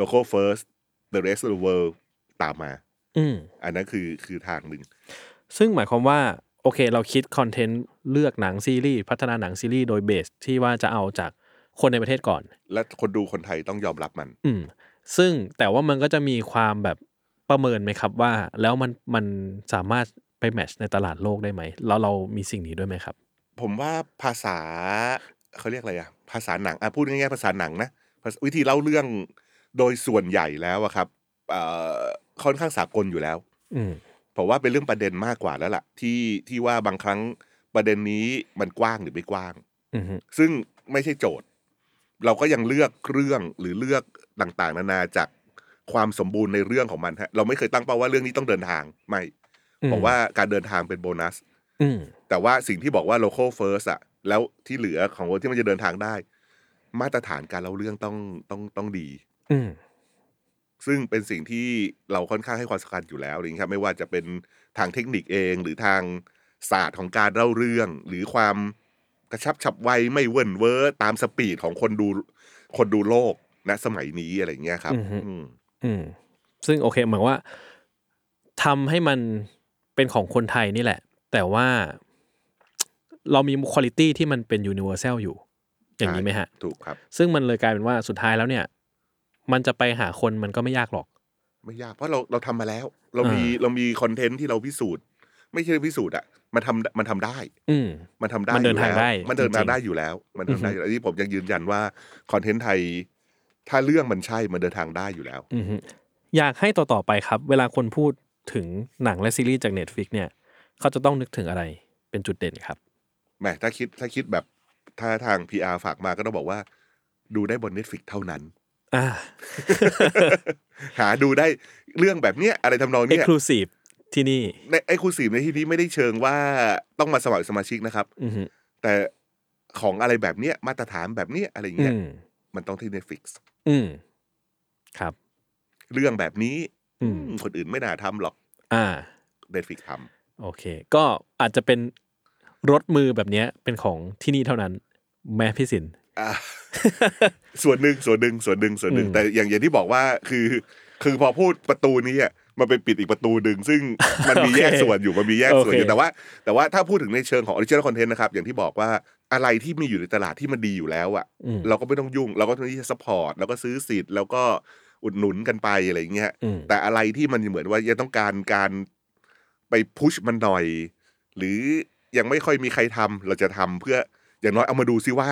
local first the rest of the world ตามมาอืมอันนั้นคือคือทางหนึ่ง ซึ่งหมายความว่าโอเค เราคิดคอนเทนต์เลือกหนังซีรีส์พัฒนาหนังซีรีส์โดยเบสที่ว่าจะเอาจากคนในประเทศก่อน และคนดูคนไทยต้องยอมรับมัน อืมซึ่งแต่ว่ามันก็จะมีความแบบประเมินไหมครับว่า แล้วมันมันสามารถไปแมทช์ในตลาดโลกได้ไหมแล้วเรามีสิ่งนี้ด้วยไหมครับ ผมว่าภาษาเขาเรียกอะไรอะภาษาหนังอะพูดง่ายๆภาษาหนังนะภาษาวิธีเล่าเรื่องโดยส่วนใหญ่แล้วอะครับเอ่อค่อนข้างสากลอยู่แล้ว อืม ผมว่าเป็นเรื่องประเด็นมากกว่าแล้วล่ะ ที่ที่ว่าบางครั้งประเด็นนี้มันกว้างหรือไม่กว้างอือฮึซึ่งไม่ใช่โจทย์ เราก็ยังเลือกเรื่องหรือเลือกต่างๆ นานาจากความสมบูรณ์ในเรื่องของมันฮะเราไม่เคยตั้งเป้าว่าเรื่องนี้ต้องเดินทางไม่บอกว่าการเดินทางเป็นโบนัสอืมแต่ว่าสิ่งที่บอกว่า local first อะแล้วที่เหลือของคนที่มันจะเดินทางได้ มาตรฐานการเล่าเรื่องต้องต้องต้องดีอืม ซึ่งเป็นสิ่งที่เราค่อนข้างให้ความสำคัญอยู่แล้วอะไรอย่างนี้ครับไม่ว่าจะเป็นทางเทคนิคเองหรือทางศาสตร์ของการเล่าเรื่อง หรือความกระชับฉับไวไม่เวิ่นเว้อตาม speed ของคนดูคนดูโลกณสมัยนี้อะไรอย่างเงี้ยครับ อือฮึอืมอืมซึ่งโอเคเหมือนว่าทำให้มันเป็นของคนไทยนี่แหละ แต่ว่าเรามีคุณภาพที่มันเป็น universal อยู่ อย่างนี้ไหมฮะ ถูกครับ ซึ่งมันเลยกลายเป็นว่าสุดท้ายแล้วเนี่ย มันจะไปหาคนมันก็ไม่ยากหรอก ไม่ยากเพราะเราเราทำมาแล้ว เรามีอ่าเรามีคอนเทนต์ที่เราพิสูจน์ ไม่ใช่พิสูจน์อะมันทำมันทำได้ อืม มันทำได้มันเดินทางอยู่แล้วได้มันเดินทางจริงๆ ได้อยู่แล้ว มันเดินได้อยู่แล้วที่ผมยังยืนยันว่าคอนเทนต์ไทย ถ้าเรื่องมันใช่มันเดินทางได้อยู่แล้ว อือฮึอยากให้ต่อ ๆ ไปครับ เวลาคนพูดถึงหนังและซีรีส์จาก Netflix เนี่ย เขาจะต้องนึกถึงอะไรเป็นจุดเด่นครับ แหมถ้าคิดถ้าคิดแบบถ้าทาง PR ฝากมาก็ต้องบอกว่า ดูได้บน Netflix เท่านั้นอ่า หาดูได้เรื่องแบบเนี้ยอะไรทำนองเอ็กเนี้ยซ์คลูซีฟที่นี่ในไอคูซีฟในที่นี้ไม่ได้เชิงว่าต้องมาสมัครสมาชิกนะครับ อือฮึแต่ของอะไรแบบเนี้ยมาตรฐานแบบเนี้ยอะไรอย่างอืเงี้ยมมันต้องที่ Netflix อืมครับ เรื่องแบบนี้อืม อืมคนอื่นไม่น่าทำหรอก อ่า Netflix ทโอเค ก็อาจจะเป็นรถมือแบบเนี้ยเป็นของที่นี่เท่านั้น แม่พี่สินำอ่า ส่วนหนึ่งส่วนหนึ่งส่วนหนึ่งส่วนหนึ่งอืมแต่อย่างอย่างที่บอกว่าคือ คือพอพูดประตูนี้อะมันไปปิดอีกประตูหนึ่งซึ่งมันมีโอเคแยกส่วนอยู่มันมีแยกส่วนอโอยู่เคแต่ว่า แต่ว่าถ้าพูดถึงในเชิงของ original content นะครับอย่างที่บอกว่าอะไรที่มีอยู่ในตลาดที่มันดีอยู่แล้วอะอืมเราก็ไม่ต้องยุ่ง เราก็ต้องที่จะ support แล้วก็ซื้อสิทธิ์แล้วก็อุดหนุนกันไปอะไรอย่างเงี้ยอืมแต่อะไรที่มันเหมือนว่ายังต้องการการไปพุชมันหน่อย หรือยังไม่ค่อยมีใครทำเราจะทำเพื่ออย่างน้อยเอามาดูซิว่า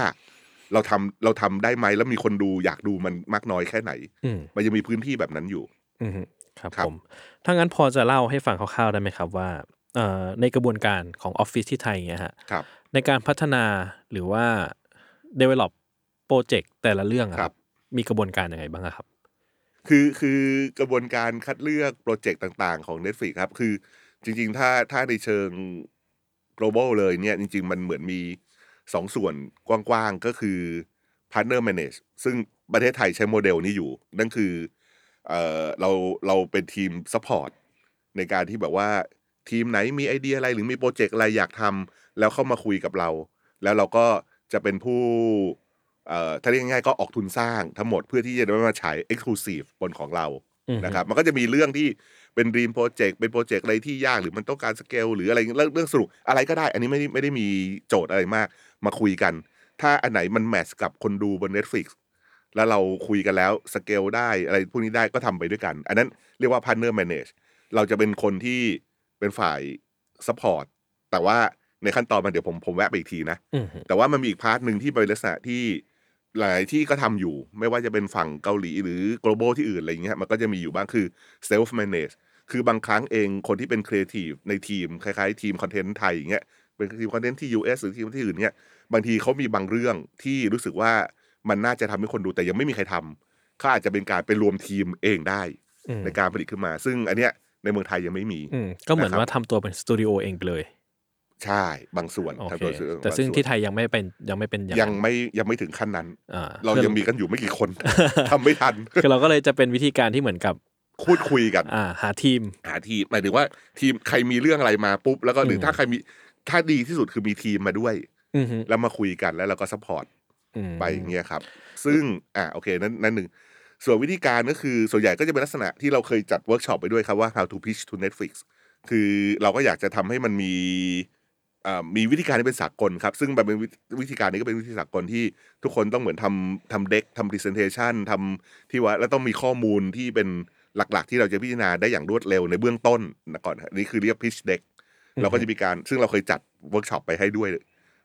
เราทำเราทำได้ไหมแล้วมีคนดูอยากดูมันมากน้อยแค่ไหน อืม มันยังมีพื้นที่แบบนั้นอยู่ อืมครับครับ ผมถ้างั้นพอจะเล่าให้ฟังคร่าวๆได้ไหมครับว่าเอ่อในกระบวนการของออฟฟิศที่ไทยเงี้ยฮะครับ ในการพัฒนาหรือว่า develop โปรเจกต์แต่ละเรื่องอะคครัรับ บ มีกระบวนการยังไงบ้างอะครับ คือคือกระบวนการคัดเลือกโปรเจกต์ต่างๆ ของ Netflix ครับ คือจริงๆ ถ้าถ้าในเชิง global เลยเนี่ย จริง ๆ มันเหมือนมี สองส่วนกว้างๆก็คือ partner manage ซึ่งประเทศไทยใช้โมเดลนี้อยู่ นั่นคือเอ่อเราเราเป็นทีม support ในการที่แบบว่าทีมไหนมีไอเดียอะไรหรือมีโปรเจกต์อะไรอยากทำแล้วเข้ามาคุยกับเรา แล้วเราก็จะเป็นผู้เอ่อถ้าเรียกง่ายๆก็ออกทุนสร้างทั้งหมดเพื่อที่จะได้มาฉาย exclusive บนของเราอือฮึนะครับมันก็จะมีเรื่องที่เป็น dream project เป็นโปรเจกต์อะไรที่ยากหรือมันต้องการสเกลหรืออะไรเรื่องเรื่องสรุปอะไรก็ได้ อันนี้ไม่ได้ไม่ได้มีโจทย์อะไรมาก มาคุยกัน ถ้าอันไหนมัน match กับคนดูบน Netflix แล้วเราคุยกันแล้วสเกลได้อะไรพวกนี้ได้ก็ทำไปด้วยกัน อันนั้นเรียกว่า partner manage เราจะเป็นคนที่เป็นฝ่าย support แต่ว่าในขั้นตอนมันเดี๋ยวผมผมแวะไปอีกทีนะอืมแต่ว่ามันมีอีก part หนึ่งที่เป็นลักษณะที่หลายที่ก็ทำอยู่ ไม่ว่าจะเป็นฝั่งเกาหลีหรือ global ที่อื่นอะไรอย่างเงี้ยมันก็จะมีอยู่บ้างคือ self manage คือบางครั้งเองคนที่เป็น creative ในทีม คล้ายๆ ทีมคอนเทนต์ไทยอย่างเงี้ย เป็นทีมคอนเทนต์ที่ US หรือทีมที่อื่นเนี้ยบางทีเขามีบางเรื่องที่รู้สึกว่ามันน่าจะทำให้คนดูแต่ยังไม่มีใครทำเขาอาจจะเป็นการไปรวมทีมเองได้อืมในการผลิตขึ้นมา ซึ่งอันเนี้ยในเมืองไทยยังไม่มีอืมก็เหมือนนะครับว่าทำตัวเป็นสตูดิโอเองไปเลย ใช่บางส่วนโอทำเคตัวซื้อแต่ซึ่งบาส่วนที่ไทยยังไม่เป็นยังไม่เป็นอย่างนั้นยังไม่ยังไม่ถึงขั้นนั้นอ่าเรายังมีกันอยู่ไม่กี่คนทำไม่ทันคือเราก็เลยจะเป็นวิธีการที่เหมือนกับพูดคุยกัน อ่า หาทีม หาทีมหมายถึงว่าทีมใครมีเรื่องอะไรมาปุ๊บแล้วก็หรืออมถ้าใครมี ถ้าดีที่สุดคือมีทีมมาด้วย อือฮึแล้วมาคุยกันแล้วเราก็ support อืม ไปอย่างเงี้ยครับ ซึ่งอ่าโอเคนั้นนั่นหนึ่ง ส่วนวิธีการก็คือส่วนใหญ่ก็จะเป็นลักษณะที่เราเคยจัดเวิร์กช็อปไปด้วยครับว่า how to pitch to Netflix คือเราก็อยากจะทำให้มันมีอ่ามีวิธีการที่เป็นสากลครับ ซึ่งมันเป็นวิวิธีการนี้ก็เป็นวิธีสากลที่ทุกคนต้องเหมือนทำทำ deck ทำ presentation ทำที่ว่าแล้วต้องมีข้อมูลที่เป็นหลักๆ ที่เราจะพิจารณาได้อย่างรวดเร็วในเบื้องต้นนะก่อนอันนี่คือเรียก pitch deck เราก็จะมีการซึ่งเราเคยจัดเวิร์กช็อปไปให้ด้วย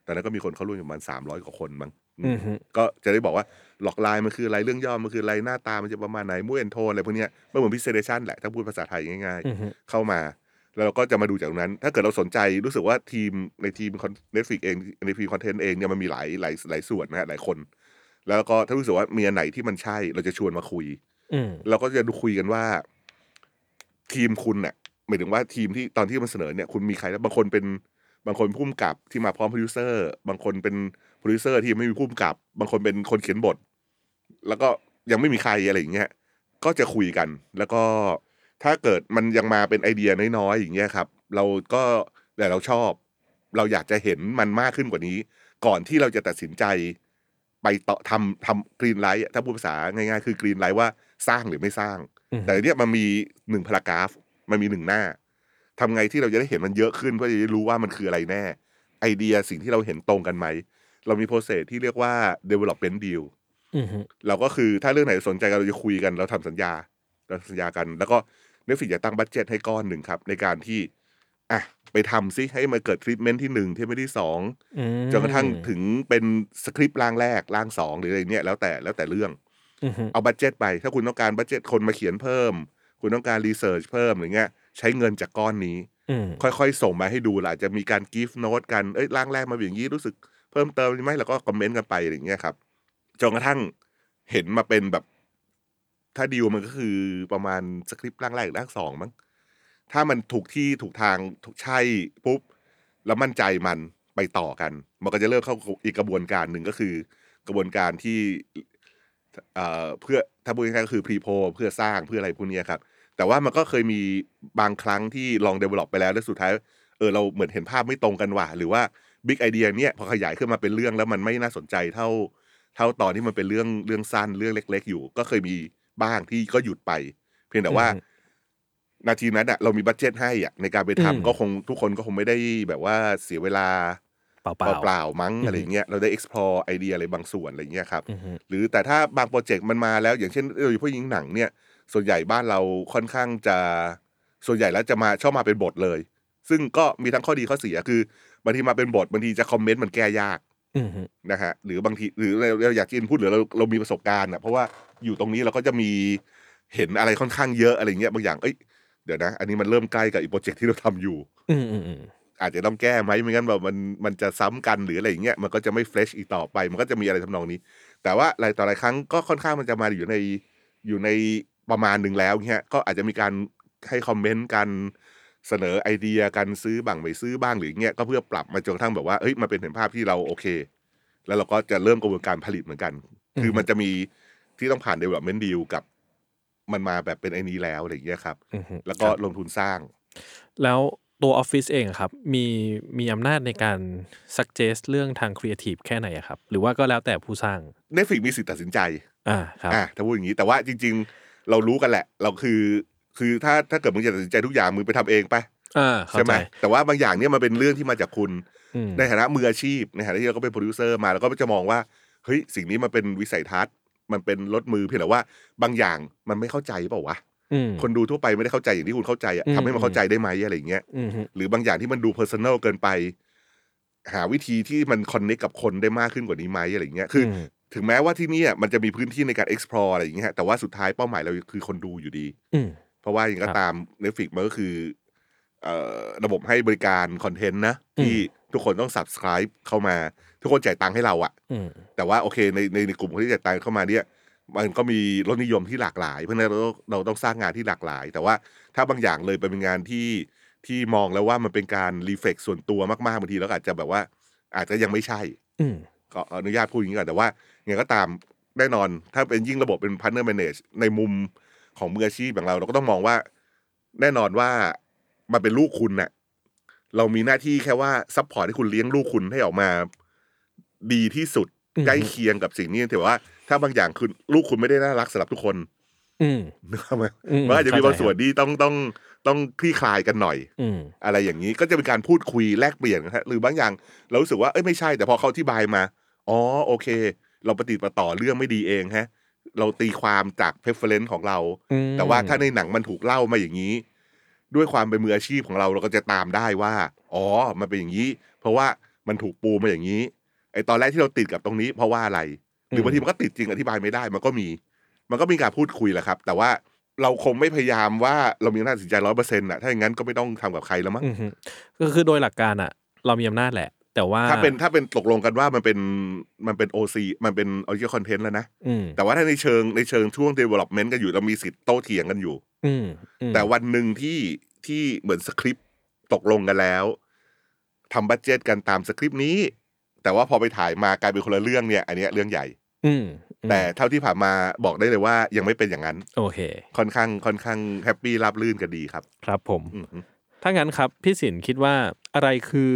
ตอนนั้นก็มีคนเข้าร่วมอยู่ประมาณสามร้อยกว่าคนมั้งอืมอือฮึก็จะได้บอกว่า logline มันคืออะไรเรื่องย่อมันคืออะไรหน้าตามันจะประมาณไหน mood and tone อะไรพวกเนี้ยมันเหมือนพิเศษชันแหละถ้าพูดภาษาไทยง่ายอือฮึๆเข้ามา แล้วเราก็จะมาดูจากตรงนั้น ถ้าเกิดเราสนใจรู้สึกว่าทีมในทีม Netflix เองในทีมคอนเทนต์เองเนี่ยมันมีหลายหลายหลายส่วนนะฮะหลายคน แล้วก็ถ้ารู้สึกว่ามีอันไหนที่มันใช่เราจะชวนมาคุยอืมเราก็จะดูคุยกันว่า ทีมคุณเนี่ย หมายถึงว่าทีมที่ตอนที่มันเสนอเนี่ยคุณมีใครแล้วบางคนเป็นบางคนผู้กำกับที่มาพร้อมโปรดิวเซอร์ บางคนเป็นโปรดิวเซอร์ที่ไม่มีผู้กำกับ บางคนเป็นคนเขียนบท แล้วก็ยังไม่มีใครอะไรอย่างเงี้ยก็จะคุยกัน แล้วก็ถ้าเกิดมันยังมาเป็นไอเดียน้อยๆอย่างเงี้ยครับ เราก็แต่เราชอบ เราอยากจะเห็นมันมากขึ้นกว่านี้ ก่อนที่เราจะตัดสินใจ ไปต่อทำทำ greenlight ถ้าพูดภาษาง่ายๆคือ greenlight ว่าสร้างหรือไม่สร้างอืมแต่เนี่ยมันมีหนึ่ง paragraph มันมีหนึ่งหน้าทำไงที่เราจะได้เห็นมันเยอะขึ้นเพื่อจะได้รู้ว่ามันคืออะไรแน่ ไอเดียสิ่งที่เราเห็นตรงกันไหม เรามี process ที่เรียกว่า development deal อือฮึเราก็คือถ้าเรื่องไหนสนใจกันเราจะคุยกันเราทำสัญญาเราสัญญากัน แล้วก็ Netflix จะตั้ง budget ให้ก้อนหนึ่งครับ ในการที่อะไปทำซิให้มันเกิดทรีทเมนต์ที่หนึ่งที่ไม่ที่สองอืมจนกระทั่งถึงเป็นสคริปต์ร่างแรกร่างสองหรืออะไรเนี่ยแล้วแต่แล้วแต่เรื่องอือฮึเอา budget ไป ถ้าคุณต้องการ budget คนมาเขียนเพิ่ม คุณต้องการ research เพิ่มอย่างเงี้ยใช้เงินจากก้อนนี้อืมค่อยๆ ส่งมาให้ดูล่ะจะมีการ give note กันเอ้ยร่างแรกมาเป็นอย่างนี้รู้สึกเพิ่มเติมไหมแล้วก็คอมเมนต์กันไปอย่างเงี้ยครับจนกระทั่งเห็นมาเป็นแบบ ถ้าดีลมันก็คือประมาณสคริปต์ร่างแรกหรือร่างสองมั้งถ้ามันถูกที่ถูกทางถูกใช่ปุ๊บ แล้วมั่นใจมันไปต่อกัน มันก็จะเริ่มเข้าอีกกระบวนการหนึ่งก็คือ กระบวนการที่ เอ่อเพื่อถ้าพูดง่ายๆก็คือพรีโพเพื่อสร้างเพื่ออะไรพวกเนี้ยครับ แต่ว่ามันก็เคยมีบางครั้งที่ลอง develop ไปแล้วแล้วสุดท้ายเออเราเหมือนเห็นภาพไม่ตรงกันว่ะหรือว่า big idea เนี้ยพอขยายขึ้นมาเป็นเรื่องแล้วมันไม่น่าสนใจเท่า เท่าตอนที่มันเป็นเรื่องเรื่องสั้นเรื่องเล็ก ๆ อยู่ ก็เคยมีบ้างที่ก็หยุดไป เพียงแต่ว่า นาทีนั้นอะเรามี budget ให้อะในการไปทำอืมก็คงทุกคนก็คงไม่ได้แบบว่าเสียเวลา เปล่าเปล่าเปล่าๆมั้งอืมอะไรเงี้ยเราได้ explore ไอเดียอะไรบางส่วนอะไรเงี้ยครับอือฮึหรือแต่ถ้าบางโปรเจกต์มันมาแล้ว อย่างเช่นโดยเฉพาะยิงหนังเนี่ยส่วนใหญ่บ้านเราค่อนข้างจะส่วนใหญ่แล้วจะมาชอบมาเป็นบทเลย ซึ่งก็มีทั้งข้อดีข้อเสียคือบางทีมาเป็นบทบางทีจะคอมเมนต์มันแก้ยากอือฮึนะฮะหรือบางทีหรือเราเราอยาก input หรือเราเรามีประสบการณ์อะเพราะว่าอยู่ตรงนี้เราก็จะมีเห็นอะไรค่อนข้างเยอะอะไรเงี้ยบางอย่างเอ้ยเดี๋ยวนะ อันนี้มันเริ่มใกล้กับอีกโปรเจกต์ที่เราทำอยู่ อืม อืมอืมอาจจะต้องแก้ไหมไม่งั้นแบบมันมันจะซ้ำกันหรืออะไรอย่างเงี้ยมันก็จะไม่ fresh อีกต่อไป มันก็จะมีอะไรทำนองนี้ แต่ว่าหลายต่อหลายครั้งก็ค่อนข้างมันจะมาอยู่ในอยู่ในประมาณหนึ่งแล้วเงี้ยก็อาจจะมีการให้คอมเมนต์กันเสนอไอเดียกันซื้อบ้างไม่ซื้อบ้างหรือเงี้ยก็เพื่อปรับมาจนกระทั่งแบบว่าเอ้ยมาเป็นเห็นภาพที่เราโอเค แล้วเราก็จะเริ่มกระบวนการผลิตเหมือนกัน คือมันจะมีที่ต้องผ่าน development deal กับมันมาแบบเป็นไอ้นี้แล้วอะไรอย่างเงี้ยครับอือฮึแล้วก็ครับลงทุนสร้าง แล้ว ตัวออฟฟิศเองอะครับมีมีอำนาจในการ suggest เรื่องทางครีเอทีฟแค่ไหนอะครับ หรือว่าก็แล้วแต่ผู้สร้าง Netflix มีสิทธิ์ตัดสินใจอ่าครับอะถ้าพูดอย่างนี้แต่ว่าจริง ๆ เรารู้กันแหละ เราคือ คือถ้าถ้าเกิดมึงจะตัดสินใจทุกอย่างมึงไปทำเองไปอ่าเข้าใช่ไหมแต่ว่าบางอย่างเนี่ยมันเป็นเรื่องที่มาจากคุณอืมในฐานะมืออาชีพในฐานะที่เราก็เป็นโปรดิวเซอร์มาแล้วก็จะมองว่าเฮ้ยสิ่งนี้มันเป็นวิสัยทัศน์ มันเป็นรสมือเพียงแต่ว่าบางอย่างมันไม่เข้าใจเปล่าวะอืม คนดูทั่วไปไม่ได้เข้าใจอย่างที่คุณเข้าใจอะอืมทำให้มันเข้าใจได้ไหมอะไรอย่างเงี้ยอืมฮึหรือบางอย่างที่มันดู personal เกินไป หาวิธีที่มันคอนเน c t กับคนได้มากขึ้นกว่านี้ไหมอะไรอย่างเงี้ยคืออมถึงแม้ว่าที่เนี่ยมันจะมีพื้นที่ในการ explore อะไรอย่างเงี้ยแต่ว่าสุดท้ายเป้าหมายเราคือคนดูอยู่ดีอืมเพราะว่าอย่างก็ครับตาม Netflix มันก็คือเอ่อระบบให้บริการคอนเทนต์นะอืมที่ทุกคนต้อง subscribe เข้ามา ทุกคนจ่ายตังค์ให้เราอะอืมแต่ว่าโอเคในในในกลุ่มคนที่จ่ายตังค์เข้ามาเนี่ย มันก็มีรสนิยมที่หลากหลาย เพราะฉะนั้นเราต้องเราต้องสร้างงานที่หลากหลาย แต่ว่าถ้าบางอย่างเลยไปเป็นงานที่ที่มองแล้วว่ามันเป็นการ reflect ส่วนตัวมากๆบางทีแล้วอาจจะแบบว่า อาจจะยังไม่ใช่ อืมก็อนุญาตพูดอย่างนี้ก่อนแต่ว่าไงก็ตามแน่นอน ถ้าเป็นยิ่งระบบเป็น partner manage ในมุมของมืออาชีพอย่างเรา เราก็ต้องมองว่า แน่นอนว่ามันเป็นลูกคุณน่ะเรามีหน้าที่แค่ว่า support ให้คุณเลี้ยงลูกคุณให้ออกมา ดีที่สุดอืมใกล้เคียงกับสิ่งนี้แต่ว่า ถ้าบางอย่างคือลูกคุณไม่ได้น่ารักสำหรับทุกคนอืมนึกออกไหมอืมมันอาจจะมีเข้าใจบางส่วนที่ต้องต้องต้องคลี่คลายกันหน่อย อืม อะไรอย่างนี้ก็จะเป็นการพูดคุยแลกเปลี่ยนนะฮะหรือบางอย่างเรารู้สึกว่าเอ้ยไม่ใช่แต่พอเขาอธิบายมา อ๋อโอเค เราปฏิดประต่อเรื่องไม่ดีเองฮะ เราตีความจาก preference ของเรา อืม แต่ว่าถ้าในหนังมันถูกเล่ามาอย่างนี้ ด้วยความเป็นมืออาชีพของเราเราก็จะตามได้ว่า อ๋อมันเป็นอย่างนี้ เพราะว่ามันถูกปูมาอย่างนี้ไอตอนแรกที่เราติดกับตรงนี้ เพราะว่าอะไร หรือบางทีมันก็ติดจริงอธิบายไม่ได้ มันก็มี มันก็มีการพูดคุยแหละครับ แต่ว่าเราคงไม่พยายามว่าเรามีอำนาจตัดสินใจร้อยเปอร์เซ็นต์ะถ้าอย่างนั้นก็ไม่ต้องทำกับใครแล้วมั้งอืมฮึก็คือโดยหลักการอะเรามีอำนาจแหละ แต่ว่าถ้าเป็นถ้าเป็นตกลงกันว่ามันเป็นมันเป็น O C มันเป็นออริจิน c อนเทนต์แล้วนะอืมแต่ว่าถ้าในเชิงในเชิงช่วง development กันอยู่เรามีสิทธิ์โต้เถียงกันอยู่ อืมอืมแต่วันหนึ่งที่ที่เหมือนสคริปต์ตกลงกันแล้วทำบัตเจตกันตามสคริปต์นี้ แต่ว่าพอไปถ่ายมากลายเป็นคนละเรื่องเนี่ย อันเนี้ยเรื่องใหญ่ อืมอืมแต่เท่าที่ผ่านมาบอกได้เลยว่ายังไม่เป็นอย่างนั้น โอเค ค่อนข้างค่อนข้างแฮปปี้ราบรื่นกันดีครับ ครับผมอือฮึถ้างั้นครับพี่สินคิดว่าอะไรคือ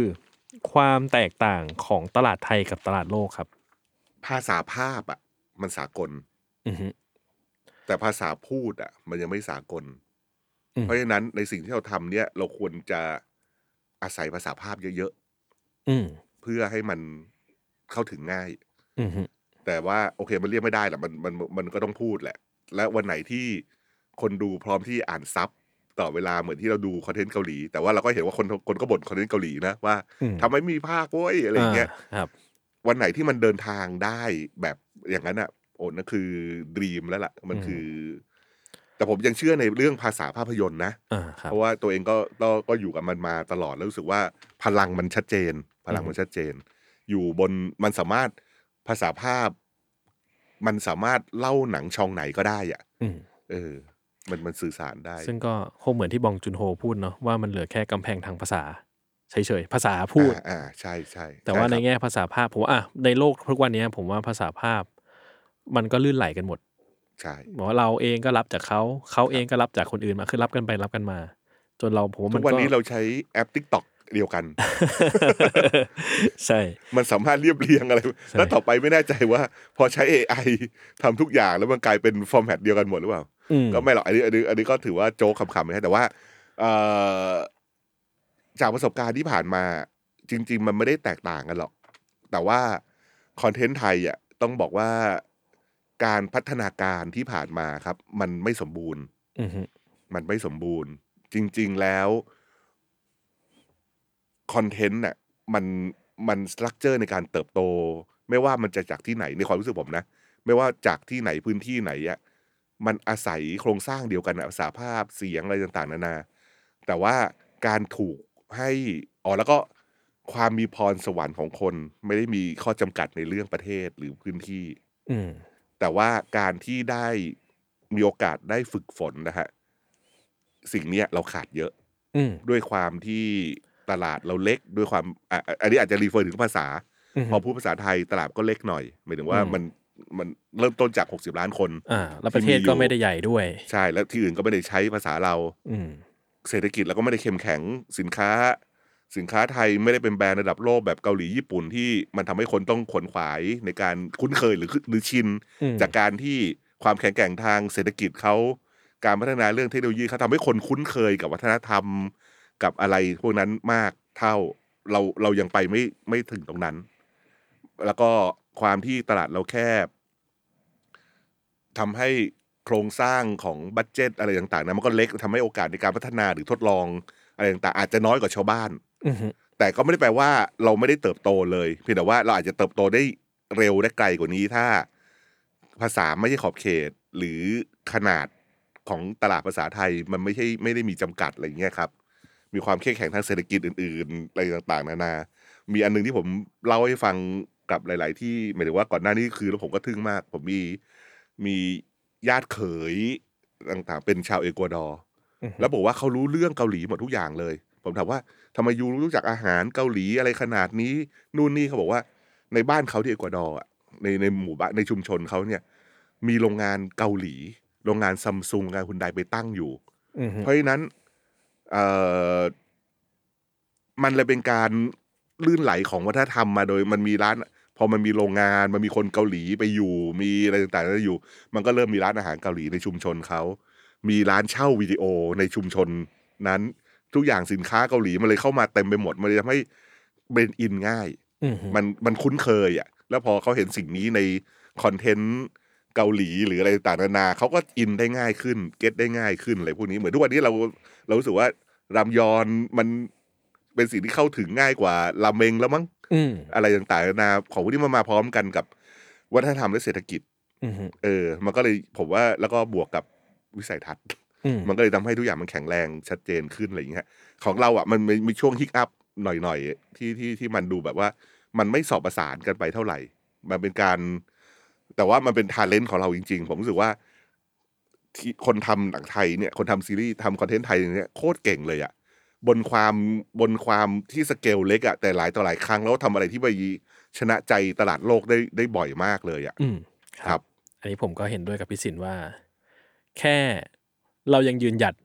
ความแตกต่างของตลาดไทยกับตลาดโลกครับ ภาษาภาพอะ มันสากลอือฮึแต่ภาษาพูดอะ มันยังไม่สากลอืมเพราะฉะนั้นในสิ่งที่เราทำเนี่ย เราควรจะอาศัยภาษาภาพเยอะอืมๆเพื่อให้มันเข้าถึงง่ายอือฮึ แต่ว่าโอเคมันเรียกไม่ได้แหละมันมันมันก็ต้องพูดแหละ และวันไหนที่คนดูพร้อมที่อ่านซับต่อเวลาเหมือนที่เราดูคอนเทนต์เกาหลี แต่ว่าเราก็เห็นว่าคนคนก็บ่นคอนเทนต์เกาหลีนะว่าอืม ทำไมไม่มีภาคเว้ยอะไรอย่างเงี้ยาครับ วันไหนที่มันเดินทางได้แบบอย่างนั้นอะโอ้นั่นคือดีมแล้วล่ะ มันคือ แต่ผมยังเชื่อในเรื่องภาษาภาพยนตร์นะ อ่าครับ เพราะว่าตัวเองก็ก็ก็อยู่กับมันมาตลอดแล้วรู้สึกว่าพลังมันชัดเจน พลังมันชัดเจน อยู่บนมันสามารถ ภาษาภาพ มันสามารถเล่าหนังช่องไหนก็ได้อะอืมเออ มันมันสื่อสารได้ ซึ่งก็คงเหมือนที่บองจุนโฮพูดเนาะว่ามันเหลือแค่กำแพงทางภาษาเฉยๆภาษาพูด อ่าอ่าใช่ใช่แต่ว่าช่ในครับแง่ภาษาภาพผมว่าอะในโลกทุกวันนี้ผมว่าภาษาภาพ มันก็ลื่นไหลกันหมดใช่ บอกว่าเราเองก็รับจากเขาเขาเองก็รับจากคนอื่นมาคือรับกันไปรับกันมา จนเราผมว่าทุมันกวันก็นี้เราใช้แอป t ิ k t o k เดียวกัน ใช่ มันสามารถเรียบเรียงอะไรใช่แล้วต่อไปไม่แน่ใจว่า พอใช้ AI ทำทุกอย่างแล้วมันกลายเป็นฟอร์แมตเดียวกันหมดหรือเปล่าอืมก็ไม่หรอกอันนี้อันนี้อันนี้ก็ถือว่าโจ๊กคำๆนะแต่ว่าเอ่อจากประสบการณ์ที่ผ่านมา จริง ๆ มันไม่ได้แตกต่างกันหรอก แต่ว่าคอนเทนต์ไทยอะต้องบอกว่าการพัฒนาการที่ผ่านมาครับ มันไม่สมบูรณ์อือฮึมันไม่สมบูรณ์ จริง ๆ แล้ว คอนเทนต์น่ะมันมันสตรัคเจอร์ในการเติบโต ไม่ว่ามันจะจากที่ไหนในความรู้สึกผมนะ ไม่ว่าจากที่ไหนพื้นที่ไหนอะมันอาศัยโครงสร้างเดียวกันอะภาษาภาพเสียงอะไรต่างๆนานา แต่ว่าการถูกให้อ๋อแล้วก็ความมีพรสวรรค์ของคนไม่ได้มีข้อจำกัดในเรื่องประเทศหรือพื้นที่ อืม แต่ว่าการที่ได้มีโอกาสได้ฝึกฝนนะฮะสิ่งเนี้ยเราขาดเยอะ อืม ด้วยความที่ ตลาดเราเล็กด้วยความอะอะอันนี้อาจจะรีเฟอร์ถึงภาษา อืม พอพูดภาษาไทยตลาดก็เล็กหน่อยหมายถึงว่าอืม มันมันเริ่มต้นจากหกสิบล้านคน อ่าแล้วประเทศก็ไม่ได้ใหญ่ด้วย ใช่แล้วที่อื่นก็ไม่ได้ใช้ภาษาเรา อืม เศรษฐกิจเราก็ไม่ได้เข้มแข็งสินค้า สินค้าไทยไม่ได้เป็นแบรนด์ระดับโลกแบบเกาหลีญี่ปุ่นที่มันทำให้คนต้องขวนขวายในการคุ้นเคยหรือหรือชิน อืม จากการที่ความแข็งแกร่งทางเศรษฐกิจเขาการพัฒนาเรื่องเทคโนโลยีเขาทำให้คนคุ้นเคยกับวัฒนธรรม กับอะไรพวกนั้นมากเท่าเราเรายังไปไม่ไม่ถึงตรงนั้น แล้วก็ความที่ตลาดเราแคบทำให้โครงสร้างของบัตเจตอะไรต่างๆนะมันก็เล็กทำให้โอกาสในการพัฒนาหรือทดลองอะไรต่างๆอาจจะน้อยกว่าชาวบ้านอือฮึแต่ก็ไม่ได้แปลว่าเราไม่ได้เติบโตเลยเพียงแต่ว่าเราอาจจะเติบโตได้เร็วและไกลกว่านี้ถ้าภาษาไม่ใช่ขอบเขต หรือขนาดของตลาดภาษาไทยมันไม่ใช่ไม่ได้มีจำกัดอะไรอย่างเงี้ยครับ มีความเข้มแข็งทางเศรษฐกิจอื่น ๆ อะไรต่างๆ นานา มีอันหนึงที่ผมเล่าให้ฟังกับหลาย ๆ ที่หมายถึงว่าก่อนหน้านี้คือแล้วผมก็ทึ่งมาก ผมมีมีญาติเขยต่างๆ เป็นชาวเอกวาดอร์อือฮึแล้วบอกว่าเขารู้เรื่องเกาหลีหมดทุกอย่างเลย ผมถามว่าทำไมยูรู้จักอาหารเกาหลีอะไรขนาดนี้ นู่นนี่เขาบอกว่า ในบ้านเขาที่เอกวาดอร์อะในในหมู่บ้านในชุมชนเขาเนี่ย มีโรงงานเกาหลี โรงงานซัมซุงงานคุณไดไปตั้งอยู่อือฮึเพราะฉะนั้น เอ่อมันเลยเป็นการลื่นไหลของวัฒนธรรมมาโดยมันมีร้าน พอมันมีโรงงานมันมีคนเกาหลีไปอยู่ มีอะไรต่างๆอยู่ มันก็เริ่มมีร้านอาหารเกาหลีในชุมชนเขา มีร้านเช่าวิดีโอในชุมชนนั้น ทุกอย่างสินค้าเกาหลีมันเลยเข้ามาเต็มไปหมดมันเลยทำให้เบรนอินง่ายอือฮึมันมันคุ้นเคยอะ แล้วพอเขาเห็นสิ่งนี้ในคอนเทนต์เกาหลีหรืออะไรต่างๆนานาเขาก็อินได้ง่ายขึ้น เก็ตได้ง่ายขึ้นอะไรพวกนี้เหมือนทุกวันนี้เรา เรารู้สึกว่ารามยอนมันเป็นสิ่งที่เข้าถึงง่ายกว่าราเมงแล้วมั้งอืมอะไรต่างๆนานาของพวกนี้มันมาพร้อมกันกับวัฒนธรรมและเศรษฐกิจอือฮึเออ มันก็เลยผมว่าแล้วก็บวกกับวิสัยทัศน์อืมมันก็เลยทำให้ทุกอย่างมันแข็งแรงชัดเจนขึ้นอะไรอย่างเงี้ยของเราอะมันมีมีช่วง hiccup หน่อยๆที่ที่ที่มันดูแบบว่า มันไม่สอดประสานกันไปเท่าไหร่ มันเป็นการ แต่ว่ามันเป็น talent ของเราจริง ๆ ผมรู้สึกว่า ที่คนทำหนังไทยเนี่ยคนทำซีรีส์ทำคอนเทนต์ไทยเนี่ยโคตรเก่งเลยอะบนความบนความที่สเกลเล็กอะแต่หลายต่อหลายครั้งแล้วทำอะไรที่ไปชนะใจตลาดโลกได้ได้บ่อยมากเลยอะอืมครับ อันนี้ผมก็เห็นด้วยกับพี่สินว่า แค่เรายังยืนหยัด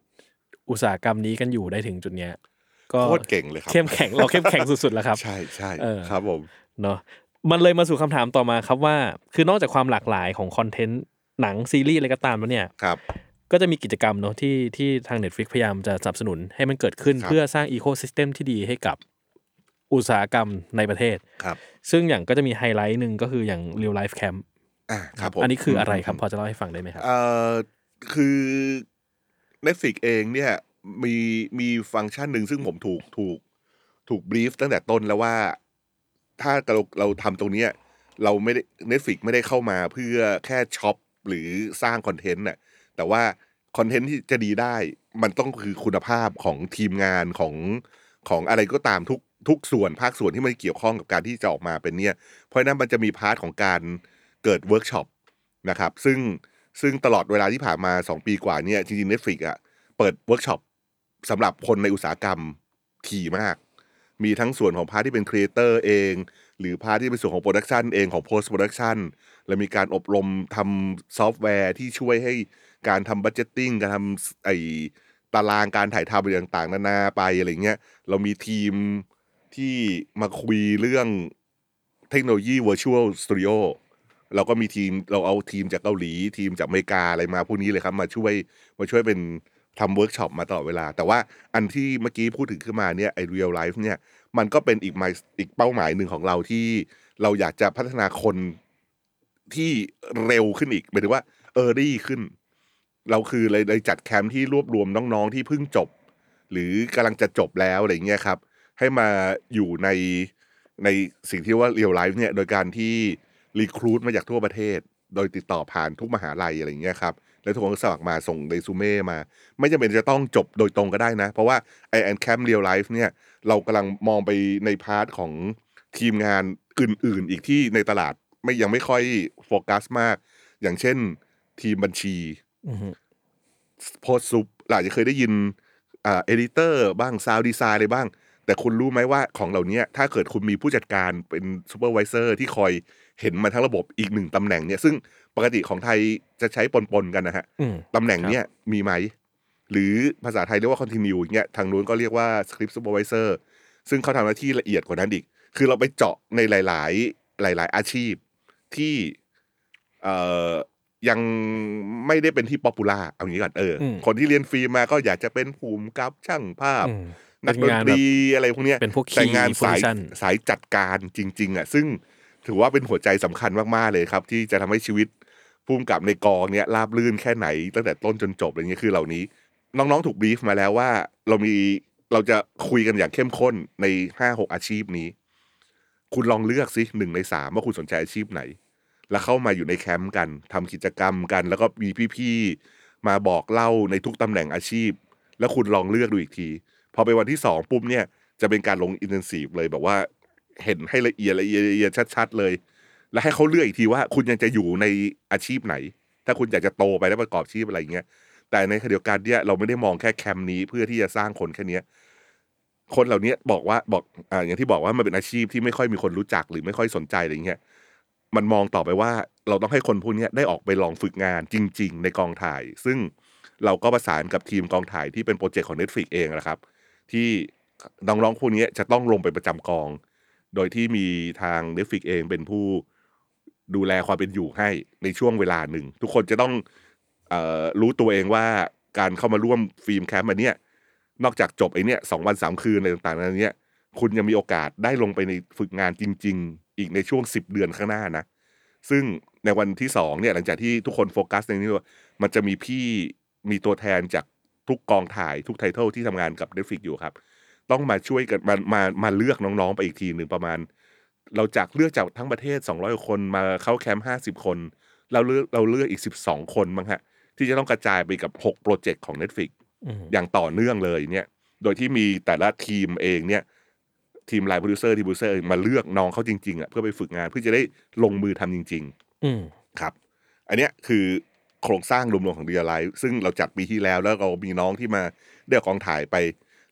อุตสาหกรรมนี้กันอยู่ได้ถึงจุดเนี้ย ก็โคตรเก่งเลยครับเข้มแข็งเราเข้มแข็งสุดๆแล้วครับ ใช่ใช่เออครับผมเนาะมันเลยมาสู่คำถามต่อมาครับว่า คือนอกจากความหลากหลายของคอนเทนต์ หนังซีรีส์อะไรก็ตามแล้วเนี่ยครับก็จะมีกิจกรรมเนาะที่ที่ทาง Netflix พยายามจะสนับสนุนให้มันเกิดขึ้นครับเพื่อสร้างอีโค y ิสเต็มที่ดีให้กับอุตสาหกรรมในประเทศ ครับ ซึ่งอย่างก็จะมีไฮไลท์หนึ่งก็คืออย่าง Reel Life Camp อ่าครับผมอันนี้คืออะไรครับพอจะเล่าให้ฟังได้ไหมครับ เอ่อคือ Netflix เองเนี่ยมีมีฟังก์ชันหนึ่งซึ่งผมถูกถูกถูก brief ตั้งแต่ต้นแล้วว่า ถ้าเราเราทำตรงเนี้ยเราไม่ได้ Netflix ไม่ได้เข้ามาเพื่อแค่ shop หรือสร้างคอนเทนต์น่ะแต่ว่าคอนเทนต์ที่จะดีได้ มันต้องคือคุณภาพของทีมงานของของอะไรก็ตามทุกทุกส่วนภาคส่วนที่มันเกี่ยวข้องกับการที่จะออกมาเป็นเนี่ย เพราะนั้นมันจะมี part ของการเกิดเวิร์กช็อปนะครับ ซึ่งซึ่งตลอดเวลาที่ผ่านมา 2 ปีกว่าเนี่ยจริงๆ Netflix อะเปิดเวิร์กช็อปสำหรับคนในอุตสาหกรรมถี่มาก มีทั้งส่วนของ part ที่เป็น creator เอง หรือ part ที่เป็นส่วนของ production เองของ post production และมีการอบรมทำซอฟต์แวร์ที่ช่วยให้การทำบัจ g ตติ้งการทำไอตารางการถ่ายทำอะไรต่างๆ นานาไปอะไรเงี้ยเรามีทีมที่มาคุยเรื่องเทคโนโลยี Virtual Studio เราก็มีทีมเราเอาทีมจากเกาหลี ทีมจากอเมริกาอะไรมาพวกนี้เลยครับ มาช่วยมาช่วยเป็นทำเวิร์กช็อปมาตลอดเวลา แต่ว่าอันที่เมื่อกี้พูดถึงขึ้นมาเนี่ยไอ real life เนี่ย มันก็เป็นอีกหมายอีกเป้าหมายหนึ่งของเราที่เราอยากจะพัฒนาคนที่เร็วขึ้นอีกหมายถึงว่า early ขึ้น เราคือเลยเลยจัดแคมป์ที่รวบรวมน้องๆที่เพิ่งจบ หรือกำลังจะจบแล้วอะไรเงี้ยครับ ให้มาอยู่ในในสิ่งที่ว่า real life เนี่ยโดยการที่ recruit มาจากทั่วประเทศ โดยติดต่อผ่านทุกมหาลัยอะไรเงี้ยครับ แล้วทุกคนก็สมัครมาส่งเรซูเม่มา ไม่จำเป็นจะต้องจบโดยตรงก็ได้นะ เพราะว่าไออันแคมป์ real life เนี่ยเรากำลังมองไปใน part ของทีมงานอื่น ๆ อีกที่ในตลาดไม่ยังไม่ค่อยโฟกัสมาก อย่างเช่นทีมบัญชีอือฮึ post sup เราอาจจะเคยได้ยินอ่า editor บ้าง sound design อะไรบ้าง แต่คุณรู้ไหมว่าของเหล่านี้ถ้าเกิดคุณมีผู้จัดการเป็นsupervisor ที่คอยเห็นมาทั้งระบบอีกหนึ่งตำแหน่งเนี่ย ซึ่ง ปกติของไทยจะใช้ปนๆกันนะฮะอืมตำแหน่งเนี้ยมีไหม หรือภาษาไทยเรียกว่า continue อย่างเงี้ยทางนู้นก็เรียกว่า script supervisor ซึ่งเขาทำหน้าที่ละเอียดกว่านั้นอีก คือเราไปเจาะในหลาย ๆ หลาย ๆ อาชีพที่เอ่อยังไม่ได้เป็นที่ popular เอางี้ก่อนเอออมคนที่เรียนฟิล์มมาก็อยากจะเป็นผู้กำกับช่างภาพอืมนักเป็ดนนงานตแบบรีอะไรพวกเนี้ยเป็นพวกแต่ key งานสาย position สายจัดการจริง ๆ อะ ซึ่งถือว่าเป็นหัวใจสำคัญมาก ๆ เลยครับ ที่จะทำให้ชีวิต ภูมิกับในกองเนี้ยราบลื่นแค่ไหน ตั้งแต่ต้นจนจบอะไรเงี้ยคือเหล่านี้ น้องๆถูกบีฟมาแล้วว่า เรามีเราจะคุยกันอย่างเข้มข้นในห้าหกอาชีพนี้ คุณลองเลือกสิหนึ่งในสามว่าคุณสนใจอาชีพไหน แล้วเข้ามาอยู่ในแคมป์กันทำกิจกรรมกัน แล้วก็มีพี่ๆมาบอกเล่าในทุกตำแหน่งอาชีพ แล้วคุณลองเลือกดูอีกที พอไปวันที่สองปุ๊บเนี่ยจะเป็นการลงอินเทนซีฟเลยแบบว่าเห็นให้ละเอียดละเอียดละเอียดชัด ๆ เลย แล้วให้เขาเลือกอีกทีว่า คุณยังจะอยู่ในอาชีพไหน ถ้าคุณอยากจะโตไปแล้วประกอบชีพอะไรอย่างเงี้ย แต่ในขณะเดียวกันเนี่ยเราไม่ได้มองแค่แคมป์นี้เพื่อที่จะสร้างคนแค่เนี้ยคนเหล่านี้บอกว่าบอกอ่าอย่างที่บอกว่ามันเป็นอาชีพที่ไม่ค่อยมีคนรู้จักหรือไม่ค่อยสนใจอะไรอย่างเงี้ยมันมองต่อไปว่าเราต้องให้คนพวกนี้ได้ออกไปลองฝึกงานจริง ๆ ในกองถ่าย ซึ่งเราก็ประสานกับทีมกองถ่ายที่เป็นโปรเจกต์ของ Netflix เองนะครับ ที่น้องๆพวกนี้จะต้องลงไปประจำกอง โดยที่มีทาง Netflix เองเป็นผู้ ดูแลความเป็นอยู่ให้ในช่วงเวลาหนึ่ง ทุกคนจะต้องเออรู้ตัวเองว่าการเข้ามาร่วม film camp อันเนี้ยนอกจากจบไอเนี้ยสองวันสามคืนอะไรต่างๆนั้นเนี้ยคุณยังมีโอกาสได้ลงไปในฝึกงานจริง ๆ อีกในช่วงสิบเดือนข้างหน้านะ ซึ่งในวันที่สองเนี่ยหลังจากที่ทุกคนโฟกัสในนี้ว่ามันจะมีพี่มีตัวแทนจากทุกกองถ่ายทุกไทเทิลที่ทำงานกับ Netflix อยู่ครับ ต้องมาช่วยกันมามามาเลือกน้องๆไปอีกทีหนึ่งประมาณ เราจากเลือกจากทั้งประเทศ 200 คนมาเข้าแคมป์ 50 คน เราเลือกเราเลือกอีก 12 คนบ้างฮะ ที่จะต้องกระจายไปกับ 6 โปรเจกต์ของ Netflix อืมอย่างต่อเนื่องเลยเนี่ย โดยที่มีแต่ละทีมเองเนี่ยทีม line producer ทีมโปรดิวเซอร์มาเลือกน้องเขาจริงๆอะเพื่อไปฝึกงานเพื่อจะได้ลงมือทำจริงๆอืมครับ อันเนี้ยคือโครงสร้างรวมๆของ real life ซึ่งเราจัดปีที่แล้วแล้วเรามีน้องที่มาได้กองถ่ายไป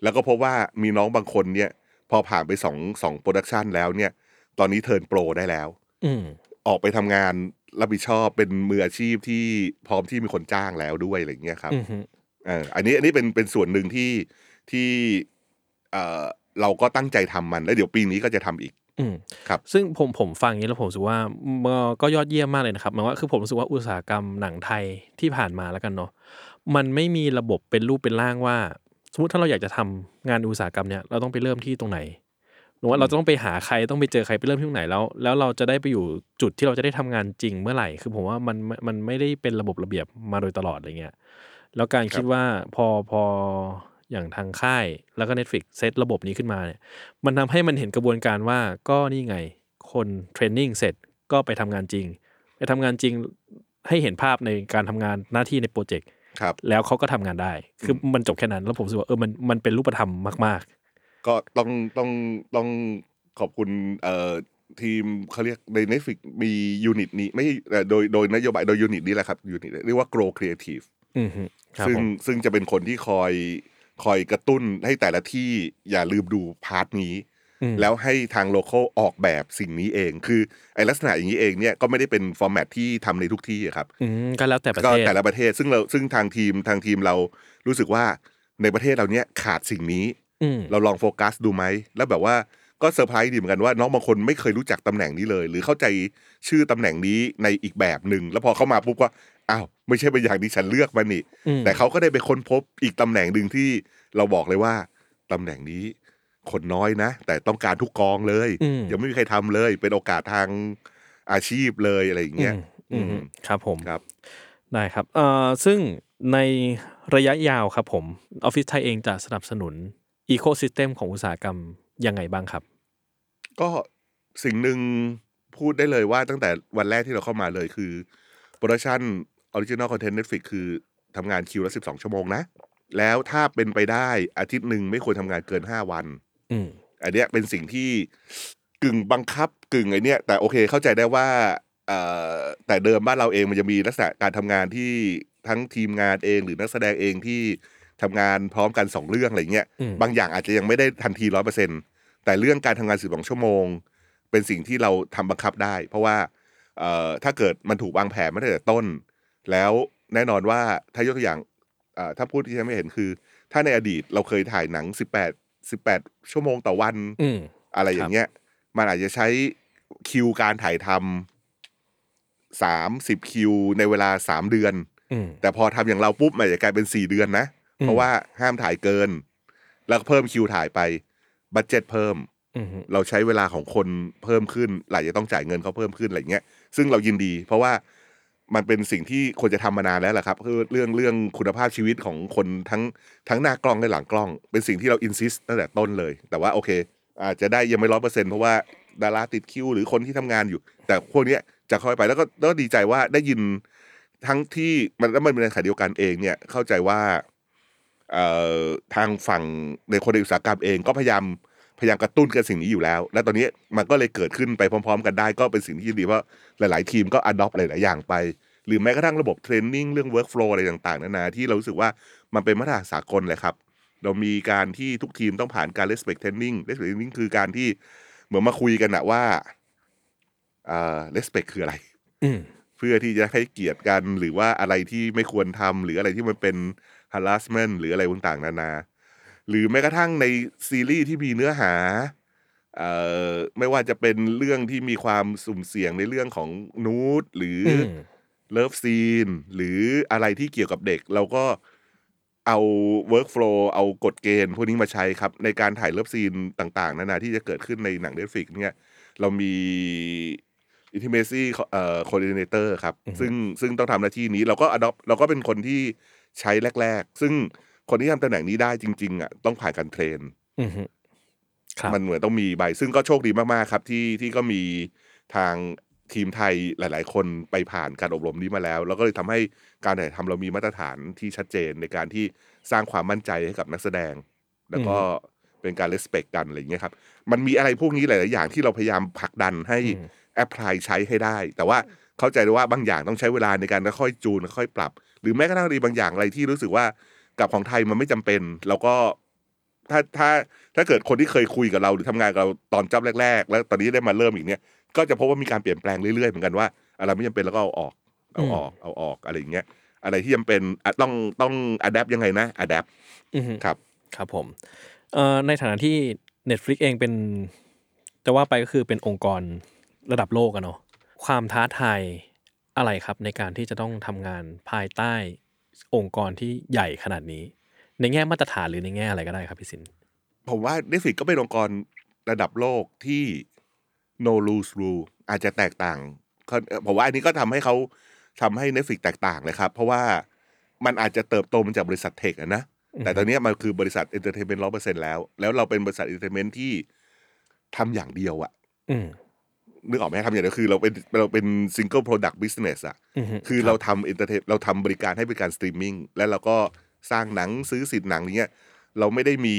แล้วก็พบว่ามีน้องบางคนเนี่ย พอผ่านไปสองสอง production แล้วเนี่ย ตอนนี้ turn pro ได้แล้ว อืมออกไปทำงานรับผิดชอบเป็นมืออาชีพที่พร้อมที่มีคนจ้างแล้วด้วยอะไรอย่างเงี้ยครับอืมฮึเอออันนี้อันนี้เป็นเป็นส่วนหนึ่งที่ที่เอ่อเราก็ตั้งใจทำมัน แล้วเดี๋ยวปีนี้ก็จะทำอีกอืมครับซึ่งผมผมฟังอย่างนี้แล้วผมรู้สึกว่ามันก็ยอดเยี่ยมมากเลยนะครับหมายว่าคือผมรู้สึกว่าอุตสาหกรรมหนังไทยที่ผ่านมาแล้วกันเนาะมันไม่มีระบบเป็นรูปเป็นร่างว่า สมมติถ้าเราอยากจะทำงานอุตสาหกรรมเนี่ยเราต้องไปเริ่มที่ตรงไหน หรือว่าเราจะต้องไปหาใครต้องไปเจอใครไปเริ่มที่ตรงไหนแล้ว แล้วเราจะได้ไปอยู่จุดที่เราจะได้ทำงานจริงเมื่อไหร่ คือผมว่ามันมันไม่ได้เป็นระบบระเบียบมาโดยตลอดอะไรเงี้ยแล้วการคิดว่าพอพออย่างทางค่ายแล้วก็ Netflix เซตระบบนี้ขึ้นมาเนี่ยมันทำให้มันเห็นกระบวนการว่าก็นี่ไงคนเทรนนิ่งเสร็จก็ไปทำงานจริง ไปทำงานจริงให้เห็นภาพในการทำงานหน้าที่ในโปรเจกต์ครับแล้วเขาก็ทำงานได้ คือมันจบแค่นั้น แล้วผมรู้สึกว่าเออมันมันเป็นรูปธรรมมาก ก็ต้องต้องต้องขอบคุณเอ่อทีมเขาเรียกใน Netflix มี unit นี้ไหมเอ่อโดยโดยนโยบายโดย unit นี้แหละครับ unit เรียกว่า Grow Creative ๆอืมฮึครับซึ่งผมซึ่งจะเป็นคนที่คอยคอยกระตุ้นให้แต่ละที่อย่าลืมดู part นี้อืมแล้วให้ทาง local ออกแบบสิ่งนี้เอง คือไอลักษณะอย่างนี้เองเนี่ยก็ไม่ได้เป็น format ที่ทำในทุกที่อะครับอืมก็แล้วแต่ประก็เทศแต่ละประเทศซึ่งเราซึ่งทางทีมทางทีมเรารู้สึกว่าในประเทศเราเนี้ยขาดสิ่งนี้อืม เราลองโฟกัสดูไหมแล้วแบบว่าก็เซอร์ไพรส์ดีเหมือนกันว่าน้องบางคนไม่เคยรู้จักตำแหน่งนี้เลย หรือเข้าใจชื่อตำแหน่งนี้ในอีกแบบหนึ่งแล้วพอเข้ามาปุ๊บก็อ้าวไม่ใช่เป็นอย่างที่ฉันเลือกมานี่อืมแต่เขาก็ได้ไปค้นพบอีกตำแหน่งหนึ่งที่เราบอกเลยว่าตำแหน่งนี้คนน้อยนะ แต่ต้องการทุกกองเลยอืมยังไม่มีใครทำเลย เป็นโอกาสทางอาชีพเลยอะไรอย่างเงี้ยอืมอืมครับผมครับได้ครับเอ่อซึ่งในระยะยาวครับผมออฟฟิศไทยเองจะสนับสนุน อีโค y ิสเต็มของอุตสาหกรรมยังไงบ้างครับ ก็สิ่งหนึ่งพูดได้เลยว่าตั้งแต่วันแรกที่เราเข้ามาเลยคือ production original content Netflix คือทำงานคิวละสิบสองชั่วโมงนะ แล้วถ้าเป็นไปได้อาทิตย์หนึ่งไม่ควรทำงานเกินห้าวันอืมอันเนี้ยเป็นสิ่งที่กึ่งบังคับกึ่งไอเนี้ยแต่โอเคเข้าใจได้ว่าเอ่อแต่เดิมบ้านเราเองมันจะมีลักษณะการทำงานที่ทั้งทีมงานเองหรือนักแสดงเองที่ ทำงานพร้อมกันสองเรื่องอะไรเงี้ยอืมบางอย่างอาจจะยังไม่ได้ทันทีร้อยเปอร์เซ็นแต่เรื่องการทำงานสิบสองชั่วโมง เป็นสิ่งที่เราทำบังคับได้ เพราะว่าเอ่อถ้าเกิดมันถูกวางแผนมาตั้งแต่ต้น แล้วแน่นอนว่าถ้ายกตัวอย่างเอ่อถ้าพูดที่ฉันไม่เห็นคือ ถ้าในอดีตเราเคยถ่ายหนังสิบแปดสิบแปดชั่วโมงต่อวันอืมอะไรอย่างเงี้ย มันอาจจะใช้คิวการถ่ายทำสามสิบคิวในเวลาสามเดือนอืมแต่พอทำอย่างเราปุ๊บมันอาจจะกลายเป็นสี่เดือนนะอืม เพราะว่าห้ามถ่ายเกิน แล้วก็เพิ่มคิวถ่ายไปบัตเจ็ตเพิ่มอืมเราใช้เวลาของคนเพิ่มขึ้นหลายจะต้องจ่ายเงินเขาเพิ่มขึ้นอะไรเงี้ย ซึ่งเรายินดี เพราะว่ามันเป็นสิ่งที่ควรจะทำมานานแล้วแหละครับคือเรื่องเรื่องคุณภาพชีวิตของคนทั้งทั้งหน้ากล้องและหลังกล้อง เป็นสิ่งที่เราอินซิสตั้งแต่ต้นเลย แต่ว่าโอเค อาจจะได้ยังไม่ร้อยเปอร์เซ็นเพราะว่าดาราติดคิวหรือคนที่ทำงานอยู่ แต่พวกเนี้ยจะค่อยไปแล้วก็แล้วก็ดีใจว่าได้ยินทั้งที่มันแล้วมันเป็นในขณะเดียวกันเองเนี่ยเข้าใจว่าเอ่อ ทางฝั่งในคนในอุตสาหกรรมเองก็พยายามพยายามกระตุ้นกันสิ่งนี้อยู่แล้ว และตอนนี้มันก็เลยเกิดขึ้นไปพร้อม ๆ กันได้ก็เป็นสิ่งที่ดีเพราะหลาย ๆ ทีมก็อดอปหลาย ๆ อย่างไป หรือแม้กระทั่งระบบเทรนนิ่งเรื่อง workflow อะไรต่างๆนานาที่เรารู้สึกว่ามันเป็นมาตรฐานสากลเลยครับ เรามีการที่ทุกทีมต้องผ่านการ respect training respect training คือการที่เหมือนมาคุยกันอะว่าอ่า respect คืออะไรอืมเพื่อที่จะให้เกียรติกันหรือว่าอะไรที่ไม่ควรทำหรืออะไรที่มันเป็น harassment หรืออะไรต่างๆ นานา หรือแม้กระทั่งในซีรีส์ที่มีเนื้อหาเอ่อไม่ว่าจะเป็นเรื่องที่มีความสุ่มเสี่ยงในเรื่องของนูดหรืออืม love scene หรืออะไรที่เกี่ยวกับเด็ก เราก็เอา workflow เอากฎเกณฑ์พวกนี้มาใช้ครับ ในการถ่าย love scene ต่าง ๆ นานาที่จะเกิดขึ้นในหนัง Netflix เนี่ยเรามี intimacy เอ่อ coordinator ครับ ซึ่งซึ่งต้องทำหน้าที่นี้เราก็ adopt เราก็เป็นคนที่ ใช้แรก ๆ ซึ่งคนที่ทำตำแหน่งนี้ได้จริง ๆอะต้องผ่านการ train อืมฮึครับมันเหมือนต้องมีใบ ซึ่งก็โชคดีมากๆครับ ที่ที่ก็มีทางทีมไทยหลาย ๆ คนไปผ่านการอบรมนี้มาแล้ว แล้วก็เลยทำให้การถ่ายทำเรามีมาตรฐานที่ชัดเจนในการที่สร้างความมั่นใจให้กับนักแสดง แล้วก็เป็นการ respect กันอะไรอย่างเงี้ยครับ มันมีอะไรพวกนี้หลาย ๆ อย่างที่เราพยายามผลักดันให้อืมแอพพลายใช้ให้ได้ แต่ว่าเข้าใจเลยว่าบางอย่างต้องใช้เวลาในการค่อยๆจูนค่อยๆปรับ หรือแม้กระทั่งในบางอย่างอะไรที่รู้สึกว่ากับของไทยมันไม่จำเป็น แล้วก็ถ้าถ้าถ้าเกิดคนที่เคยคุยกับเราหรือทำงานกับเราตอนจับแรก ๆ แล้วตอนนี้ได้มาเริ่มอีกเนี่ย ก็จะพบว่ามีการเปลี่ยนแปลงเรื่อยๆเหมือนกันว่าอะไรไม่จำเป็นแล้วก็เอาออกเอาออกเอาออกอะไรอย่างเงี้ยอะไรที่จำเป็นอะต้องต้องอัดแอปยังไงนะอัดแอปอืมฮึครับครับผมเอ่อในฐานะที่ Netflix เองเป็นจะว่าไปก็คือเป็นองค์กรระดับโลกอะเนาะความท้าทาย อะไรครับในการที่จะต้องทำงานภายใต้องค์กรที่ใหญ่ขนาดนี้ ในแง่มาตรฐานหรือในแง่อะไรก็ได้ครับพี่สิน ผมว่า Netflix ก็เป็นองค์กรระดับโลกที่ no rules rule อาจจะแตกต่างเขาผมว่าอันนี้ก็ทำให้เขาทำให้ Netflix แตกต่างเลยครับ เพราะว่ามันอาจจะเติบโตมาจากบริษัท tech อะนะ แต่ตอนเนี้ยมันคือบริษัท entertainment ร้อยเปอร์เซ็นต์แล้ว แล้วเราเป็นบริษัท entertainment ที่ทำอย่างเดียวอะ อืม นึกออกไหมทำอย่างเดียวคือเราเป็นเราเป็น single product business อะอืมฮึคือเราทำ entertain เราทำบริการให้บริการสตรีมมิ่งแล้วเราก็สร้างหนังซื้อสิทธิ์หนังเนี้ยเราไม่ได้มี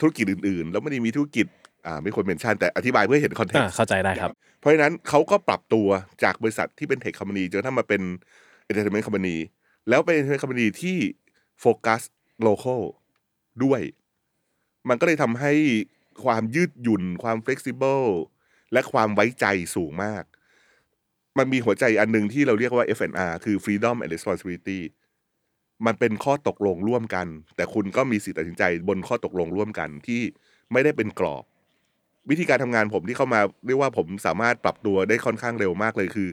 ธุรกิจอื่นๆแล้วไม่ได้มีธุรกิจอ่าไม่ควร mention แต่อธิบายเพื่อให้เห็น context อ่าเข้าใจได้ครับ เพราะฉะนั้นเขาก็ปรับตัวจากบริษัทที่เป็น tech company จนถ้ามาเป็น entertainment company แล้วเป็น entertainment company ที่ focus local ด้วย มันก็เลยทำให้ความยืดหยุ่นความเฟ e ซิเบิล และความไว้ใจสูงมาก มันมีหัวใจอันหนึ่งที่เราเรียกว่า F&R คือ Freedom and Responsibility มันเป็นข้อตกลงร่วมกัน แต่คุณก็มีสิทธิตัดสินใจบนข้อตกลงร่วมกันที่ไม่ได้เป็นกรอบ วิธีการทำงานผมที่เข้ามาเรียกว่าผมสามารถปรับตัวได้ค่อนข้างเร็วมากเลยคือ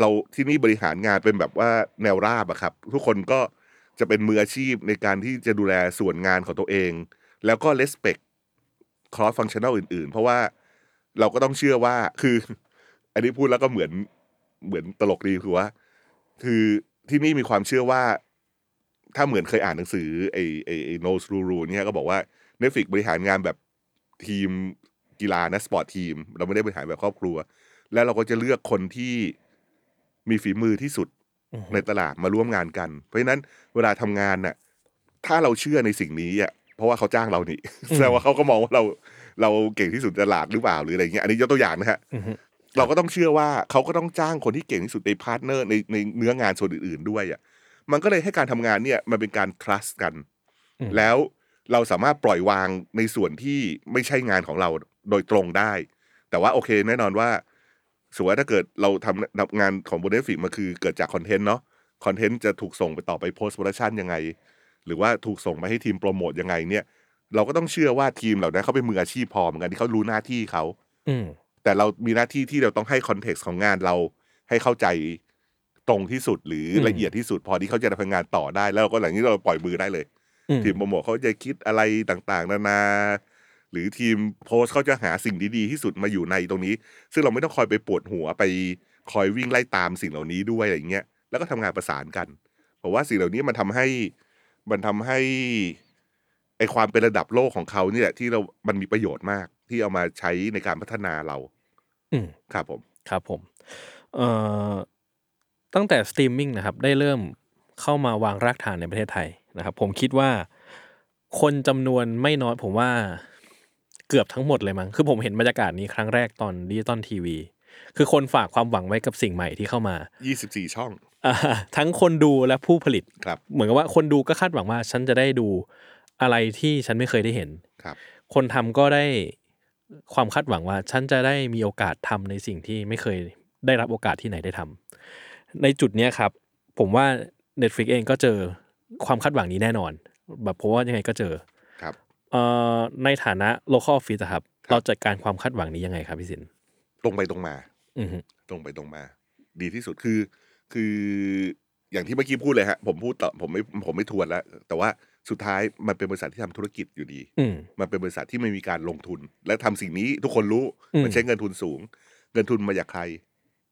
เราที่นี่บริหารงานเป็นแบบว่าแนวราบอะครับ ทุกคนก็จะเป็นมืออาชีพในการที่จะดูแลส่วนงานของตัวเอง แล้วก็ respect cross functional อื่น ๆ เพราะว่า เราก็ต้องเชื่อว่าคือ อันนี้พูดแล้วก็เหมือนเหมือนตลกดีคือว่า คือที่นี่มีความเชื่อว่า ถ้าเหมือนเคยอ่านหนังสือไอ้ไอ้ไอ้ no rule เนี่ยก็บอกว่า Netflix บริหารงานแบบทีมกีฬานะสปอร์ตทีม เราไม่ได้บริหารแบบครอบครัว แล้วเราก็จะเลือกคนที่มีฝีมือที่สุดอือฮึในตลาดมาร่วมงานกัน เพราะฉะนั้นเวลาทำงานน่ะ ถ้าเราเชื่อในสิ่งนี้อะเพราะว่าเขาจ้างเรานี่แสดงว่าเขาก็มองว่าเรา เราเก่งที่สุดในตลาดหรือเปล่าหรืออะไรเงี้ยอันนี้ยกตัวอย่างนะฮะอือฮึเราก็ต้องเชื่อว่าเขาก็ต้องจ้างคนที่เก่งที่สุดใน partner ในในเนื้องานส่วนอื่น ๆ ด้วยอะมันก็เลยให้การทำงานเนี่ยมันเป็นการ trust กันอืมแล้วเราสามารถปล่อยวางในส่วนที่ไม่ใช่งานของเราโดยตรงได้ แต่ว่าโอเคแน่นอนว่าสมมติว่าถ้าเกิดเราทำทำงานของบน Netflix มาคือเกิดจาก content เนาะคอนเทนต์จะถูกส่งไปต่อไป post-production ยังไง หรือว่าถูกส่งไปให้ทีมโปรโมทยังไงเนี่ย เราก็ต้องเชื่อว่าทีมเหล่านั้นเขาเป็นมืออาชีพพอเหมือนกันที่เขารู้หน้าที่เขาอืมแต่เรามีหน้าที่ที่เราต้องให้ context ของงานเราให้เข้าใจตรงที่สุดหรืออมละเอียดที่สุด พอที่เขาจะทำงานต่อได้ แล้วเราก็หลังนี้เราปล่อยมือได้เลยอืมทีมโปรโมทเขาจะคิดอะไรต่างๆ นานา หรือทีมโพสต์เขาจะหาสิ่งดีๆที่สุดมาอยู่ในตรงนี้ ซึ่งเราไม่ต้องคอยไปปวดหัวไปคอยวิ่งไล่ตามสิ่งเหล่านี้ด้วยอะไรอย่างเงี้ยแล้วก็ทำงานประสานกันเพราะว่าสิ่งเหล่านี้มันทำให้มันทำให้ไอความเป็นระดับโลกของเขาเนี่ยที่เรา มันมีประโยชน์มากที่เอามาใช้ในการพัฒนาเรา อืมครับผม ครับผมเอ่อตั้งแต่สตรีมมิ่งนะครับ ได้เริ่มเข้ามาวางรากฐานในประเทศไทยนะครับ ผมคิดว่าคนจำนวนไม่น้อยผมว่าเกือบทั้งหมดเลยมั้งคือผมเห็นบรรยากาศนี้ครั้งแรกตอนดิจิตอลทีวีคือคนฝากความหวังไว้กับสิ่งใหม่ที่เข้ามายี่สิบสี่ช่องอ่าทั้งคนดูและผู้ผลิตครับ เหมือนกับว่าคนดูก็คาดหวังว่า ฉันจะได้ดู อะไรที่ฉันไม่เคยได้เห็นครับ คนทำก็ได้ความคาดหวังว่า ฉันจะได้มีโอกาสทำในสิ่งที่ไม่เคยได้รับโอกาสที่ไหนได้ทำในจุดเนี้ยครับ ผมว่า Netflix เองก็เจอความคาดหวังนี้แน่นอน แบบเพราะว่ายังไงก็เจอครับเอ่อในฐานะ local office อะครับ เราจัดการความคาดหวังนี้ยังไงครับพี่สินตรงไปตรงมาอือฮึตรงไปตรงมา ดีที่สุดคือ คืออย่างที่เมื่อกี้พูดเลยฮะผมพูดต่อผมไม่ผมไม่ทวนแล้วแต่ว่า สุดท้ายมันเป็นบริษัทที่ทำธุรกิจอยู่ดีอืมมันเป็นบริษัทที่ไม่มีการลงทุน และทำสิ่งนี้ทุกคนรู้อืมมันใช้เงินทุนสูง เงินทุนมาจากใคร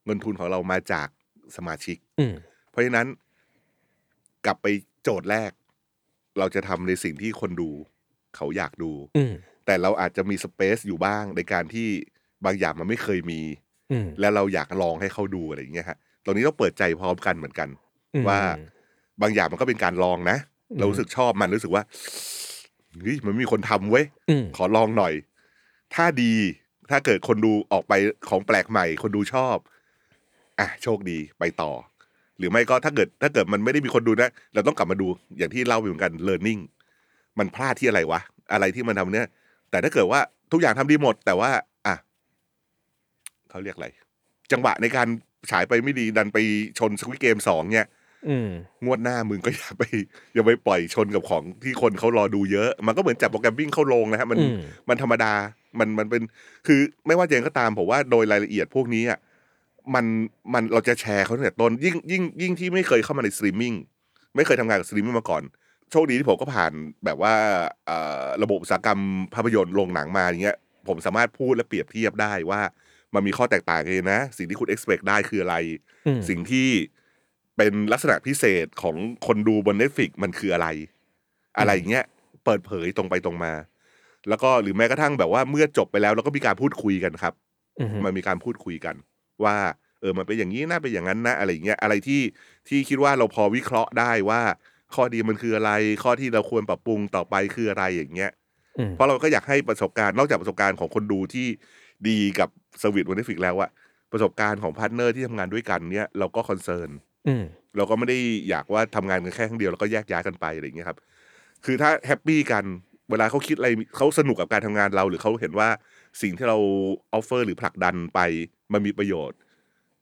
เงินทุนของเรามาจากสมาชิกอืมเพราะฉะนั้น กลับไปโจทย์แรก เราจะทำในสิ่งที่คนดูเขาอยากดูอืมแต่เราอาจจะมีสเปซอยู่บ้างในการที่บางอย่างมันไม่เคยมีอืมและเราอยากลองให้เขาดูอะไรอย่างเงี้ยฮะตรงนี้ต้องเปิดใจพร้อมกันเหมือนกันอืมว่าบางอย่างมันก็เป็นการลองนะอืม เรารู้สึกชอบมันรู้สึกว่าเฮ้ยมันมีคนทำเว้ยอืมขอลองหน่อย ถ้าดีถ้าเกิดคนดูออกไปของแปลกใหม่ คนดูชอบ อะโชคดีไปต่อ หรือไม่ก็ถ้าเกิดถ้าเกิดมันไม่ได้มีคนดูนะ เราต้องกลับมาดูอย่างที่เล่าไปเหมือนกัน learning มันพลาดที่อะไรวะ อะไรที่มันทำเนี่ย แต่ถ้าเกิดว่าทุกอย่างทำดีหมด แต่ว่า อะเขาเรียกอะไร จังหวะในการฉายไปไม่ดีดันไปชนสวิตเกมสองเนี่ยอืม งวดหน้ามึงก็อย่าไปอย่าไปปล่อยชนกับของที่คนเขารอดูเยอะ มันก็เหมือนจับโปรแกรมวิ่งเข้าโรงนะฮะมันอืมมันธรรมดามันมันเป็นคือไม่ว่าจะยังไงก็ตามผมว่าโดยรายละเอียดพวกนี้อะมันมันเราจะแชร์เขาตั้งแต่ต้นยิ่งยิ่งยิ่งที่ไม่เคยเข้ามาในสตรีมมิ่งไม่เคยทำงานกับสตรีมมิ่งมาก่อน โชคดีที่ผมก็ผ่านแบบว่าเอ่อระบบอุตสาหกรรมภาพยนตร์โรงหนังมาอย่างเงี้ย ผมสามารถพูดและเปรียบเทียบได้ว่ามันมีข้อแตกต่างกันนะ สิ่งที่คุณ expect ได้คืออะไรอืมสิ่งที่ เป็นลักษณะพิเศษของคนดูบน Netflix มันคืออะไร อะไรอย่างเงี้ยเปิดเผยตรงไปตรงมา แล้วก็หรือแม้กระทั่งแบบว่าเมื่อจบไปแล้วเราก็มีการพูดคุยกันครับอืมมันมีการพูดคุยกัน ว่า เออมันเป็นอย่างนี้นะเป็นอย่างนั้นนะอะไรอย่างเงี้ยอะไรที่ที่คิดว่าเราพอวิเคราะห์ได้ว่า ข้อดีมันคืออะไร ข้อที่เราควรปรับปรุงต่อไปคืออะไรอย่างเงี้ยอืมเพราะเราก็อยากให้ประสบการณ์นอกจากประสบการณ์ของคนดูที่ดีกับสวิตวันนิฟิกแล้วอะประสบการณ์ของพาร์ทเนอร์ที่ทำงานด้วยกันเนี้ยเราก็ concern อืมเราก็ไม่ได้อยากว่าทำงานกันแค่ครั้งเดียวแล้วก็แยกย้ายกันไปอะไรอย่างเงี้ยครับ คือถ้าแฮปปี้กันเวลาเขาคิดอะไรเขาสนุกกับการทำงานเรา หรือเขาเห็นว่าสิ่งที่เรา offer หรือผลักดันไปมันมีประโยชน์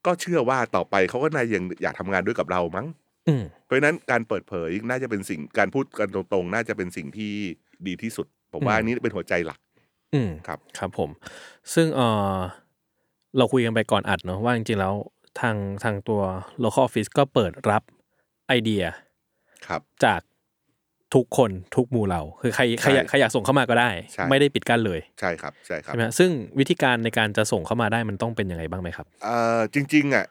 ก็เชื่อว่าต่อไปเขาก็น่ายังอยากทำงานด้วยกับเรามั้งอืมเพราะฉะนั้นการเปิดเผยน่าจะเป็นสิ่งการพูดกันตรงๆ น่าจะเป็นสิ่งที่ดีที่สุด ผมว่าอืมอันนี้เป็นหัวใจหลัก อืมครับ ครับผม ซึ่งเออเราคุยกันไปก่อนอัดเนอะว่าจริงๆแล้ว ทางทางตัว local office ก็เปิดรับไอเดียครับจากทุกคนทุกหมู่เราคือใครใครอยากใช่ใครอยากส่งเข้ามาก็ได้ใช่ไม่ได้ปิดกั้นเลยใช่ครับใช่ครับใช่ไหมฮะซึ่งวิธีการในการจะส่งเข้ามาได้มันต้องเป็นยังไงบ้างไหมครับเอ่อจริงๆอะ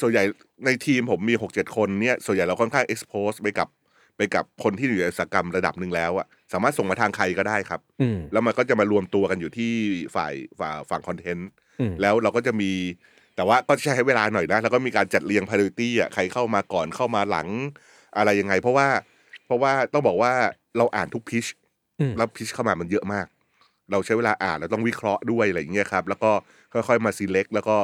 ส่วนใหญ่ในทีมผมมีหกเจ็ดคนเนี่ยส่วนใหญ่เราค่อนข้าง expose ไปกับไปกับคนที่อยู่ในอุตสาหกรรมระดับหนึ่งแล้วอะสามารถส่งมาทางใครก็ได้ครับอืมแล้วมันก็จะมารวมตัวกันอยู่ที่ฝ่ายฝ่ายฝั่งคอนเทนต์อืมแล้วเราก็จะมี แต่ว่าก็ใช้เวลาหน่อยนะ แล้วก็มีการจัดเรียง priority อะใครเข้ามาก่อนเข้ามาหลัง อะไรยังไง เพราะว่า เพราะว่าต้องบอกว่าเราอ่านทุกพิชอืมแล้วพิชเข้ามามันเยอะมาก เราใช้เวลาอ่านเราต้องวิเคราะห์ด้วยอะไรอย่างเงี้ยครับ แล้วก็ค่อยๆมา select แล้วก็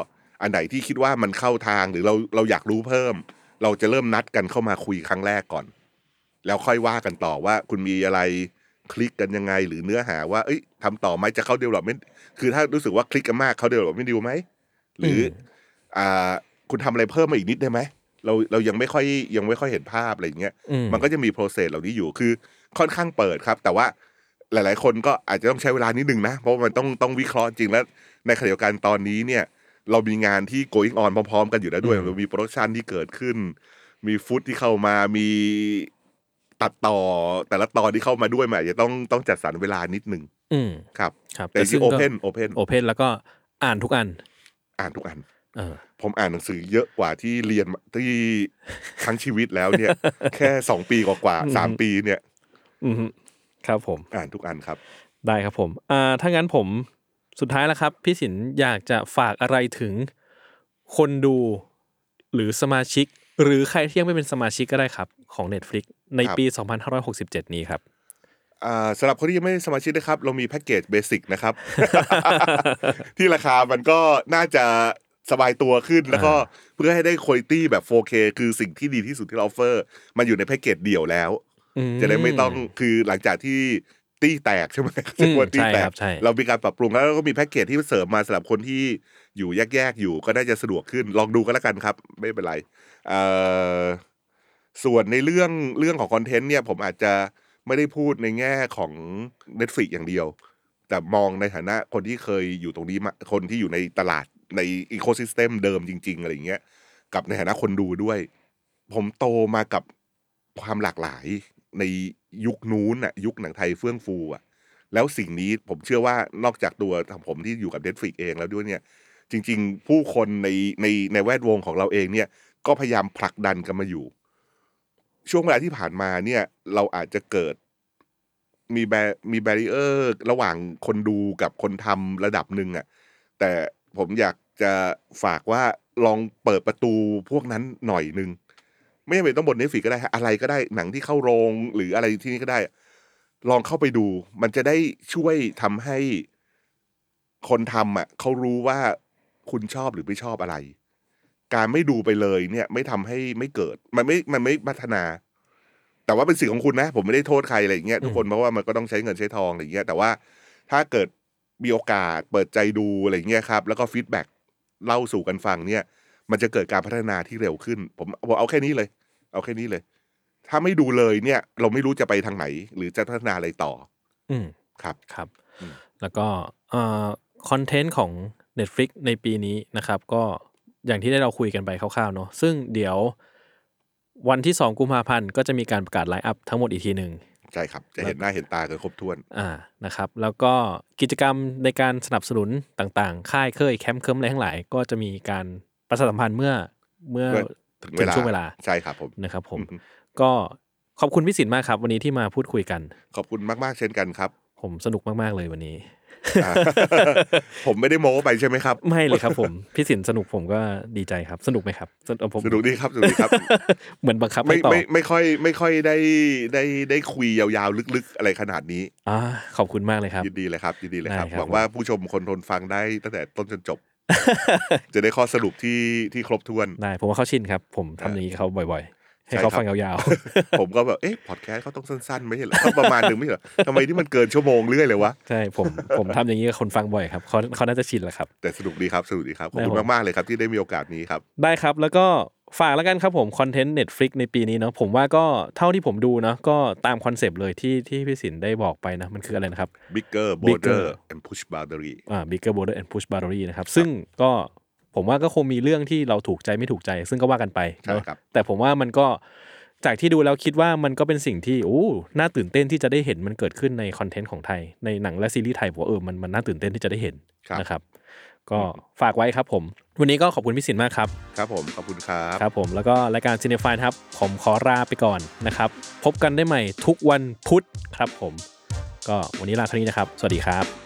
อันไหนที่คิดว่ามันเข้าทางหรือเราเราอยากรู้เพิ่ม เราจะเริ่มนัดกันเข้ามาคุยครั้งแรกก่อน แล้วค่อยว่ากันต่อว่าคุณมีอะไรคลิกกันยังไงหรือเนื้อหาว่า เอ้ยทำต่อไหมจะเข้า development คือถ้ารู้สึกว่าคลิกกันมากเขา development ดีไหม หรืออมอ่าคุณทำอะไรเพิ่มมาอีกนิดได้ไหมเราเรายังไม่ค่อยยังไม่ค่อยเห็นภาพอะไรอย่างเงี้ยอืมมันก็จะมี process เหล่านี้อยู่คือค่อนข้างเปิดครับ แต่ว่าหลาย ๆ คนก็อาจจะต้องใช้เวลานิดนึงนะ เพราะว่ามันต้องต้องวิเคราะห์จริงแล้วในขณะเดียวกันตอนนี้เนี่ย เรามีงานที่ going on พร้อม ๆ กันอยู่แล้วด้วยอืมเรามีโปรดักชันที่เกิดขึ้น มีฟุตที่เข้ามามีตัดต่อแต่ละตอนที่เข้ามาด้วยมันอาจจะต้องต้องจัดสรรเวลานิดนึงอืมครับครับแต่ที่ open open open แล้วก็อ่านทุกอัน อ่านทุกอันเออผมอ่านหนังสือเยอะกว่าที่เรียนมาที่ทั้งชีวิตแล้วเนี่ย แค่สองปีกว่าๆสามปีเนี่ยอืมครับผมอ่านทุกอันครับ ได้ครับผมอ่าถ้างั้นผมสุดท้ายแล้วครับ พี่สินอยากจะฝากอะไรถึงคนดูหรือสมาชิก หรือใครที่ยังไม่เป็นสมาชิกก็ได้ครับ ของ Netflix ในครับปี 2567 นี้ครับอ่า สำหรับคนที่ยังไม่ได้สมาชิกนะครับ เรามีแพ็กเกจ basic นะครับ ที่ราคามันก็น่าจะสบายตัวขึ้นแล้วก็เพื่อให้ได้คุณภาพแบบ 4K คือสิ่งที่ดีที่สุดที่เรา offer มันอยู่ในแพ็กเกจเดียวแล้วอืมจะได้ไม่ต้องคือหลังจากที่ตี้แตกใช่ไหมอืมว่าตี้แตใช่ครับใช่เรามีการปรับปรุงแล้วเราก็มีแพ็กเกจที่เสริมมาสำหรับคนที่อยู่แยกๆอยู่ก็น่าจะสะดวกขึ้น ลองดูก็แล้วกันครับ ไม่เป็นไรเอ่อส่วนในเรื่องเรื่องของคอนเทนต์เนี่ยผมอาจจะ ไม่ได้พูดในแง่ของ Netflix อย่างเดียว แต่มองในฐานะคนที่เคยอยู่ตรงนี้มาคนที่อยู่ในตลาดในอีโคซิสเต็มเดิมจริง ๆ อะไรอย่างเงี้ยกับในฐานะคนดูด้วย ผมโตมากับความหลากหลายในยุคนู้นน่ะยุคหนังไทยเฟื่องฟูอะแล้วสิ่งนี้ผมเชื่อว่านอกจากตัวของผมที่อยู่กับ Netflix เองแล้วด้วยเนี่ย จริง ๆ ผู้คนในในในแวดวงของเราเองเนี่ย ก็พยายามผลักดันกันมาอยู่ ช่วงเวลาที่ผ่านมาเนี่ย เราอาจจะเกิด มี bar- มี barrier ระหว่างคนดูกับคนทำระดับหนึ่งอะ่ะ แต่ผมอยากจะฝากว่าลองเปิดประตูพวกนั้นหน่อยหนึ่งไม่จำเป็นต้องบน Netflix ก็ได้ฮะอะไรก็ได้หนังที่เข้าโรง หรืออะไรที่นี่ก็ได้ ลองเข้าไปดู มันจะได้ช่วยทำให้คนทำอะเขารู้ว่าคุณชอบหรือไม่ชอบอะไร การไม่ดูไปเลยเนี่ยไม่ทำให้ไม่เกิด มันไม่มันไม่พัฒนา แต่ว่าเป็นสิ่งของคุณนะ ผมไม่ได้โทษใครอะไรอย่างเงี้ยทุกคนเพราะว่ามันก็ต้องใช้เงินใช้ทองอะไรอย่างเงี้ย แต่ว่าถ้าเกิดมีโอกาสเปิดใจดูอะไรอย่างเงี้ยครับ แล้วก็ feedback เล่าสู่กันฟังเนี่ย มันจะเกิดการพัฒนาที่เร็วขึ้น ผมผมเอาแค่นี้เลย เอาแค่นี้เลย ถ้าไม่ดูเลยเนี่ย เราไม่รู้จะไปทางไหน หรือจะพัฒนาอะไรต่อ อืมครับครับอืมแล้วก็คอนเทนต์ของ Netflix ในปีนี้นะครับ ก็ อย่างที่ได้เราคุยกันไปคร่าวๆเนาะซึ่งเดี๋ยววันที่ 2 กุมภาพันธ์ก็จะมีการประกาศ line-up ทั้งหมดอีกทีหนึ่งใช่ครับ จะเห็นหน้าเห็นตากันครบถ้วนอ่านะครับ แล้วก็กิจกรรมในการสนับสนุนต่างๆ ค่ายเคยแคมป์เคิมอะไรทั้งหลาย ก็จะมีการประชาสัมพันธ์เมื่อเมื่อถึงถึงช่วงเวลาใช่ครับผมนะครับผมอืมก็ขอบคุณพี่สินมากครับ วันนี้ที่มาพูดคุยกัน ขอบคุณมากๆเช่นกันครับ ผมสนุกมากๆเลยวันนี้อ่า ผมไม่ได้โม้ไปใช่ไหมครับ ไม่เลยครับผมพี่สินสนุกผมก็ดีใจครับ สนุกไหมครับสนุกผมสนุกดีครับสนุกดีครับ เหมือนบังคับไม่ให้ตอบไม่ไม่ค่อยไม่ค่อยได้ได้ได้คุยยาวๆลึกๆ อะไรขนาดนี้อ่าขอบคุณมากเลยครับยินดีเลยครับยินดีเลยครับได้ครับหวังว่าผู้ชมคนทนฟังได้ตั้งแต่ต้นจนจบ จะได้ข้อสรุปที่ที่ครบถ้วนได้ผมว่าเขาชินครับ ผมทำอย่างนี้กับเขาบ่อย ๆ ให้ใช่เขาครับฟังยาวผมก็แบบ เอ๊ะ พอดแคสต์เขาต้องสั้นๆ ไม่ใช่เหรอต้องประมาณหนึ่งไม่ใช่เหรอทำไมที่มันเกินชั่วโมงเรื่อยเลยวะๆใช่ ผม ผมทำอย่างนี้กับคนฟังบ่อยครับเขาเขาน่าจะชินแหละครับ แต่สนุกดีครับ สนุกดีครับ ขอบได้คุณผมมากๆเลยครับที่ได้มีโอกาสนี้ครับ ได้ครับ แล้วก็ฝากแล้วกันครับผมคอนเทนต์ Netflix ในปีนี้เนาะผมว่าก็เท่าที่ผมดูเนาะก็ตามคอนเซปต์เลยที่ที่พี่สินได้บอกไปนะ มันคืออะไรนะครับ bigger Bigger border and push boundary อ่า Bigger Border and Push Boundary นะครับ ซึ่งก็ ผมว่าก็คงมีเรื่องที่เราถูกใจไม่ถูกใจ ซึ่งก็ว่ากันไปใช่เนอะครับ แต่ผมว่ามันก็จากที่ดูแล้วคิดว่ามันก็เป็นสิ่งที่โอ้น่าตื่นเต้นที่จะได้เห็นมันเกิดขึ้นในคอนเทนต์ของไทย ในหนังและซีรีส์ไทยผมว่าเออมันมันน่าตื่นเต้นที่จะได้เห็นครับ นะครับ ก็ฝากไว้ครับผม วันนี้ก็ขอบคุณพี่สินมากครับ ครับผม ขอบคุณครับ ครับผมแล้วก็รายการ c i n e f y ครับผมขอลาไปก่อนนะครับ พบกันได้ใหม่ทุกวันพุธครับผม ก็วันนี้ลาเท่านี้นะครับ สวัสดีครับ